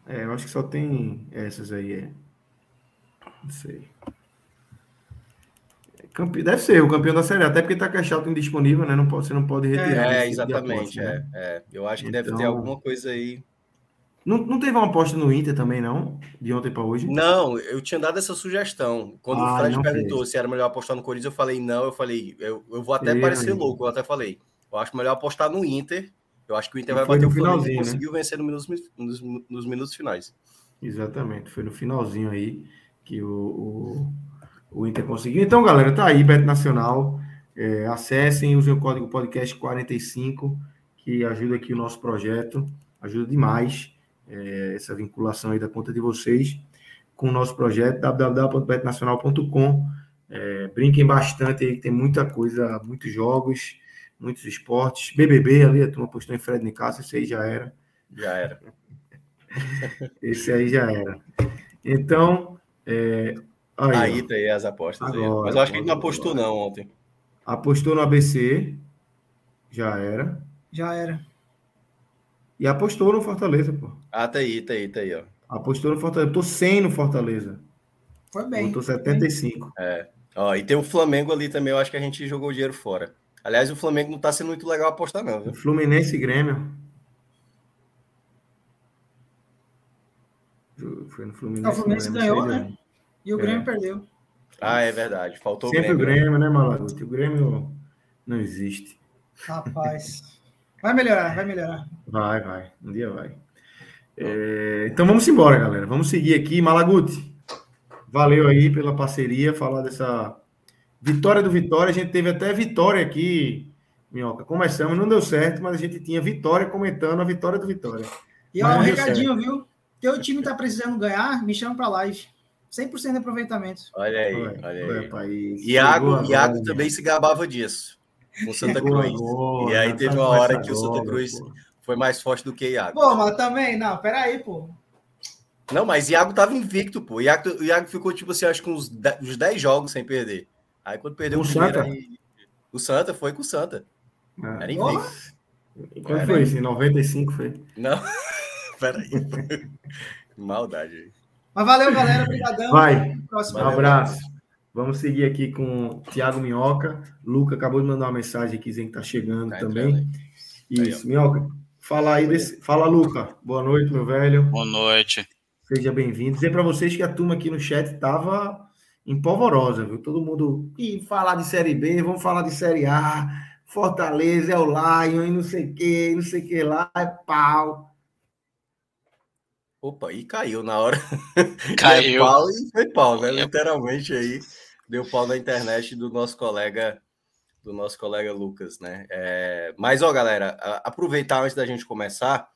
é, eu acho que só tem essas aí. É. Não sei. Deve ser o campeão da Série A, até porque tá cash out indisponível, né? Não pode, você não pode retirar. É, exatamente. Aposta, né? é, é. Eu acho que então... deve ter então alguma coisa aí. Não, não teve uma aposta no Inter também, não? De ontem para hoje? Não, eu tinha dado essa sugestão. Quando ah, o Fred perguntou fez. se era melhor apostar no Corinthians, eu falei não. Eu falei, eu, eu vou até parecer aí. louco. Eu até falei, eu acho melhor apostar no Inter. Eu acho que o Inter vai bater o Flamengo e conseguiu né? vencer no minutos, nos, nos, minutos finais. Exatamente, foi no finalzinho aí que o, o, o Inter conseguiu. Então, galera, tá aí, Beto Nacional. É, acessem, usem o código podcast 45, que ajuda aqui o nosso projeto, ajuda demais é, essa vinculação aí da conta de vocês com o nosso projeto www.betnacional.com. É, brinquem bastante aí, que tem muita coisa, muitos jogos, muitos esportes. BBB ali, a turma postou em Fred Nicasso, esse aí já era. Já era. esse aí já era. Então, é, aí, aí tá aí as apostas. Agora, aí. Mas eu acho que ele não apostou agora. não ontem. Apostou no ABC, já era. Já era. E apostou no Fortaleza, pô. Ah, tá aí, tá aí, tá aí, ó. Apostou no Fortaleza. Tô 100 no Fortaleza. Foi bem. Tô 75. É. Ó, e tem o Flamengo ali também, eu acho que a gente jogou o dinheiro fora. Aliás, o Flamengo não tá sendo muito legal apostar, não. Viu? Fluminense e Grêmio. Foi no Fluminense. Não, o Fluminense ganhou, né? E o Grêmio é. perdeu. Ah, é verdade. Faltou Sempre o Grêmio. Sempre o Grêmio, né, Malaguti? O Grêmio não existe. Rapaz. Vai melhorar, vai melhorar. Vai, vai. Um dia vai. É, então vamos embora, galera. Vamos seguir aqui. Malaguti, valeu aí pela parceria, falar dessa vitória do Vitória. A gente teve até vitória aqui, Minhoca. Começamos, não deu certo, mas a gente tinha vitória comentando a vitória do Vitória. E ó, um recadinho, viu? Teu time tá precisando ganhar, me chama para live. 100% de aproveitamento. Olha aí, olha, olha aí. Iago, Iago também se gabava disso com o Santa Cruz. Boa, e aí teve uma hora que o Santa Cruz pô. foi mais forte do que Iago. Pô, mas também, não, peraí, pô. Não, mas Iago tava invicto, pô. Iago, Iago ficou, tipo assim, acho que uns 10, jogos sem perder. Aí quando perdeu o Santa? Aí, o Santa foi com o Santa. Ah, Era invicto. Quando foi isso? Em 95 foi? Não, peraí. Maldade aí. Mas valeu, galera. Obrigadão. Vai. Um abraço. Vamos seguir aqui com o Thiago Minhoca. Luca acabou de mandar uma mensagem aqui dizendo que está chegando tá também. Isso, aí, Minhoca. Fala aí, desse... fala, Luca. Boa noite, meu velho. Boa noite. Seja bem-vindo. Dizer para vocês que a turma aqui no chat estava empolvorosa, viu? Todo mundo. E falar de Série B, vamos falar de Série A. Fortaleza é o Lion e não sei o que, não sei o que lá, é pau. Opa, e caiu na hora. Caiu. É pau e foi pau, né? Literalmente aí deu pau na internet do nosso colega do nosso colega Lucas, né? É, mas ó, galera, aproveitar antes da gente começar,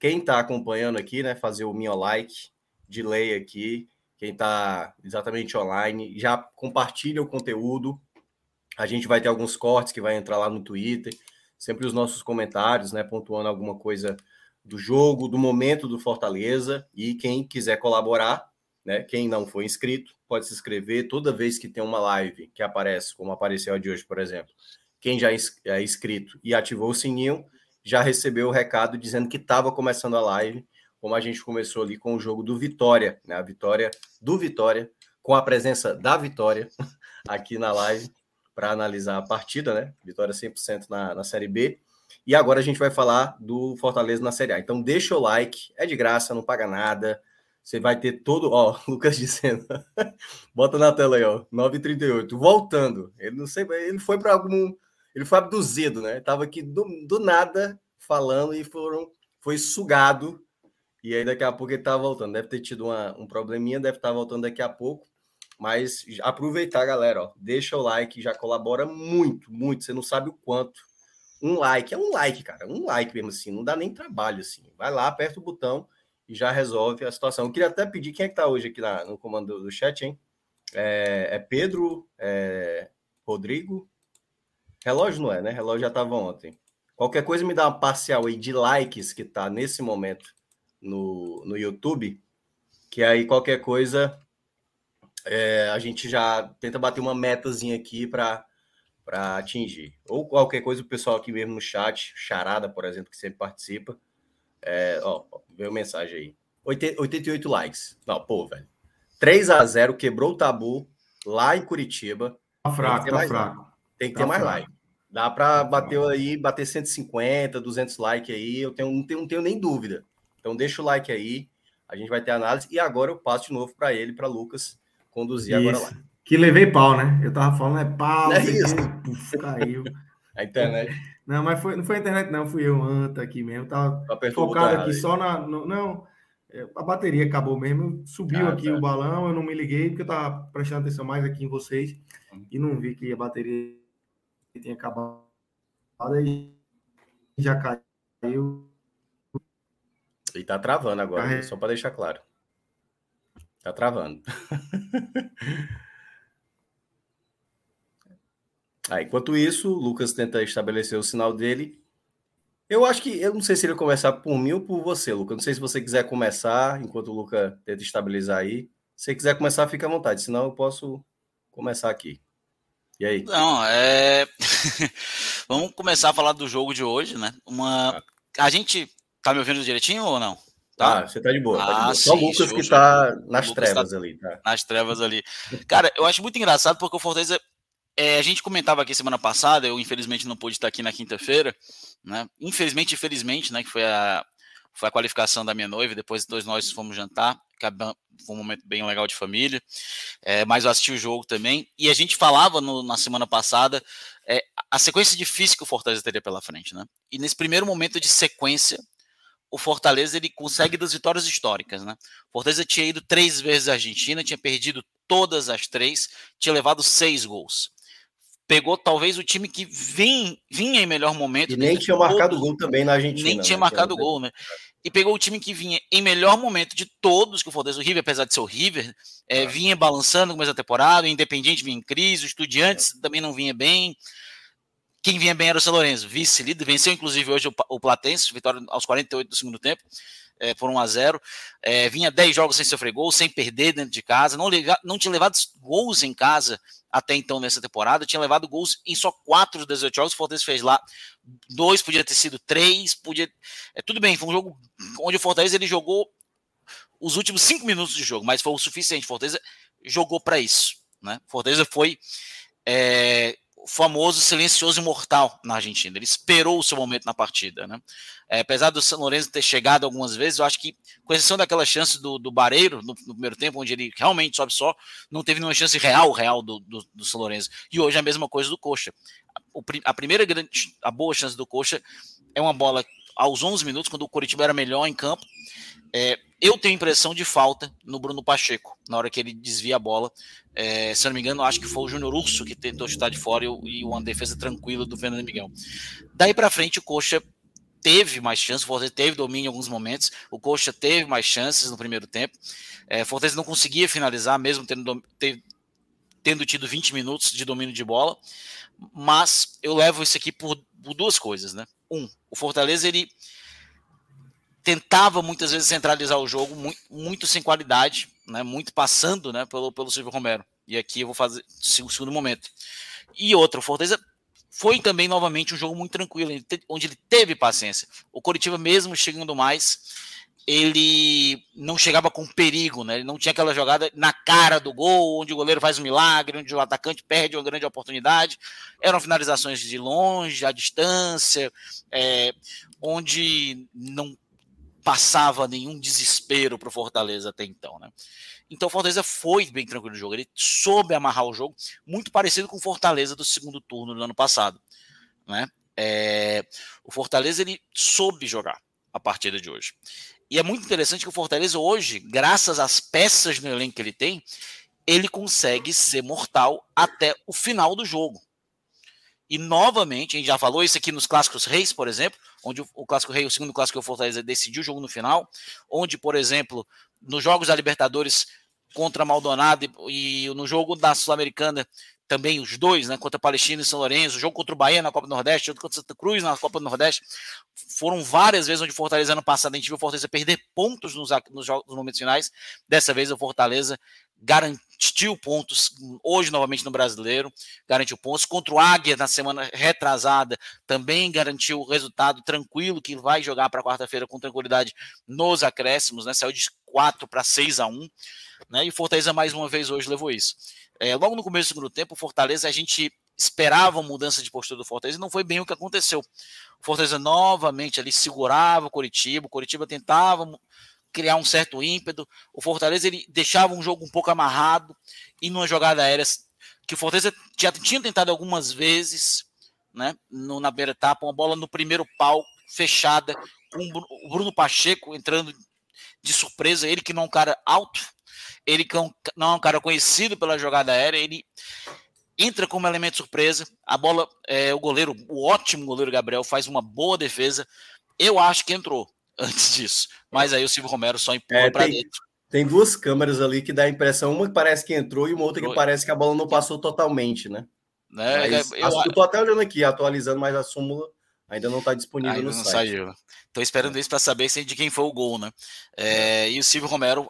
quem está acompanhando aqui, né, fazer o meu like de lei aqui, quem está exatamente online, já compartilha o conteúdo. A gente vai ter alguns cortes que vai entrar lá no Twitter, sempre os nossos comentários, né, pontuando alguma coisa do jogo, do momento do Fortaleza. E quem quiser colaborar, né? Quem não foi inscrito, pode se inscrever toda vez que tem uma live que aparece, como apareceu a de hoje, por exemplo. Quem já é inscrito e ativou o sininho, já recebeu o recado dizendo que estava começando a live, como a gente começou ali com o jogo do Vitória, né? A vitória do Vitória, com a presença da Vitória aqui na live para analisar a partida, né? Vitória 100% na, na Série B. E agora a gente vai falar do Fortaleza na Série A. Então deixa o like, é de graça, não paga nada. Você vai ter todo. Ó, Lucas dizendo. Bota na tela aí, ó. 9h38. Voltando. Ele não sei. Ele foi para algum. Ele foi abduzido, né? Tava aqui do, do nada falando e foram, foi sugado. E aí daqui a pouco ele tá voltando. Deve ter tido uma, um probleminha, deve estar tá voltando daqui a pouco. Mas aproveitar, galera, ó, deixa o like, já colabora muito, muito. Você não sabe o quanto. Um like é um like, cara, um like mesmo assim, não dá nem trabalho assim. Vai lá, aperta o botão e já resolve a situação. Eu queria até pedir quem é que tá hoje aqui na, no comando do chat, hein? É, é Pedro, é, Rodrigo. Relógio não é, né? Relógio já estava ontem. Qualquer coisa me dá uma parcial aí de likes que tá nesse momento no, no YouTube, que aí qualquer coisa é, a gente já tenta bater uma metazinha aqui para atingir. Ou qualquer coisa, o pessoal aqui mesmo no chat, Charada, por exemplo, que sempre participa. É, ó, veio mensagem aí. 88 likes. Não, pô, velho. 3 a 0 quebrou o tabu lá em Curitiba. Tá fraco, tá fraco. Like. Tem que tá ter mais like. Dá para tá bater fraco. aí, bater 150, 200 likes aí. Eu tenho, não, tenho, não tenho nem dúvida. Então deixa o like aí. A gente vai ter análise. E agora eu passo de novo para ele, para Lucas, conduzir Isso. agora lá. Que levei pau, né? Eu tava falando, é pau, é isso. Puf, caiu. A internet. Não, mas foi, não foi a internet, não, fui eu, Anta, aqui mesmo. Tava focado aqui só na. No, não, é, a bateria acabou mesmo. Subiu ah, aqui tá. o balão, eu não me liguei, porque eu tava prestando atenção mais aqui em vocês hum. e não vi que a bateria tinha acabado. Aí já caiu. E tá travando agora, Carre... só para deixar claro. Tá travando. ah, enquanto isso, o Lucas tenta estabelecer o sinal dele. Eu acho que, eu não sei se ele começar por mim ou por você, Lucas. Não sei se você quiser começar, enquanto o Lucas tenta estabilizar aí. Se você quiser começar, fica à vontade, senão eu posso começar aqui. E aí? Não, é. Vamos começar a falar do jogo de hoje, né? Uma. A gente. Tá me ouvindo direitinho ou não? Tá? Ah, você tá de boa. Tá de boa. Ah, Só o Lucas que tá nas Lucas trevas tá ali, tá? Nas trevas ali. Cara, eu acho muito engraçado porque o Fortaleza. É, a gente comentava aqui semana passada, eu infelizmente não pude estar aqui na quinta-feira, né? Infelizmente, infelizmente, né? Que foi a, foi a qualificação da minha noiva, depois dois nós fomos jantar, foi um momento bem legal de família, é, mas eu assisti o jogo também, e a gente falava no, na semana passada é, a sequência difícil que o Fortaleza teria pela frente, né? E nesse primeiro momento de sequência, o Fortaleza ele consegue das vitórias históricas, né? O Fortaleza tinha ido três vezes à Argentina, tinha perdido todas as três, tinha levado seis gols. Pegou talvez o time que vim, vinha em melhor momento. E nem tinha marcado gol também na Argentina. Nem tinha né? marcado gol, né? E pegou o time que vinha em melhor momento de todos que o Fortaleza, o River, apesar de ser o River, é, vinha balançando no começo da temporada, o Independiente vinha em crise, o Estudiantes é. também não vinha bem. Quem vinha bem era o São Lourenço, vice-líder, venceu inclusive hoje o, o Platense, vitória aos 48 do segundo tempo, é, por 1 a 0 é, Vinha 10 jogos sem sofrer gol, sem perder dentro de casa, não, não tinha levado gols em casa até então nessa temporada, tinha levado gols em só 4 dos 18 jogos, o Fortaleza fez lá, dois podia ter sido três, podia. É, tudo bem, foi um jogo onde o Fortaleza ele jogou os últimos 5 minutos de jogo, mas foi o suficiente. O Fortaleza jogou para isso. Né? Fortaleza foi é, famoso silencioso imortal na Argentina. Ele esperou o seu momento na partida. Né? É, apesar do São Lourenço ter chegado algumas vezes, eu acho que, com exceção daquela chance do, do Bareiro no, no, primeiro tempo, onde ele realmente sobe só, não teve nenhuma chance real, real do, do, do São. E hoje é a mesma coisa do Coxa. O, a primeira grande, a boa chance do Coxa é uma bola aos 11 minutos, quando o Curitiba era melhor em campo. É, eu tenho impressão de falta no Bruno Pacheco, na hora que ele desvia a bola. É, se eu não me engano, acho que foi o Júnior Urso que tentou chutar de fora e, e uma defesa tranquila do Fernando Miguel. Daí para frente, o Coxa teve mais chances, o Fortaleza teve domínio em alguns momentos, o Coxa teve mais chances no primeiro tempo. É, Fortaleza não conseguia finalizar, mesmo tendo, tendo tido 20 minutos de domínio de bola, mas eu levo isso aqui por, por duas coisas, né? Um, o Fortaleza ele tentava muitas vezes centralizar o jogo, muito, muito sem qualidade, né, muito passando né, pelo, pelo Silvio Romero. E aqui eu vou fazer o segundo momento. E outro, Fortaleza foi também novamente um jogo muito tranquilo, onde ele teve paciência. O Coritiba, mesmo chegando mais, ele não chegava com perigo, né? Ele não tinha aquela jogada na cara do gol, onde o goleiro faz um milagre, onde o atacante perde uma grande oportunidade. Eram finalizações de longe, à distância, é, onde não passava nenhum desespero para o Fortaleza até então, né? Então o Fortaleza foi bem tranquilo no jogo, ele soube amarrar o jogo, muito parecido com o Fortaleza do segundo turno do ano passado, né? É, o Fortaleza ele soube jogar a partida de hoje. E é muito interessante que o Fortaleza hoje, graças às peças no elenco que ele tem, ele consegue ser mortal até o final do jogo. E novamente, a gente já falou isso aqui nos clássicos reis, por exemplo, onde o, clássico rei, o segundo clássico que o Fortaleza decidiu o jogo no final, onde, por exemplo, nos jogos da Libertadores contra Maldonado e, e no jogo da Sul-Americana também os dois, né, contra Palestina e São Lourenço, o jogo contra o Bahia na Copa do Nordeste, outro contra Santa Cruz na Copa do Nordeste, foram várias vezes onde o Fortaleza ano passado a gente viu o Fortaleza perder pontos nos, nos, jogos, nos momentos finais, dessa vez o Fortaleza garantiu pontos hoje novamente no Brasileiro, garantiu pontos contra o Águia na semana retrasada, também garantiu o resultado tranquilo que vai jogar para quarta-feira com tranquilidade nos acréscimos, né, saiu de 4 para 6 a 1, né, e o Fortaleza mais uma vez hoje levou isso. É, logo no começo do segundo tempo, o Fortaleza, a gente esperava uma mudança de postura do Fortaleza e não foi bem o que aconteceu. O Fortaleza novamente ali segurava o Coritiba, o Coritiba tentava criar um certo ímpeto, o Fortaleza ele deixava um jogo um pouco amarrado e numa jogada aérea que o Fortaleza já tinha tentado algumas vezes, né, no, na beira etapa, uma bola no primeiro pau fechada, com o Bruno Pacheco entrando de surpresa, ele que não é um cara alto, ele que não é um cara conhecido pela jogada aérea, ele entra como elemento surpresa. A bola, é, o goleiro, o ótimo goleiro Gabriel, faz uma boa defesa. Eu acho que entrou antes disso, mas aí o Silvio Romero só empurra é, para dentro. Tem duas câmeras ali que dá a impressão, uma que parece que entrou e uma outra que parece que a bola não passou totalmente, né? né? Mas, eu, eu tô até olhando aqui, atualizando, mas a súmula ainda não está disponível ainda no não site. Saiu. Tô esperando isso para saber de quem foi o gol, né? É, e o Silvio Romero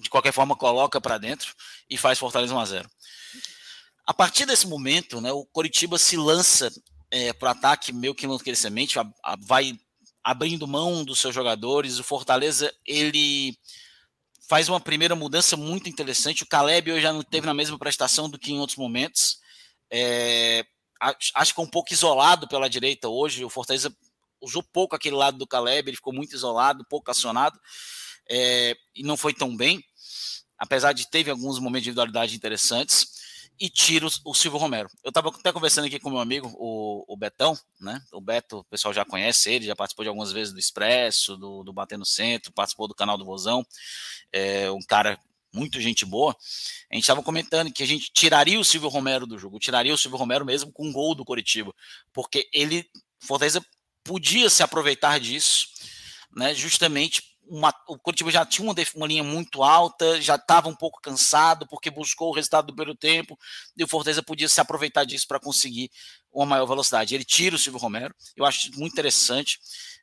de qualquer forma coloca para dentro e faz Fortaleza 1 a 0. A partir desse momento, né, o Coritiba se lança é, para o ataque meio que no crescimento, vai abrindo mão dos seus jogadores. O Fortaleza ele faz uma primeira mudança muito interessante. O Caleb hoje já não teve na mesma prestação do que em outros momentos. É, acho que um pouco isolado pela direita hoje. O Fortaleza usou pouco aquele lado do Caleb, ele ficou muito isolado, pouco acionado é, e não foi tão bem, apesar de teve alguns momentos de individualidade interessantes, e tira o, Silvio Romero. Eu estava até conversando aqui com meu amigo, o, o, Betão, né? O Beto, o pessoal já conhece ele, já participou de algumas vezes do Expresso, do, do Bater no Centro, participou do canal do Vozão, é um cara muito gente boa. A gente estava comentando que a gente tiraria o Silvio Romero do jogo, tiraria o Silvio Romero mesmo com um gol do Coritiba, porque ele, Fortaleza, podia se aproveitar disso, né? Justamente uma, o Curitiba já tinha uma, uma linha muito alta, já estava um pouco cansado, porque buscou o resultado do primeiro tempo, e o Fortaleza podia se aproveitar disso para conseguir uma maior velocidade. Ele tira o Silvio Romero, eu acho muito interessante,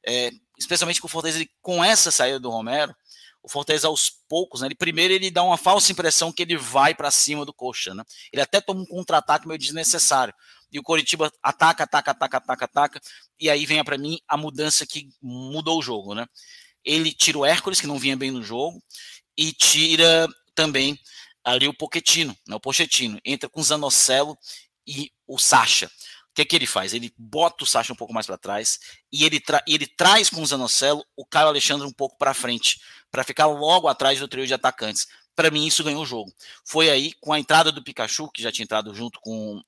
é, especialmente com o Fortaleza, com essa saída do Romero, o Fortaleza aos poucos, né, ele primeiro ele dá uma falsa impressão que ele vai para cima do Coxa, né? Ele até toma um contra-ataque meio desnecessário. E o Coritiba ataca, ataca, ataca, ataca, ataca, e aí vem para mim a mudança que mudou o jogo, né? Ele tira o Hércules, que não vinha bem no jogo, e tira também ali o Pochettino, né, o Pochettino, entra com o Zanocelo e o Sacha. O que, é que ele faz? Ele bota o Sacha um pouco mais para trás e ele, tra ele traz com o Zanocelo o Caio Alexandre um pouco para frente, para ficar logo atrás do trio de atacantes. Para mim, isso ganhou o jogo. Foi aí, com a entrada do Pikachu, que já tinha entrado junto com.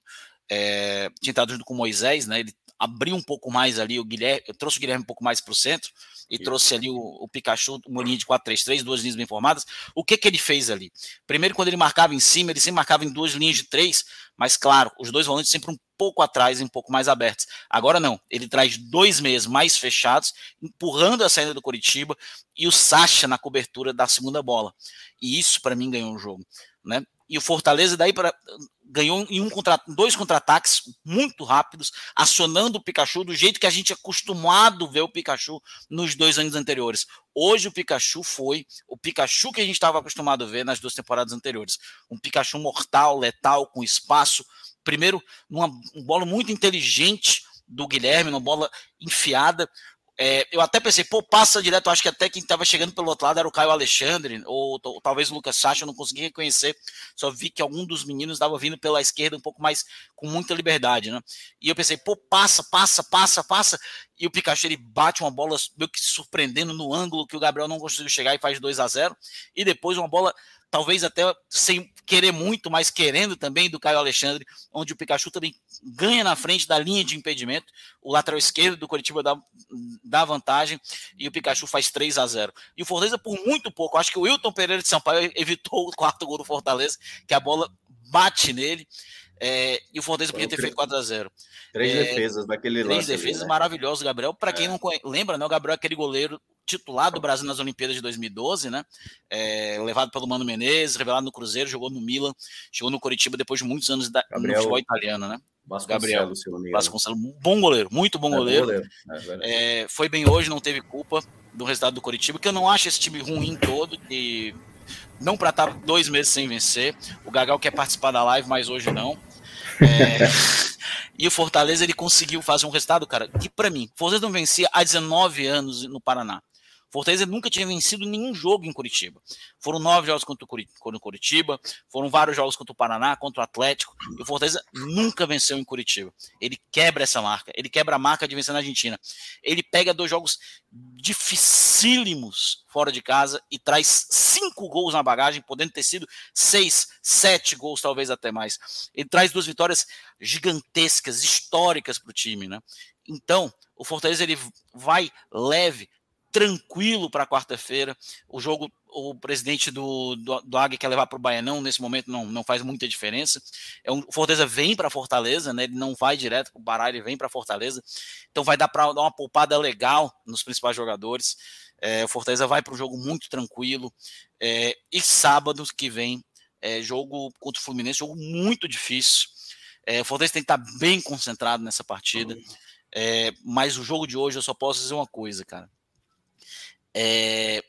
É, tinha entrado junto com Moisés, né? Ele abriu um pouco mais ali o Guilherme, eu trouxe o Guilherme um pouco mais para o centro e trouxe ali o, o Pikachu, uma linha de 4-3-3, duas linhas bem formadas. O que que ele fez ali? Primeiro, quando ele marcava em cima, ele sempre marcava em duas linhas de três, mas claro, os dois volantes sempre um pouco atrás, um pouco mais abertos. Agora não, ele traz dois meias mais fechados, empurrando a saída do Coritiba e o Sacha na cobertura da segunda bola. E isso para mim ganhou o jogo, né? E o Fortaleza daí para ganhou em um contra, dois contra-ataques muito rápidos, acionando o Pikachu do jeito que a gente é acostumado ver o Pikachu nos dois anos anteriores. Hoje o Pikachu foi o Pikachu que a gente estava acostumado a ver nas duas temporadas anteriores. Um Pikachu mortal, letal, com espaço. Primeiro, numa um bola muito inteligente do Guilherme, uma bola enfiada. É, eu até pensei, pô, passa direto. Acho que até quem estava chegando pelo outro lado era o Caio Alexandre, ou, ou talvez o Lucas Sacha, eu não consegui reconhecer. Só vi que algum dos meninos estava vindo pela esquerda um pouco mais com muita liberdade, né? E eu pensei, pô, passa, passa, passa, passa. E o Pikachu ele bate uma bola meio que surpreendendo no ângulo que o Gabriel não conseguiu chegar e faz 2 a 0 E depois uma bola talvez até sem querer muito, mas querendo também do Caio Alexandre, onde o Pikachu também ganha na frente da linha de impedimento. O lateral esquerdo do Curitiba dá, dá vantagem e o Pikachu faz 3 a 0 E o Fortaleza, por muito pouco, acho que o Wilton Pereira de Sampaio evitou o quarto gol do Fortaleza, que a bola bate nele. É, e o Fortaleza podia ter feito 4 a 0 Três é, defesas daquele três lance. Três defesas ali, né? maravilhosas, Gabriel. Para quem é. não lembra, né, o Gabriel é aquele goleiro titular do Brasil nas Olimpíadas de 2012, né? É, levado pelo Mano Menezes, revelado no Cruzeiro, jogou no Milan, chegou no Curitiba depois de muitos anos da, Gabriel, no futebol italiano, né? Gabriel Vasconcelos, bom goleiro, muito bom é, goleiro. goleiro. É, é, foi bem hoje, não teve culpa do resultado do Curitiba, que eu não acho esse time ruim todo, e não para estar tá dois meses sem vencer. O Gagal quer participar da live, mas hoje não. É, e o Fortaleza ele conseguiu fazer um resultado, cara, que para mim, o Fortaleza não vencia há 19 anos no Paraná. Fortaleza nunca tinha vencido nenhum jogo em Curitiba. Foram nove jogos contra o Curitiba, foram vários jogos contra o Paraná, contra o Atlético, e o Fortaleza nunca venceu em Curitiba. Ele quebra essa marca, ele quebra a marca de vencer na Argentina. Ele pega dois jogos dificílimos fora de casa e traz cinco gols na bagagem, podendo ter sido seis, sete gols, talvez até mais. Ele traz duas vitórias gigantescas, históricas para o time, né? Então, o Fortaleza ele vai leve, tranquilo para quarta-feira. O jogo, o presidente do, do, do Águia quer levar para o Baianão, nesse momento não, não faz muita diferença. É um, o Fortaleza vem para Fortaleza, né? ele não vai direto para o Pará, ele vem para Fortaleza. Então vai dar para dar uma poupada legal nos principais jogadores. É, o Fortaleza vai para um jogo muito tranquilo. É, e sábado que vem, é, jogo contra o Fluminense, jogo muito difícil. É, o Fortaleza tem que estar tá bem concentrado nessa partida. É, mas o jogo de hoje eu só posso dizer uma coisa, cara é,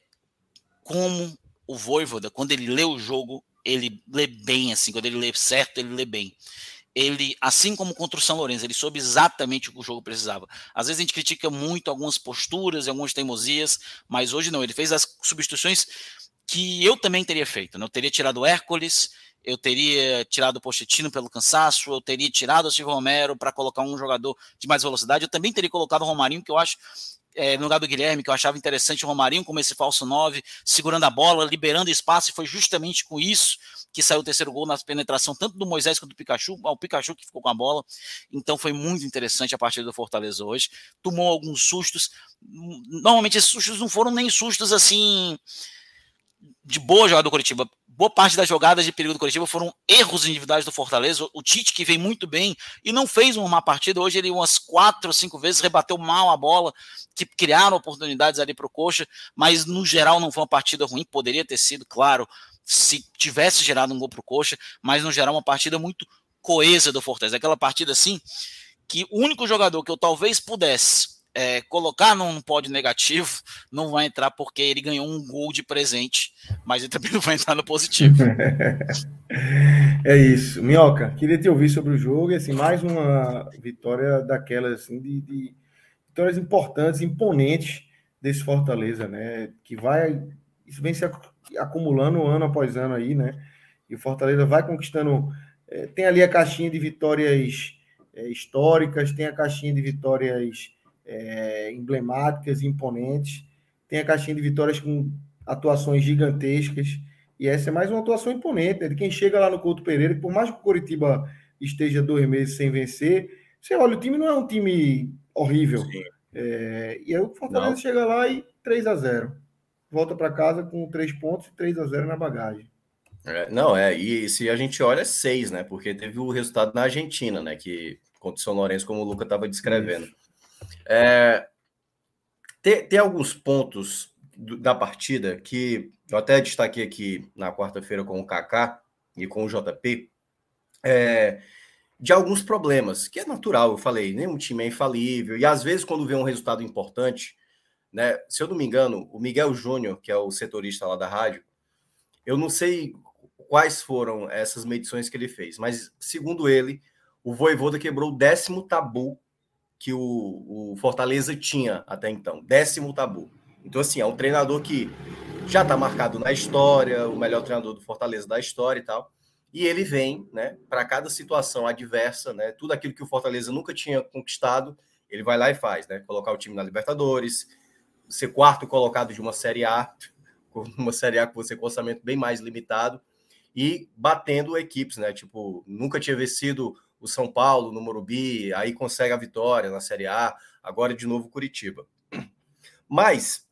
como o Voivoda, quando ele lê o jogo, ele lê bem, assim, quando ele lê certo, ele lê bem. Ele, assim como contra o São Lourenço, ele soube exatamente o que o jogo precisava. Às vezes a gente critica muito algumas posturas e algumas teimosias, mas hoje não. Ele fez as substituições que eu também teria feito. Né? Eu teria tirado o Hércules, eu teria tirado o Pochettino pelo cansaço, eu teria tirado o Silvio Romero para colocar um jogador de mais velocidade, eu também teria colocado o Romarinho, que eu acho é, no lugar do Guilherme, que eu achava interessante o Romarinho como esse falso 9, segurando a bola, liberando espaço, e foi justamente com isso que saiu o terceiro gol na penetração, tanto do Moisés quanto do Pikachu, o Pikachu que ficou com a bola. Então foi muito interessante a partida do Fortaleza hoje. Tomou alguns sustos. Normalmente esses sustos não foram nem sustos assim de boa jogada do Curitiba boa parte das jogadas de perigo do Curitiba foram erros individuais do Fortaleza. O Tite, que vem muito bem e não fez uma má partida, hoje ele umas quatro ou cinco vezes rebateu mal a bola, que criaram oportunidades ali para o Coxa, mas no geral não foi uma partida ruim, poderia ter sido, claro, se tivesse gerado um gol para o Coxa, mas no geral uma partida muito coesa do Fortaleza. Aquela partida assim que o único jogador que eu talvez pudesse é, colocar num pódio negativo, não vai entrar porque ele ganhou um gol de presente, mas ele também não vai entrar no positivo. é isso. Minhoca, queria te ouvir sobre o jogo e assim, mais uma vitória daquelas assim, de, de vitórias importantes, imponentes desse Fortaleza, né? Que vai. Isso vem se acumulando ano após ano aí, né? E o Fortaleza vai conquistando. É, tem ali a caixinha de vitórias é, históricas, tem a caixinha de vitórias é, emblemáticas, imponentes. Tem a caixinha de vitórias com atuações gigantescas. E essa é mais uma atuação imponente, né? de quem chega lá no Couto Pereira, que por mais que o Coritiba esteja dois meses sem vencer, você olha, o time não é um time horrível. É, e aí o Fortaleza não. chega lá e 3 a 0 Volta para casa com três pontos e 3 a 0 na bagagem. É, não, é, e se a gente olha, é seis, né? Porque teve o resultado na Argentina, né? Que contra o São Lourenço, como o Luca estava descrevendo. Isso. É, tem, tem alguns pontos da partida que eu até destaquei aqui na quarta-feira com o Kaká e com o JP. é, de alguns problemas, que é natural, eu falei, nenhum time é infalível, e às vezes quando vê um resultado importante, né, se eu não me engano, o Miguel Júnior, que é o setorista lá da rádio, eu não sei quais foram essas medições que ele fez, mas segundo ele, o Voivoda quebrou o décimo tabu que o, o Fortaleza tinha até então, décimo tabu. Então, assim, é um treinador que já está marcado na história, o melhor treinador do Fortaleza da história e tal. E ele vem, né, para cada situação adversa, né, tudo aquilo que o Fortaleza nunca tinha conquistado, ele vai lá e faz, né, colocar o time na Libertadores, ser quarto colocado de uma Série A, uma Série A com você com orçamento bem mais limitado e batendo equipes, né, tipo, nunca tinha vencido o São Paulo no Morumbi, aí consegue a vitória na Série A, agora de novo Curitiba. Mas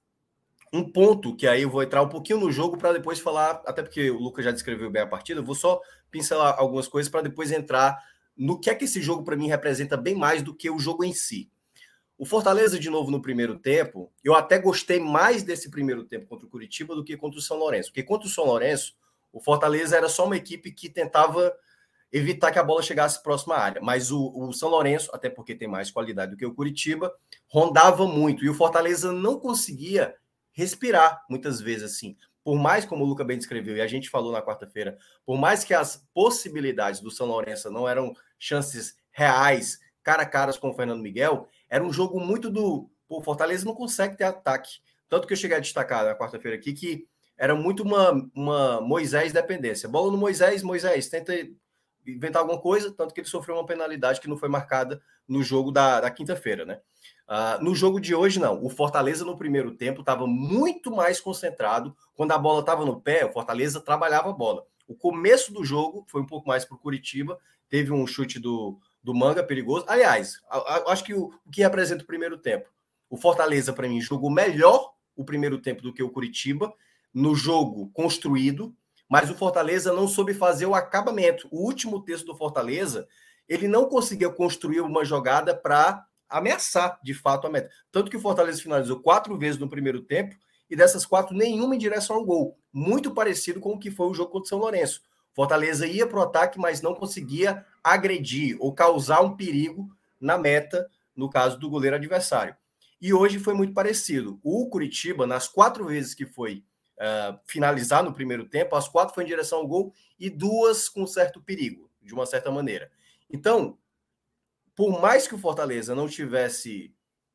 um ponto que aí eu vou entrar um pouquinho no jogo para depois falar, até porque o Lucas já descreveu bem a partida, eu vou só pincelar algumas coisas para depois entrar no que é que esse jogo para mim representa bem mais do que o jogo em si. O Fortaleza, de novo, no primeiro tempo, eu até gostei mais desse primeiro tempo contra o Curitiba do que contra o São Lourenço. Porque contra o São Lourenço, o Fortaleza era só uma equipe que tentava evitar que a bola chegasse próxima à área. Mas o, o São Lourenço, até porque tem mais qualidade do que o Curitiba, rondava muito. E o Fortaleza não conseguia respirar muitas vezes assim. Por mais, como o Luca bem descreveu, e a gente falou na quarta-feira, por mais que as possibilidades do São Lourenço não eram chances reais, cara a cara com o Fernando Miguel, era um jogo muito do. Pô, Fortaleza não consegue ter ataque. Tanto que eu cheguei a destacar na quarta-feira aqui que era muito uma, uma Moisés dependência. Bola no Moisés, Moisés tenta inventar alguma coisa, tanto que ele sofreu uma penalidade que não foi marcada no jogo da, da quinta-feira, né? Uh, no jogo de hoje, não. O Fortaleza, no primeiro tempo, estava muito mais concentrado. Quando a bola estava no pé, o Fortaleza trabalhava a bola. O começo do jogo foi um pouco mais para o Curitiba. Teve um chute do, do Manga perigoso. Aliás, acho que o, o que representa o primeiro tempo? O Fortaleza, para mim, jogou melhor o primeiro tempo do que o Curitiba. No jogo construído, mas o Fortaleza não soube fazer o acabamento. O último texto do Fortaleza, ele não conseguiu construir uma jogada para ameaçar de fato a meta. Tanto que o Fortaleza finalizou quatro vezes no primeiro tempo e dessas quatro, nenhuma em direção ao gol. Muito parecido com o que foi o jogo contra o São Lourenço. Fortaleza ia para o ataque, mas não conseguia agredir ou causar um perigo na meta, no caso do goleiro adversário. E hoje foi muito parecido. O Curitiba, nas quatro vezes que foi uh, finalizar no primeiro tempo, as quatro foi em direção ao gol e duas com certo perigo, de uma certa maneira. Então, por mais que o Fortaleza não tivesse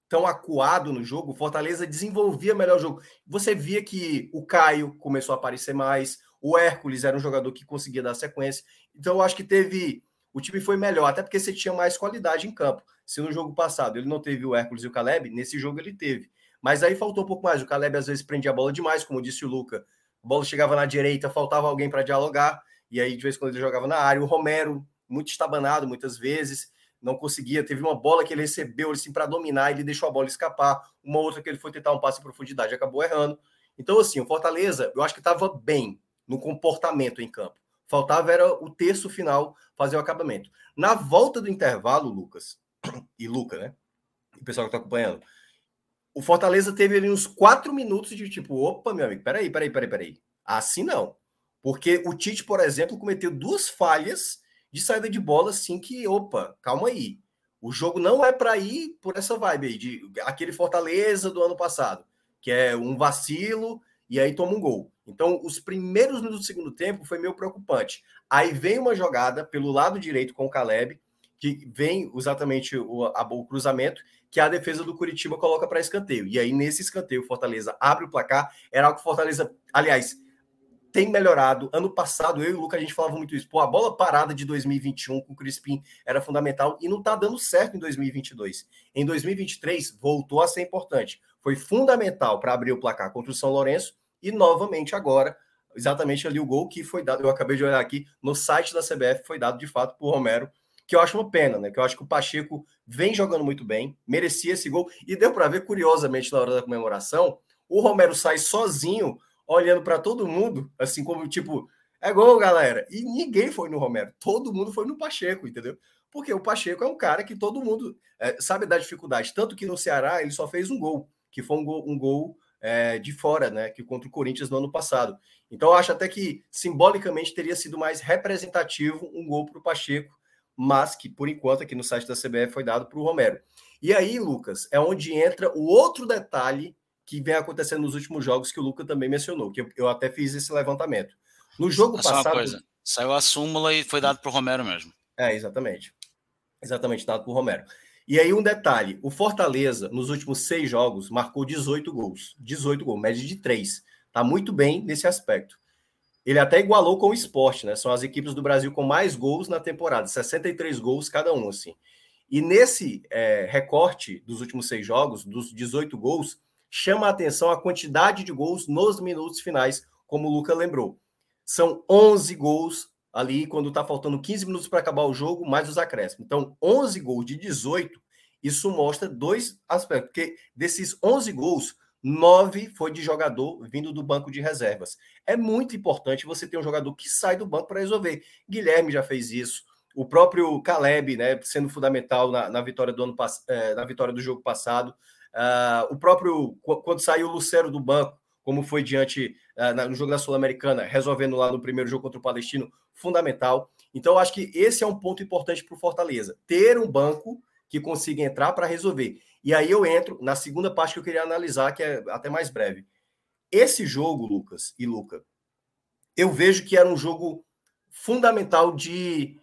tão acuado no jogo, o Fortaleza desenvolvia melhor o jogo. Você via que o Caio começou a aparecer mais, o Hércules era um jogador que conseguia dar sequência. Então, eu acho que teve. O time foi melhor, até porque você tinha mais qualidade em campo. Se no jogo passado ele não teve o Hércules e o Caleb, nesse jogo ele teve. Mas aí faltou um pouco mais. O Caleb às vezes prendia a bola demais, como disse o Luca. A bola chegava na direita, faltava alguém para dialogar, e aí de vez em quando ele jogava na área. O Romero, muito estabanado muitas vezes, não conseguia. Teve uma bola que ele recebeu assim, para dominar, ele deixou a bola escapar. Uma outra que ele foi tentar um passe em profundidade, acabou errando. Então, assim, o Fortaleza, eu acho que estava bem no comportamento em campo. Faltava era o terço final fazer o acabamento. Na volta do intervalo, Lucas, e Luca, né? O pessoal que está acompanhando, o Fortaleza teve ali uns quatro minutos de tipo, opa, meu amigo, peraí, peraí, peraí, peraí. Assim não. Porque o Tite, por exemplo, cometeu duas falhas de saída de bola assim que, opa, calma aí. O jogo não é para ir por essa vibe aí, de aquele Fortaleza do ano passado, que é um vacilo e aí toma um gol. Então, os primeiros minutos do segundo tempo foi meio preocupante. Aí vem uma jogada pelo lado direito com o Caleb, que vem exatamente o, a, o cruzamento, que a defesa do Curitiba coloca para escanteio. E aí, nesse escanteio, Fortaleza abre o placar. Era algo que Fortaleza, aliás, tem melhorado. Ano passado, eu e o Lucas, a gente falava muito isso. Pô, a bola parada de 2021 com o Crispim era fundamental e não tá dando certo em 2022. Em 2023, voltou a ser importante. Foi fundamental para abrir o placar contra o São Lourenço e, novamente, agora, exatamente ali o gol que foi dado. Eu acabei de olhar aqui no site da CBF, foi dado de fato por Romero que eu acho uma pena, né? Que eu acho que o Pacheco vem jogando muito bem, merecia esse gol e deu para ver curiosamente na hora da comemoração, o Romero sai sozinho, olhando para todo mundo, assim como tipo, é gol, galera. E ninguém foi no Romero, todo mundo foi no Pacheco, entendeu? Porque o Pacheco é um cara que todo mundo é, sabe da dificuldade, tanto que no Ceará ele só fez um gol, que foi um gol, um gol é, de fora, né? Que contra o Corinthians no ano passado. Então, eu acho até que simbolicamente teria sido mais representativo um gol para o Pacheco, mas que por enquanto aqui no site da CBF foi dado para o Romero. E aí, Lucas, é onde entra o outro detalhe que vem acontecendo nos últimos jogos que o Lucas também mencionou, que eu, eu até fiz esse levantamento. No jogo passado. Coisa, saiu a súmula e foi dado para o Romero mesmo. É, exatamente. Exatamente, dado para o Romero. E aí, um detalhe: o Fortaleza, nos últimos seis jogos, marcou 18 gols. 18 gols, média de 3. Tá muito bem nesse aspecto. Ele até igualou com o esporte, né? São as equipes do Brasil com mais gols na temporada, 63 gols cada um, assim. E nesse é, recorte dos últimos seis jogos, dos 18 gols, chama a atenção a quantidade de gols nos minutos finais, como o Luca lembrou. São 11 gols ali quando está faltando 15 minutos para acabar o jogo, mais os acréscimos. Então, 11 gols de 18, isso mostra dois aspectos, porque desses 11 gols, nove foi de jogador vindo do banco de reservas. É muito importante você ter um jogador que sai do banco para resolver. Guilherme já fez isso, o próprio Caleb, né, sendo fundamental na, na vitória do ano é, na vitória do jogo passado. Uh, o próprio quando saiu o Lucero do banco, como foi diante uh, no jogo da Sul-Americana, resolvendo lá no primeiro jogo contra o Palestino, fundamental. Então, acho que esse é um ponto importante para o Fortaleza, ter um banco que consiga entrar para resolver. E aí eu entro na segunda parte que eu queria analisar, que é até mais breve. Esse jogo, Lucas e Luca, eu vejo que era um jogo fundamental de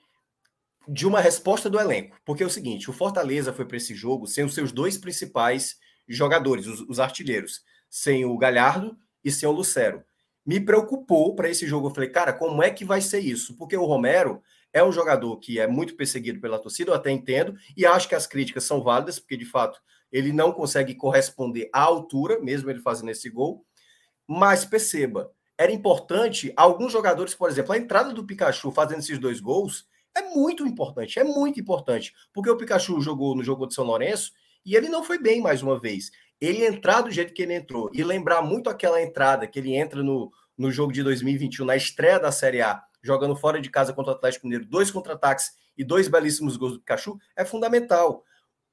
de uma resposta do elenco. Porque é o seguinte: o Fortaleza foi para esse jogo sem os seus dois principais jogadores, os, os, artilheiros, sem o Galhardo e sem o Lucero. Me preocupou para esse jogo. Eu falei, cara, como é que vai ser isso? Porque o Romero é um jogador que é muito perseguido pela torcida, eu até entendo, e acho que as críticas são válidas, porque de fato ele não consegue corresponder à altura, mesmo ele fazendo esse gol. Mas perceba, era importante alguns jogadores, por exemplo, a entrada do Pikachu fazendo esses dois gols é muito importante, é muito importante. Porque o Pikachu jogou no jogo de São Lourenço e ele não foi bem mais uma vez. Ele entrar do jeito que ele entrou e lembrar muito aquela entrada que ele entra no, no jogo de 2021, na estreia da Série A, jogando fora de casa contra o Atlético Mineiro, dois contra-ataques e dois belíssimos gols do Pikachu, é fundamental.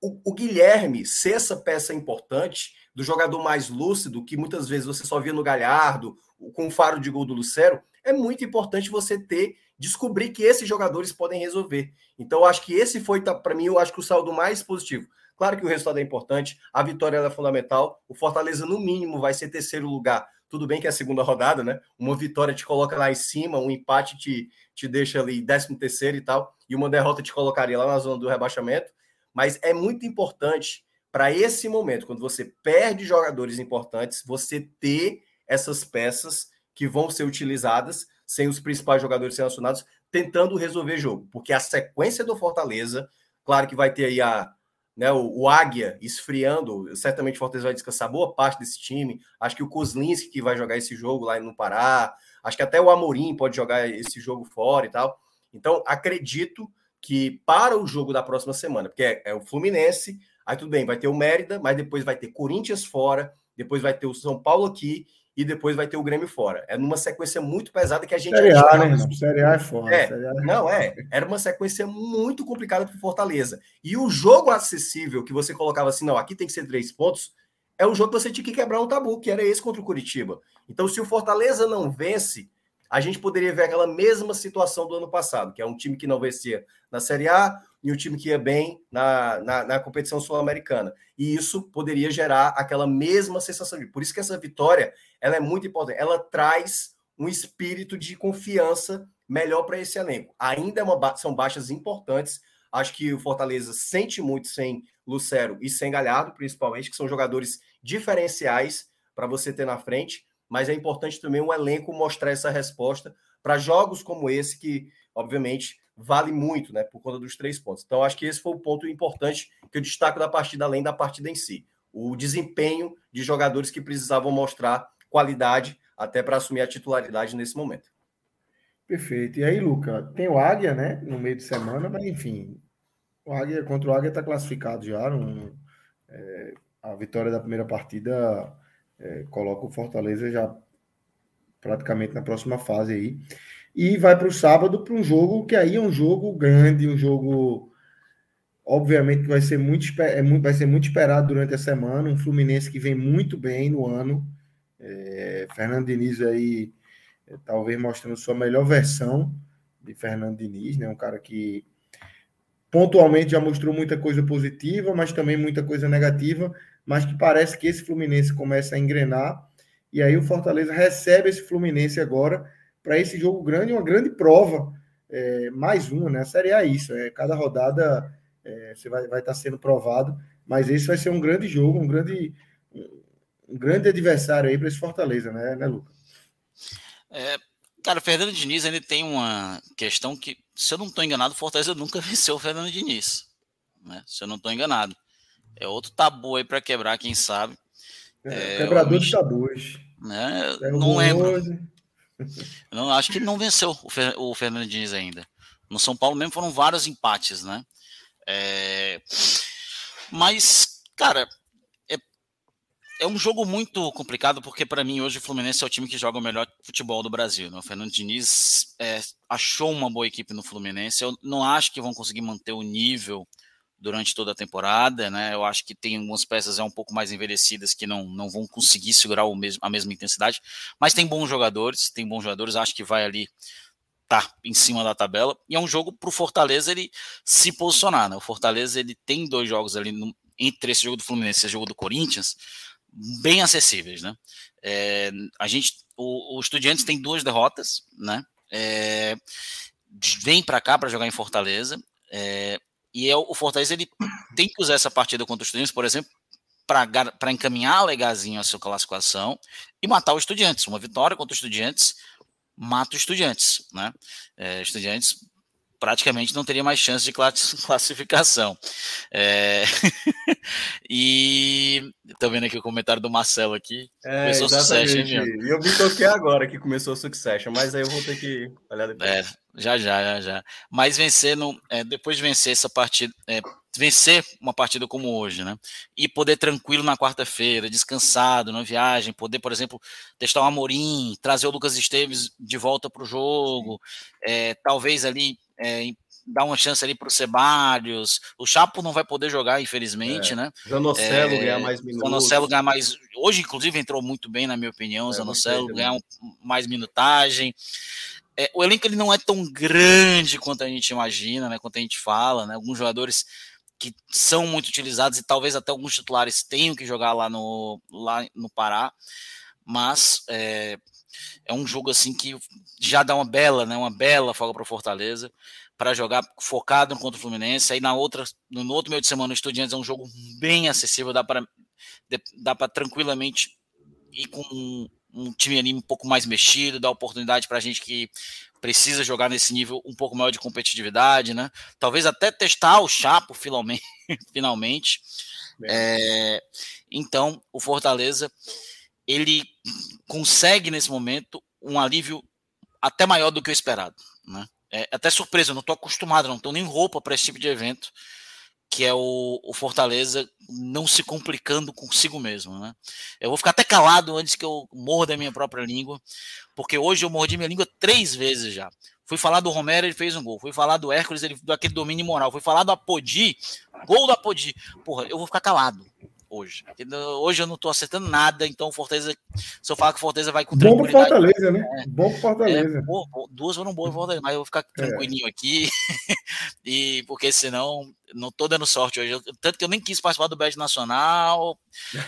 O, o, Guilherme ser essa peça importante, do jogador mais lúcido, que muitas vezes você só via no Galhardo, com o faro de gol do Lucero, é muito importante você ter descobrir que esses jogadores podem resolver. Então, eu acho que esse foi, tá, para mim, eu acho que o saldo mais positivo. Claro que o resultado é importante, a vitória é fundamental. O Fortaleza, no mínimo, vai ser terceiro lugar. Tudo bem que é a segunda rodada, né? Uma vitória te coloca lá em cima, um empate te, te deixa ali décimo terceiro e tal, e uma derrota te colocaria lá na zona do rebaixamento. Mas é muito importante para esse momento, quando você perde jogadores importantes, você ter essas peças que vão ser utilizadas sem os principais jogadores selecionados, tentando resolver jogo. Porque a sequência do Fortaleza, claro que vai ter aí a, né, o, o, Águia esfriando, certamente o Fortaleza vai descansar boa parte desse time. Acho que o Kozlinski que vai jogar esse jogo lá no Pará. Acho que até o Amorim pode jogar esse jogo fora e tal. Então, acredito que para o jogo da próxima semana, porque é, é o Fluminense, aí tudo bem, vai ter o Mérida, mas depois vai ter Corinthians fora, depois vai ter o São Paulo aqui e depois vai ter o Grêmio fora. É numa sequência muito pesada que a gente. Série A, né? Série A é fora. É, é, não, é. Era uma sequência muito complicada para o Fortaleza. E o jogo acessível que você colocava assim, não, aqui tem que ser três pontos, é um jogo que você tinha que quebrar um tabu, que era esse contra o Curitiba. Então, se o Fortaleza não vence, a gente poderia ver aquela mesma situação do ano passado, que é um time que não vencia na Série A e um time que ia bem na, na, na competição sul-americana. E isso poderia gerar aquela mesma sensação. De, por isso que essa vitória ela é muito importante. Ela traz um espírito de confiança melhor para esse elenco. Ainda é uma, são baixas importantes. Acho que o Fortaleza sente muito sem Lucero e sem Galhardo, principalmente, que são jogadores diferenciais para você ter na frente mas é importante também o elenco mostrar essa resposta para jogos como esse, que, obviamente, vale muito, né, por conta dos três pontos. Então, acho que esse foi o ponto importante que eu destaco da partida, além da partida em si. O desempenho de jogadores que precisavam mostrar qualidade até para assumir a titularidade nesse momento. Perfeito. E aí, Luca, tem o Águia, né, no meio de semana, mas enfim, o Águia contra o Águia está classificado já. No, é, a vitória da primeira partida é, coloca o Fortaleza já praticamente na próxima fase aí. E vai para o sábado para um jogo que aí é um jogo grande, um jogo Obviamente que vai ser muito, é vai ser muito esperado durante a semana. Um Fluminense que vem muito bem no ano. É, Fernando Diniz aí, é, talvez mostrando sua melhor versão de Fernando Diniz, né? Um cara que pontualmente já mostrou muita coisa positiva, mas também muita coisa negativa, mas que parece que esse Fluminense começa a engrenar. E aí o Fortaleza recebe esse Fluminense agora para esse jogo grande, uma grande prova, é, mais uma, né? A Série A é isso, é cada rodada é, você vai, vai estar tá sendo provado, mas esse vai ser um grande jogo, um grande, um grande adversário aí para esse Fortaleza, né, né Lucas? É, cara, o Fernando Diniz ele tem uma questão que, se eu não estou enganado, o Fortaleza nunca venceu o Fernando Diniz, né? Se eu não estou enganado. É outro tabu aí para quebrar, quem sabe. É, é quebrador de tabus. Né? Não lembro. Eu não, acho que não venceu o, Fer, o Fernando Diniz ainda. No São Paulo mesmo foram vários empates, né? É... Mas, cara, é... é um jogo muito complicado porque para mim hoje o Fluminense é o time que joga o melhor futebol do Brasil. Né? O Fernando Diniz é, achou uma boa equipe no Fluminense. Eu não acho que vão conseguir manter o nível durante toda a temporada, né? Eu acho que tem algumas peças é um pouco mais envelhecidas que não, não vão conseguir segurar o mesmo, a mesma intensidade, mas tem bons jogadores, tem bons jogadores, acho que vai ali tá em cima da tabela, e é um jogo para o Fortaleza ele se posicionar, né? O Fortaleza ele tem dois jogos ali no, entre esse jogo do Fluminense e esse jogo do Corinthians, bem acessíveis, né? É, a gente, o, o Estudiantes tem duas derrotas, né? É, vem para cá para jogar em Fortaleza, é, e é, o Fortaleza ele tem que usar essa partida contra o Estudiantes, por exemplo, para encaminhar legazinho a sua classificação e matar o Estudiantes. Uma vitória contra o Estudiantes mata o Estudiantes, né? É, estudiantes praticamente não teria mais chance de classificação. É... e tô vendo aqui o comentário do Marcelo aqui. É, começou Succession. E eu me toquei agora que começou o Succession, mas aí eu vou ter que olhar depois. É, já, já, já, já. Mas vencer, no, é, depois de vencer essa partida, é, vencer uma partida como hoje, né? E poder tranquilo na quarta-feira, descansado, na viagem, poder, por exemplo, testar o Amorim, trazer o Lucas Esteves de volta para o jogo, é, talvez ali é, dar uma chance ali para o Ceballos. O Chapo não vai poder jogar, infelizmente, é. né? Zanocelo é, ganhar mais minutos. Zanocelo ganhar mais. Hoje, inclusive, entrou muito bem, na minha opinião. É, Zanocelo ganhar um, mais minutagem. É, o elenco ele não é tão grande quanto a gente imagina, né? Quanto a gente fala, né? Alguns jogadores que são muito utilizados e talvez até alguns titulares tenham que jogar lá no, lá no Pará, mas é, é um jogo assim que já dá uma bela, né, uma bela folga para o Fortaleza para jogar focado contra o Fluminense. Aí na outra, no outro meio de semana, o Estudiantes é um jogo bem acessível, dá para dá para tranquilamente ir com um, um time ali um pouco mais mexido, dar oportunidade para a gente que precisa jogar nesse nível um pouco maior de competitividade, né? Talvez até testar o Chapo finalmente. finalmente. É, então, o Fortaleza ele consegue nesse momento um alívio até maior do que o esperado, né? É até surpresa, eu não estou acostumado, não estou nem roupa para esse tipo de evento que é o, o, Fortaleza não se complicando consigo mesmo. Né? Eu vou ficar até calado antes que eu morra da minha própria língua, porque hoje eu mordi minha língua três vezes já. Fui falar do Romero, ele fez um gol. Fui falar do Hércules, ele deu aquele domínio moral. Fui falar do Apodi, gol do Apodi. Porra, eu vou ficar calado hoje. Hoje eu não estou acertando nada, então o Fortaleza, se eu falar que o Fortaleza vai com Bom pro Fortaleza, né? É, Bom pro Fortaleza. É, duas foram boas Fortaleza, mas eu vou ficar tranquilinho é. aqui, e porque senão não tô dando sorte hoje. Tanto que eu nem quis participar do Bet Nacional,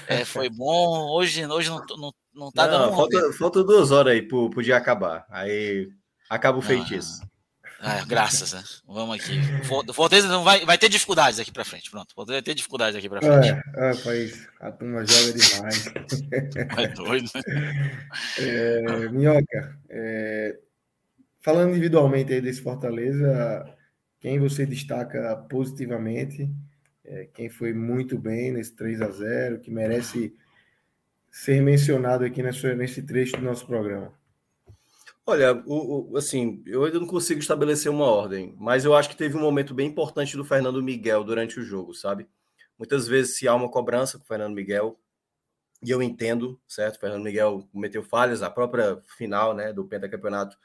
é, foi bom. Hoje, hoje não, não, não tá não, dando falta, falta, duas horas aí pro, pro dia acabar. Aí acaba o feitiço. É, graças, né? Vamos aqui. Fortaleza não vai, vai ter dificuldades aqui para frente. Pronto, Fortaleza vai ter dificuldades aqui para frente. É, é, país. A turma joga demais. É doido, né? É, Minhoca, é, falando individualmente aí desse Fortaleza, quem você destaca positivamente? É, quem foi muito bem nesse 3 a 0 que merece ser mencionado aqui nesse trecho do nosso programa? Olha, o, o, assim, eu ainda não consigo estabelecer uma ordem, mas eu acho que teve um momento bem importante do Fernando Miguel durante o jogo, sabe? Muitas vezes se há uma cobrança com o Fernando Miguel, e eu entendo, certo? O Fernando Miguel cometeu falhas, a própria final, né, do pentacampeonato.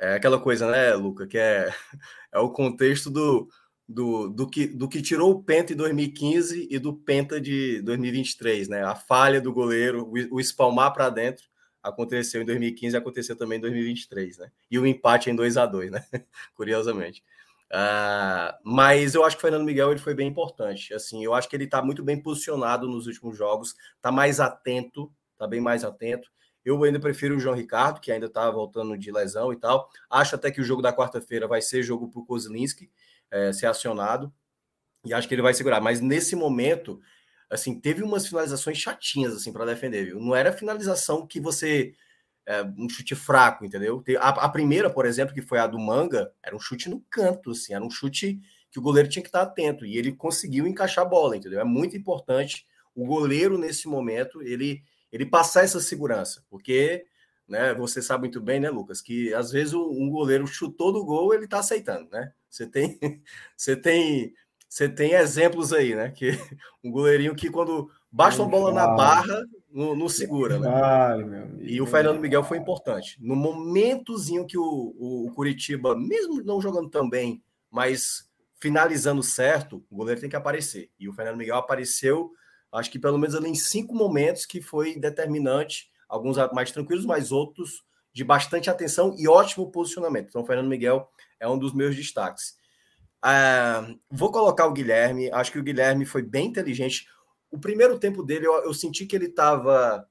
É aquela coisa, né, Luca, que é, é o contexto do, do, do, que, do que tirou o Penta em 2015 e do Penta de 2023, né? A falha do goleiro, o, o espalmar para dentro aconteceu em 2015 e aconteceu também em 2023, né? E o empate em 2 a 2 né? Curiosamente. Uh, mas eu acho que o Fernando Miguel ele foi bem importante. Assim, eu acho que ele está muito bem posicionado nos últimos jogos, está mais atento, está bem mais atento. Eu ainda prefiro o João Ricardo, que ainda está voltando de lesão e tal. Acho até que o jogo da quarta-feira vai ser jogo para o Kozlinski é, ser acionado. E acho que ele vai segurar. Mas nesse momento, assim, teve umas finalizações chatinhas assim para defender, viu? Não era finalização que você é, um chute fraco, entendeu? A, a, primeira, por exemplo, que foi a do Manga, era um chute no canto, assim, era um chute que o goleiro tinha que estar atento e ele conseguiu encaixar a bola, entendeu? É muito importante o goleiro nesse momento ele ele passar essa segurança, porque né, você sabe muito bem, né, Lucas, que às vezes um goleiro chutou do gol, ele tá aceitando, né? Você tem você tem você tem exemplos aí, né? Que um goleirinho que quando baixa uma bola na barra, não, não segura, né? e o Fernando Miguel foi importante. No momentozinho que o, o, o, Curitiba, mesmo não jogando tão bem, mas finalizando certo, o goleiro tem que aparecer. E o Fernando Miguel apareceu, acho que pelo menos ali em cinco momentos que foi determinante, alguns mais tranquilos, mas outros de bastante atenção e ótimo posicionamento. Então, o Fernando Miguel é um dos meus destaques. Uh, vou colocar o Guilherme. Acho que o Guilherme foi bem inteligente. O primeiro tempo dele, eu, eu senti que ele estava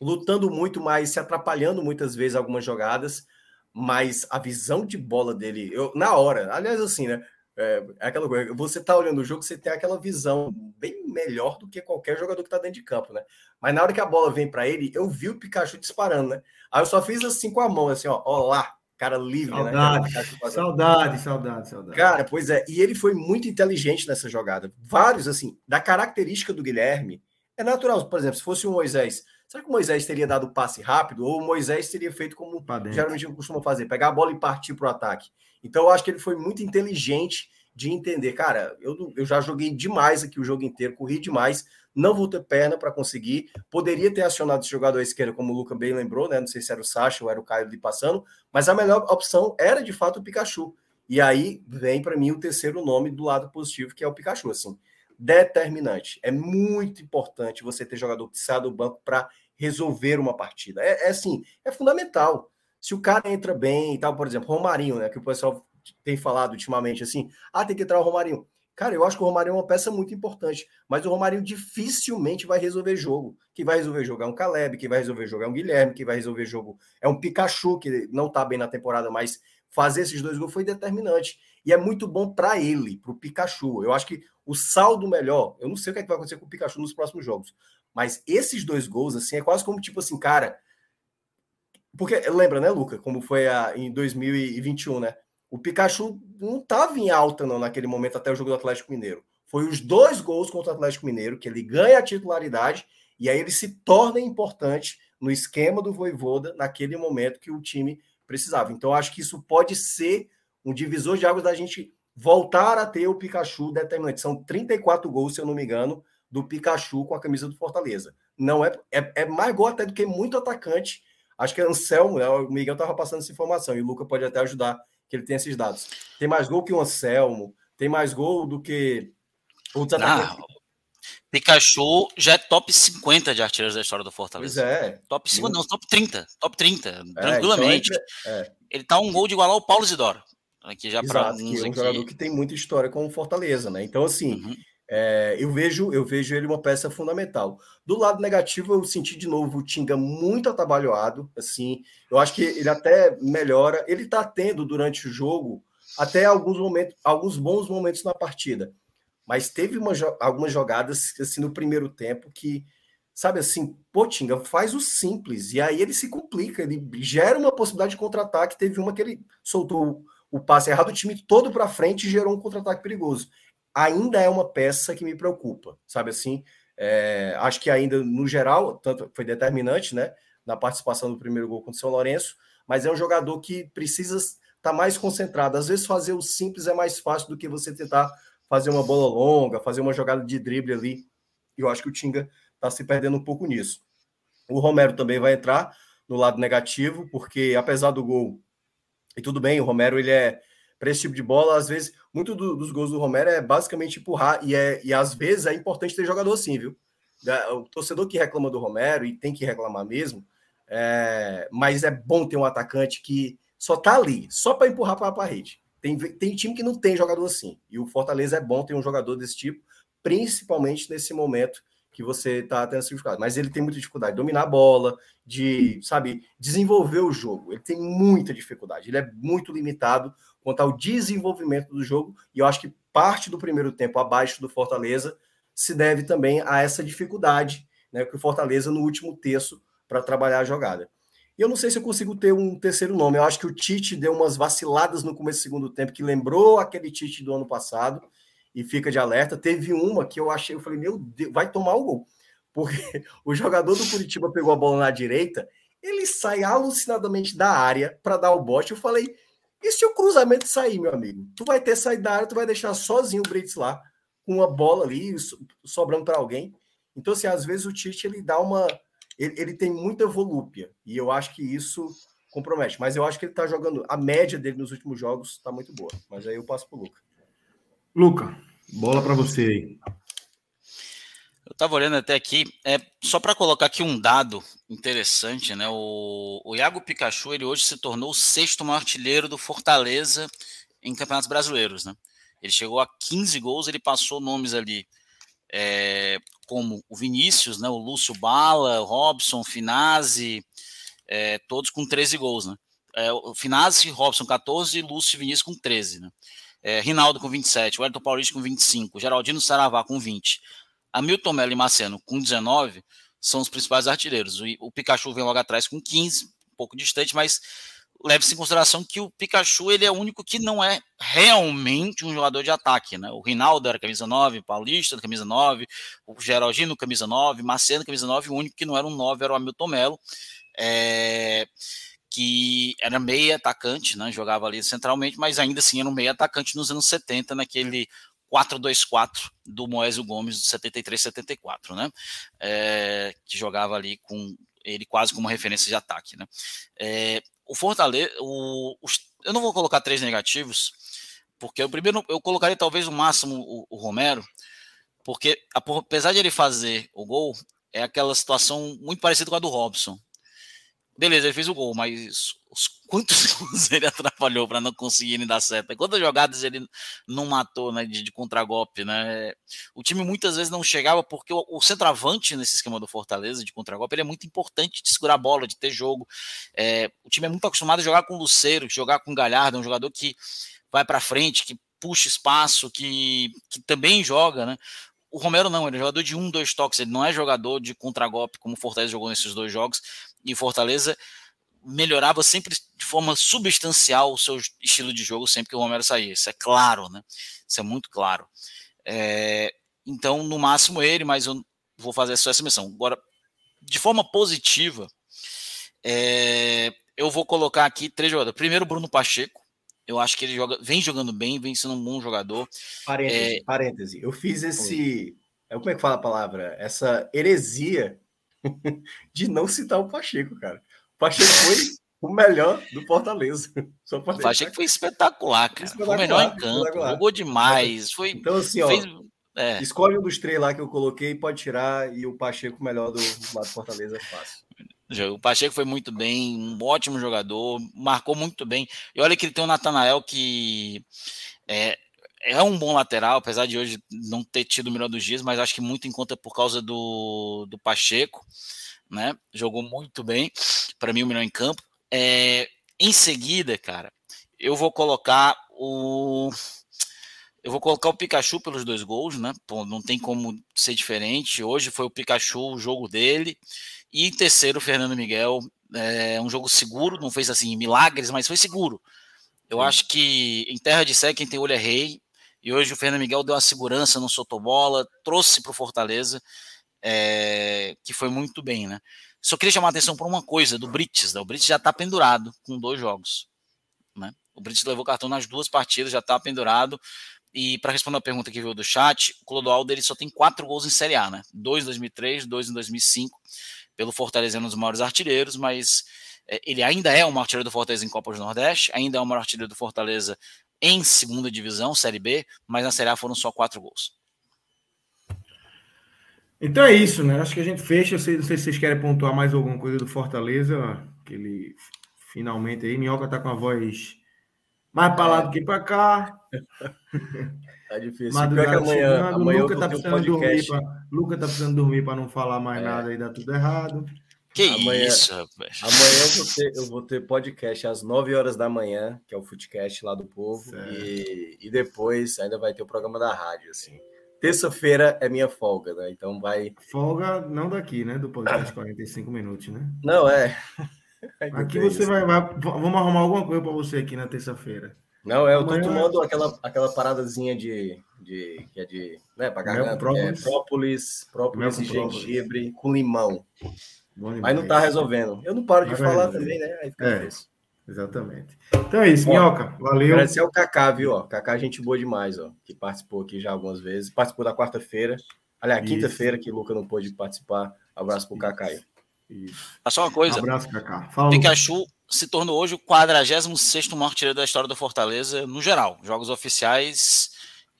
lutando muito mais, se atrapalhando muitas vezes algumas jogadas, mas a visão de bola dele, eu, na hora, aliás, assim, né? É, é aquela coisa, você tá olhando o jogo, você tem aquela visão bem melhor do que qualquer jogador que tá dentro de campo, né? Mas na hora que a bola vem para ele, eu vi o Pikachu disparando, né? Aí eu só fiz assim com a mão, assim, ó, ó lá, cara livre, saudade, né? Saudade, saudade, saudade. Cara, pois é, e ele foi muito inteligente nessa jogada. Vários, assim, da característica do Guilherme, é natural, por exemplo, se fosse o Moisés, será que o Moisés teria dado passe rápido? Ou o Moisés teria feito como geralmente costuma fazer, pegar a bola e partir para o ataque? Então, eu acho que ele foi muito inteligente de entender, cara, eu, eu já joguei demais aqui o jogo inteiro, corri demais, não vou ter perna para conseguir. Poderia ter acionado esse jogador à esquerda, como o Luca bem lembrou, né? Não sei se era o Sacha ou era o Caio ali passando, mas a melhor opção era de fato o Pikachu. E aí vem para mim o terceiro nome do lado positivo, que é o Pikachu. Assim, determinante. É muito importante você ter jogador que sai do banco para resolver uma partida. É, é assim, é fundamental. Se o cara entra bem e tal, por exemplo, Romarinho, né? Que o pessoal tem falado ultimamente assim, ah, tem que entrar o Romarinho. Cara, eu acho que o Romarinho é uma peça muito importante, mas o Romarinho dificilmente vai resolver jogo. Quem vai resolver jogo é um Caleb, quem vai resolver jogo é um Guilherme, quem vai resolver jogo é um Pikachu, que não tá bem na temporada, mas fazer esses dois gols foi determinante. E é muito bom para ele, para o Pikachu. Eu acho que o saldo melhor, eu não sei o que, é que vai acontecer com o Pikachu nos próximos jogos, mas esses dois gols, assim, é quase como tipo assim, cara. Porque lembra, né, Luca, como foi a, em 2021, né? O Pikachu não estava em alta não naquele momento até o jogo do Atlético Mineiro. Foi os dois gols contra o Atlético Mineiro que ele ganha a titularidade e aí ele se torna importante no esquema do Voivoda naquele momento que o time precisava. Então acho que isso pode ser um divisor de águas da gente voltar a ter o Pikachu determinante. São 34 gols, se eu não me engano, do Pikachu com a camisa do Fortaleza. Não é, é, é mais gol até do que muito atacante. Acho que é Anselmo, né? o Miguel estava passando essa informação e o Luca pode até ajudar que ele tem esses dados. Tem mais gol que o Anselmo, tem mais gol do que outros atacantes. Pikachu já é top 50 de artilheiros da história do Fortaleza. Pois é. Top 50, não, top 30. Top 30, é, tranquilamente. Então é, Ele tá um gol de igualar o Paulo Zidoro. Aqui já para alguns que é um aqui. jogador que tem muita história com o Fortaleza, né? Então, assim, uhum. É, eu vejo eu vejo ele uma peça fundamental. Do lado negativo, eu senti de novo o Tinga muito atabalhoado. Assim, eu acho que ele até melhora. Ele está tendo durante o jogo até alguns momentos, alguns bons momentos na partida. Mas teve uma, algumas jogadas assim no primeiro tempo que, sabe assim, pô, Tinga, faz o simples. E aí ele se complica, ele gera uma possibilidade de contra-ataque. Teve uma que ele soltou o passe errado, o time todo para frente e gerou um contra-ataque perigoso ainda é uma peça que me preocupa, sabe assim? É, acho que ainda, no geral, tanto foi determinante, né? Na participação do primeiro gol contra o São Lourenço, mas é um jogador que precisa estar tá mais concentrado. Às vezes, fazer o simples é mais fácil do que você tentar fazer uma bola longa, fazer uma jogada de drible ali. E eu acho que o Tinga está se perdendo um pouco nisso. O Romero também vai entrar no lado negativo, porque apesar do gol, e tudo bem, o Romero ele é para esse tipo de bola. Às vezes, muito do, dos gols do Romero é basicamente empurrar, e, é, e às vezes é importante ter jogador assim, viu? O torcedor que reclama do Romero, e tem que reclamar mesmo, é, mas é bom ter um atacante que só tá ali, só para empurrar para a rede. Tem, tem time que não tem jogador assim, e o Fortaleza é bom ter um jogador desse tipo, principalmente nesse momento que você está tendo dificuldade. Mas ele tem muita dificuldade de dominar a bola, de, sabe, desenvolver o jogo. Ele tem muita dificuldade. Ele é muito limitado quanto ao desenvolvimento do jogo. E eu acho que parte do primeiro tempo abaixo do Fortaleza se deve também a essa dificuldade, né, que o Fortaleza no último terço para trabalhar a jogada. E eu não sei se eu consigo ter um terceiro nome. Eu acho que o Tite deu umas vaciladas no começo do segundo tempo que lembrou aquele Tite do ano passado e fica de alerta. Teve uma que eu achei, eu falei, meu Deus, vai tomar o gol. Porque o jogador do Curitiba pegou a bola na direita, ele sai alucinadamente da área para dar o bote. Eu falei, e se o cruzamento sair, meu amigo? Tu vai ter saído da área, tu vai deixar sozinho o Brits lá, com uma bola ali, sobrando para alguém. Então, assim, às vezes o Tite ele dá uma. Ele, ele, tem muita volúpia, e eu acho que isso compromete. Mas eu acho que ele está jogando. A média dele nos últimos jogos está muito boa. Mas aí eu passo para o Luca. Luca, bola para você aí. Eu estava olhando até aqui, é, só para colocar aqui um dado interessante, né? O, o Iago Pikachu ele hoje se tornou o sexto maior artilheiro do Fortaleza em campeonatos brasileiros, né? Ele chegou a 15 gols, ele passou nomes ali é, como o Vinícius, né? O Lúcio Bala, o Robson, Finazzi, é, todos com 13 gols, né? É, o Finazzi, Robson 14 e Lúcio e Vinícius com 13, né? é, Rinaldo com 27, o Elton Paulista com 25, Geraldino Saravá com 20, Hamilton Melo e Marceno com 19 são os principais artilheiros. O, Pikachu vem logo atrás com 15, um pouco distante, mas leve-se em consideração que o Pikachu ele é o único que não é realmente um jogador de ataque, né? O Rinaldo era camisa 9, Paulista camisa 9, o Geraldino camisa 9, Marceno camisa 9, o único que não era um 9 era o Hamilton Melo. É que era meia atacante, né? Jogava ali centralmente, mas ainda assim era um meia atacante nos anos 70, naquele 4-2-4 do Moésio Gomes de 73-74, né? É, que jogava ali com ele quase como referência de ataque, né? É, o Fortaleza, o, eu não vou colocar três negativos, porque o primeiro eu colocaria talvez o máximo o, o Romero, porque apesar de ele fazer o gol, é aquela situação muito parecida com a do Robson, Beleza, ele fez o gol, mas os quantos gols ele atrapalhou para não conseguirem dar certo? Quantas jogadas ele não matou né, de, de contragolpe, né? O time muitas vezes não chegava porque o, o centroavante nesse esquema do Fortaleza de contragolpe ele é muito importante de segurar a bola, de ter jogo. É, o time é muito acostumado a jogar com o Luceiro, jogar com o Galhardo, um jogador que vai para frente, que puxa espaço, que, que também joga, né? O Romero não, ele é jogador de um, dois toques, ele não é jogador de contragolpe como o Fortaleza jogou nesses dois jogos e Fortaleza melhorava sempre de forma substancial o seu estilo de jogo sempre que o Romero saía. Isso é claro, né? Isso é muito claro. É, então, no máximo ele, mas eu vou fazer só essa menção. Agora, de forma positiva, é, eu vou colocar aqui três jogadores. Primeiro, Bruno Pacheco. Eu acho que ele joga, vem jogando bem, vem sendo um bom jogador. Parêntese, é, parêntese. Eu fiz esse. Oi. Como é que fala a palavra? Essa heresia de não citar o Pacheco, cara. O Pacheco foi o melhor do Fortaleza. Só o Pacheco foi espetacular, cara. Espetacular, foi o melhor em campo, jogou demais. Foi, então, assim, ó, fez, é. escolhe um dos três lá que eu coloquei, pode tirar, e o Pacheco melhor do, do lado do Fortaleza é fácil. O Pacheco foi muito bem, um ótimo jogador, marcou muito bem. E olha que ele tem o Natanael que é, é um bom lateral, apesar de hoje não ter tido o melhor dos dias, mas acho que muito em conta por causa do, do Pacheco, né? Jogou muito bem, para mim o melhor em campo. É, em seguida, cara, eu vou colocar o eu vou colocar o Pikachu pelos dois gols, né? Pô, não tem como ser diferente. Hoje foi o Pikachu o jogo dele. E em terceiro, o Fernando Miguel. É um jogo seguro, não fez assim milagres, mas foi seguro. Eu acho que em terra de sé, quem tem olho é rei. E hoje o Fernando Miguel deu uma segurança, não soltou bola, trouxe para o Fortaleza, é, que foi muito bem, né? Só queria chamar a atenção para uma coisa do Brits, né? O Brits já está pendurado com dois jogos, né? O Brits levou cartão nas duas partidas, já está pendurado. E para responder a pergunta que veio do chat, o Clodoaldo ele só tem quatro gols em Série A, né? Dois em 2003, dois em 2005, pelo Fortaleza, um dos maiores artilheiros, mas é, ele ainda é o maior artilheiro do Fortaleza em Copa do Nordeste, ainda é o maior artilheiro do Fortaleza em segunda divisão, Série B, mas na Série A foram só quatro gols. Então é isso, né? Acho que a gente fecha. Não sei, se vocês querem pontuar mais alguma coisa do Fortaleza, que ele finalmente aí. Minhoca tá com a voz mais para lá do que para cá. Tá difícil. Pior que amanhã, amanhã Luca tá precisando dormir pra, Luca tá precisando dormir para não falar mais é. nada e dar tudo errado. Que amanhã, isso, rapaz. Amanhã eu vou, ter, eu vou ter podcast às 9 horas da manhã, que é o Footcast lá do povo. E, e depois ainda vai ter o programa da rádio, assim. Terça-feira é minha folga, né? Então vai. Folga não daqui, né? Do podcast 45 minutos, né? Não, é. Aqui você vai, vai, Vamos arrumar alguma coisa para você aqui na terça-feira. Não, é, eu tô tomando aquela, aquela paradazinha de, de. que é de. né, pra garganta. Própolis, é, própolis, própolis e gengibre com limão. Mas não tá resolvendo. Eu não paro de falar também, né? Aí fica é. difícil. Exatamente. Então é isso, Minhoca. Valeu. Agradecer ao Kaká, viu? Ó, Kaká, é gente boa demais, ó. Que participou aqui já algumas vezes. Participou da quarta-feira. Aliás, quinta-feira, que o Luca não pôde participar. Abraço pro Kaká aí. Isso. só uma coisa. Um abraço, Kaká. Fala, Pikachu se tornou hoje o 46 maior artilheiro da história do Fortaleza, no geral. Jogos oficiais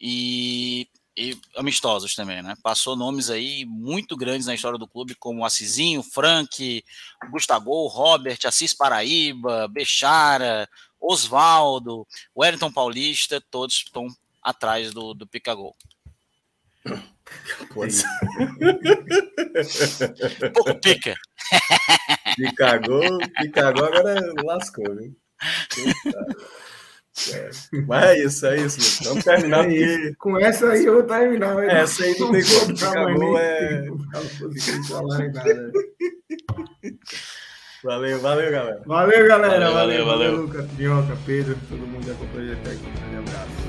e e amistosos também, né? Passou nomes aí muito grandes na história do clube, como Assisinho, Frank, Gustavo, Robert, Assis Paraíba, Bechara, Oswaldo, Wellington Paulista, todos estão atrás do, do Picagol. Pode Pouco pica. Picagol, Picagol agora lascou, viu? É. Mas é isso, é isso. Vamos terminar. É porque... Com essa aí eu vou terminar. Essa aí não tem como. Acabou, é... Valeu, valeu, galera. Valeu, galera. Valeu, valeu. valeu. valeu. Lucas, Pedro, todo mundo que acompanhou até aqui. Um abraço.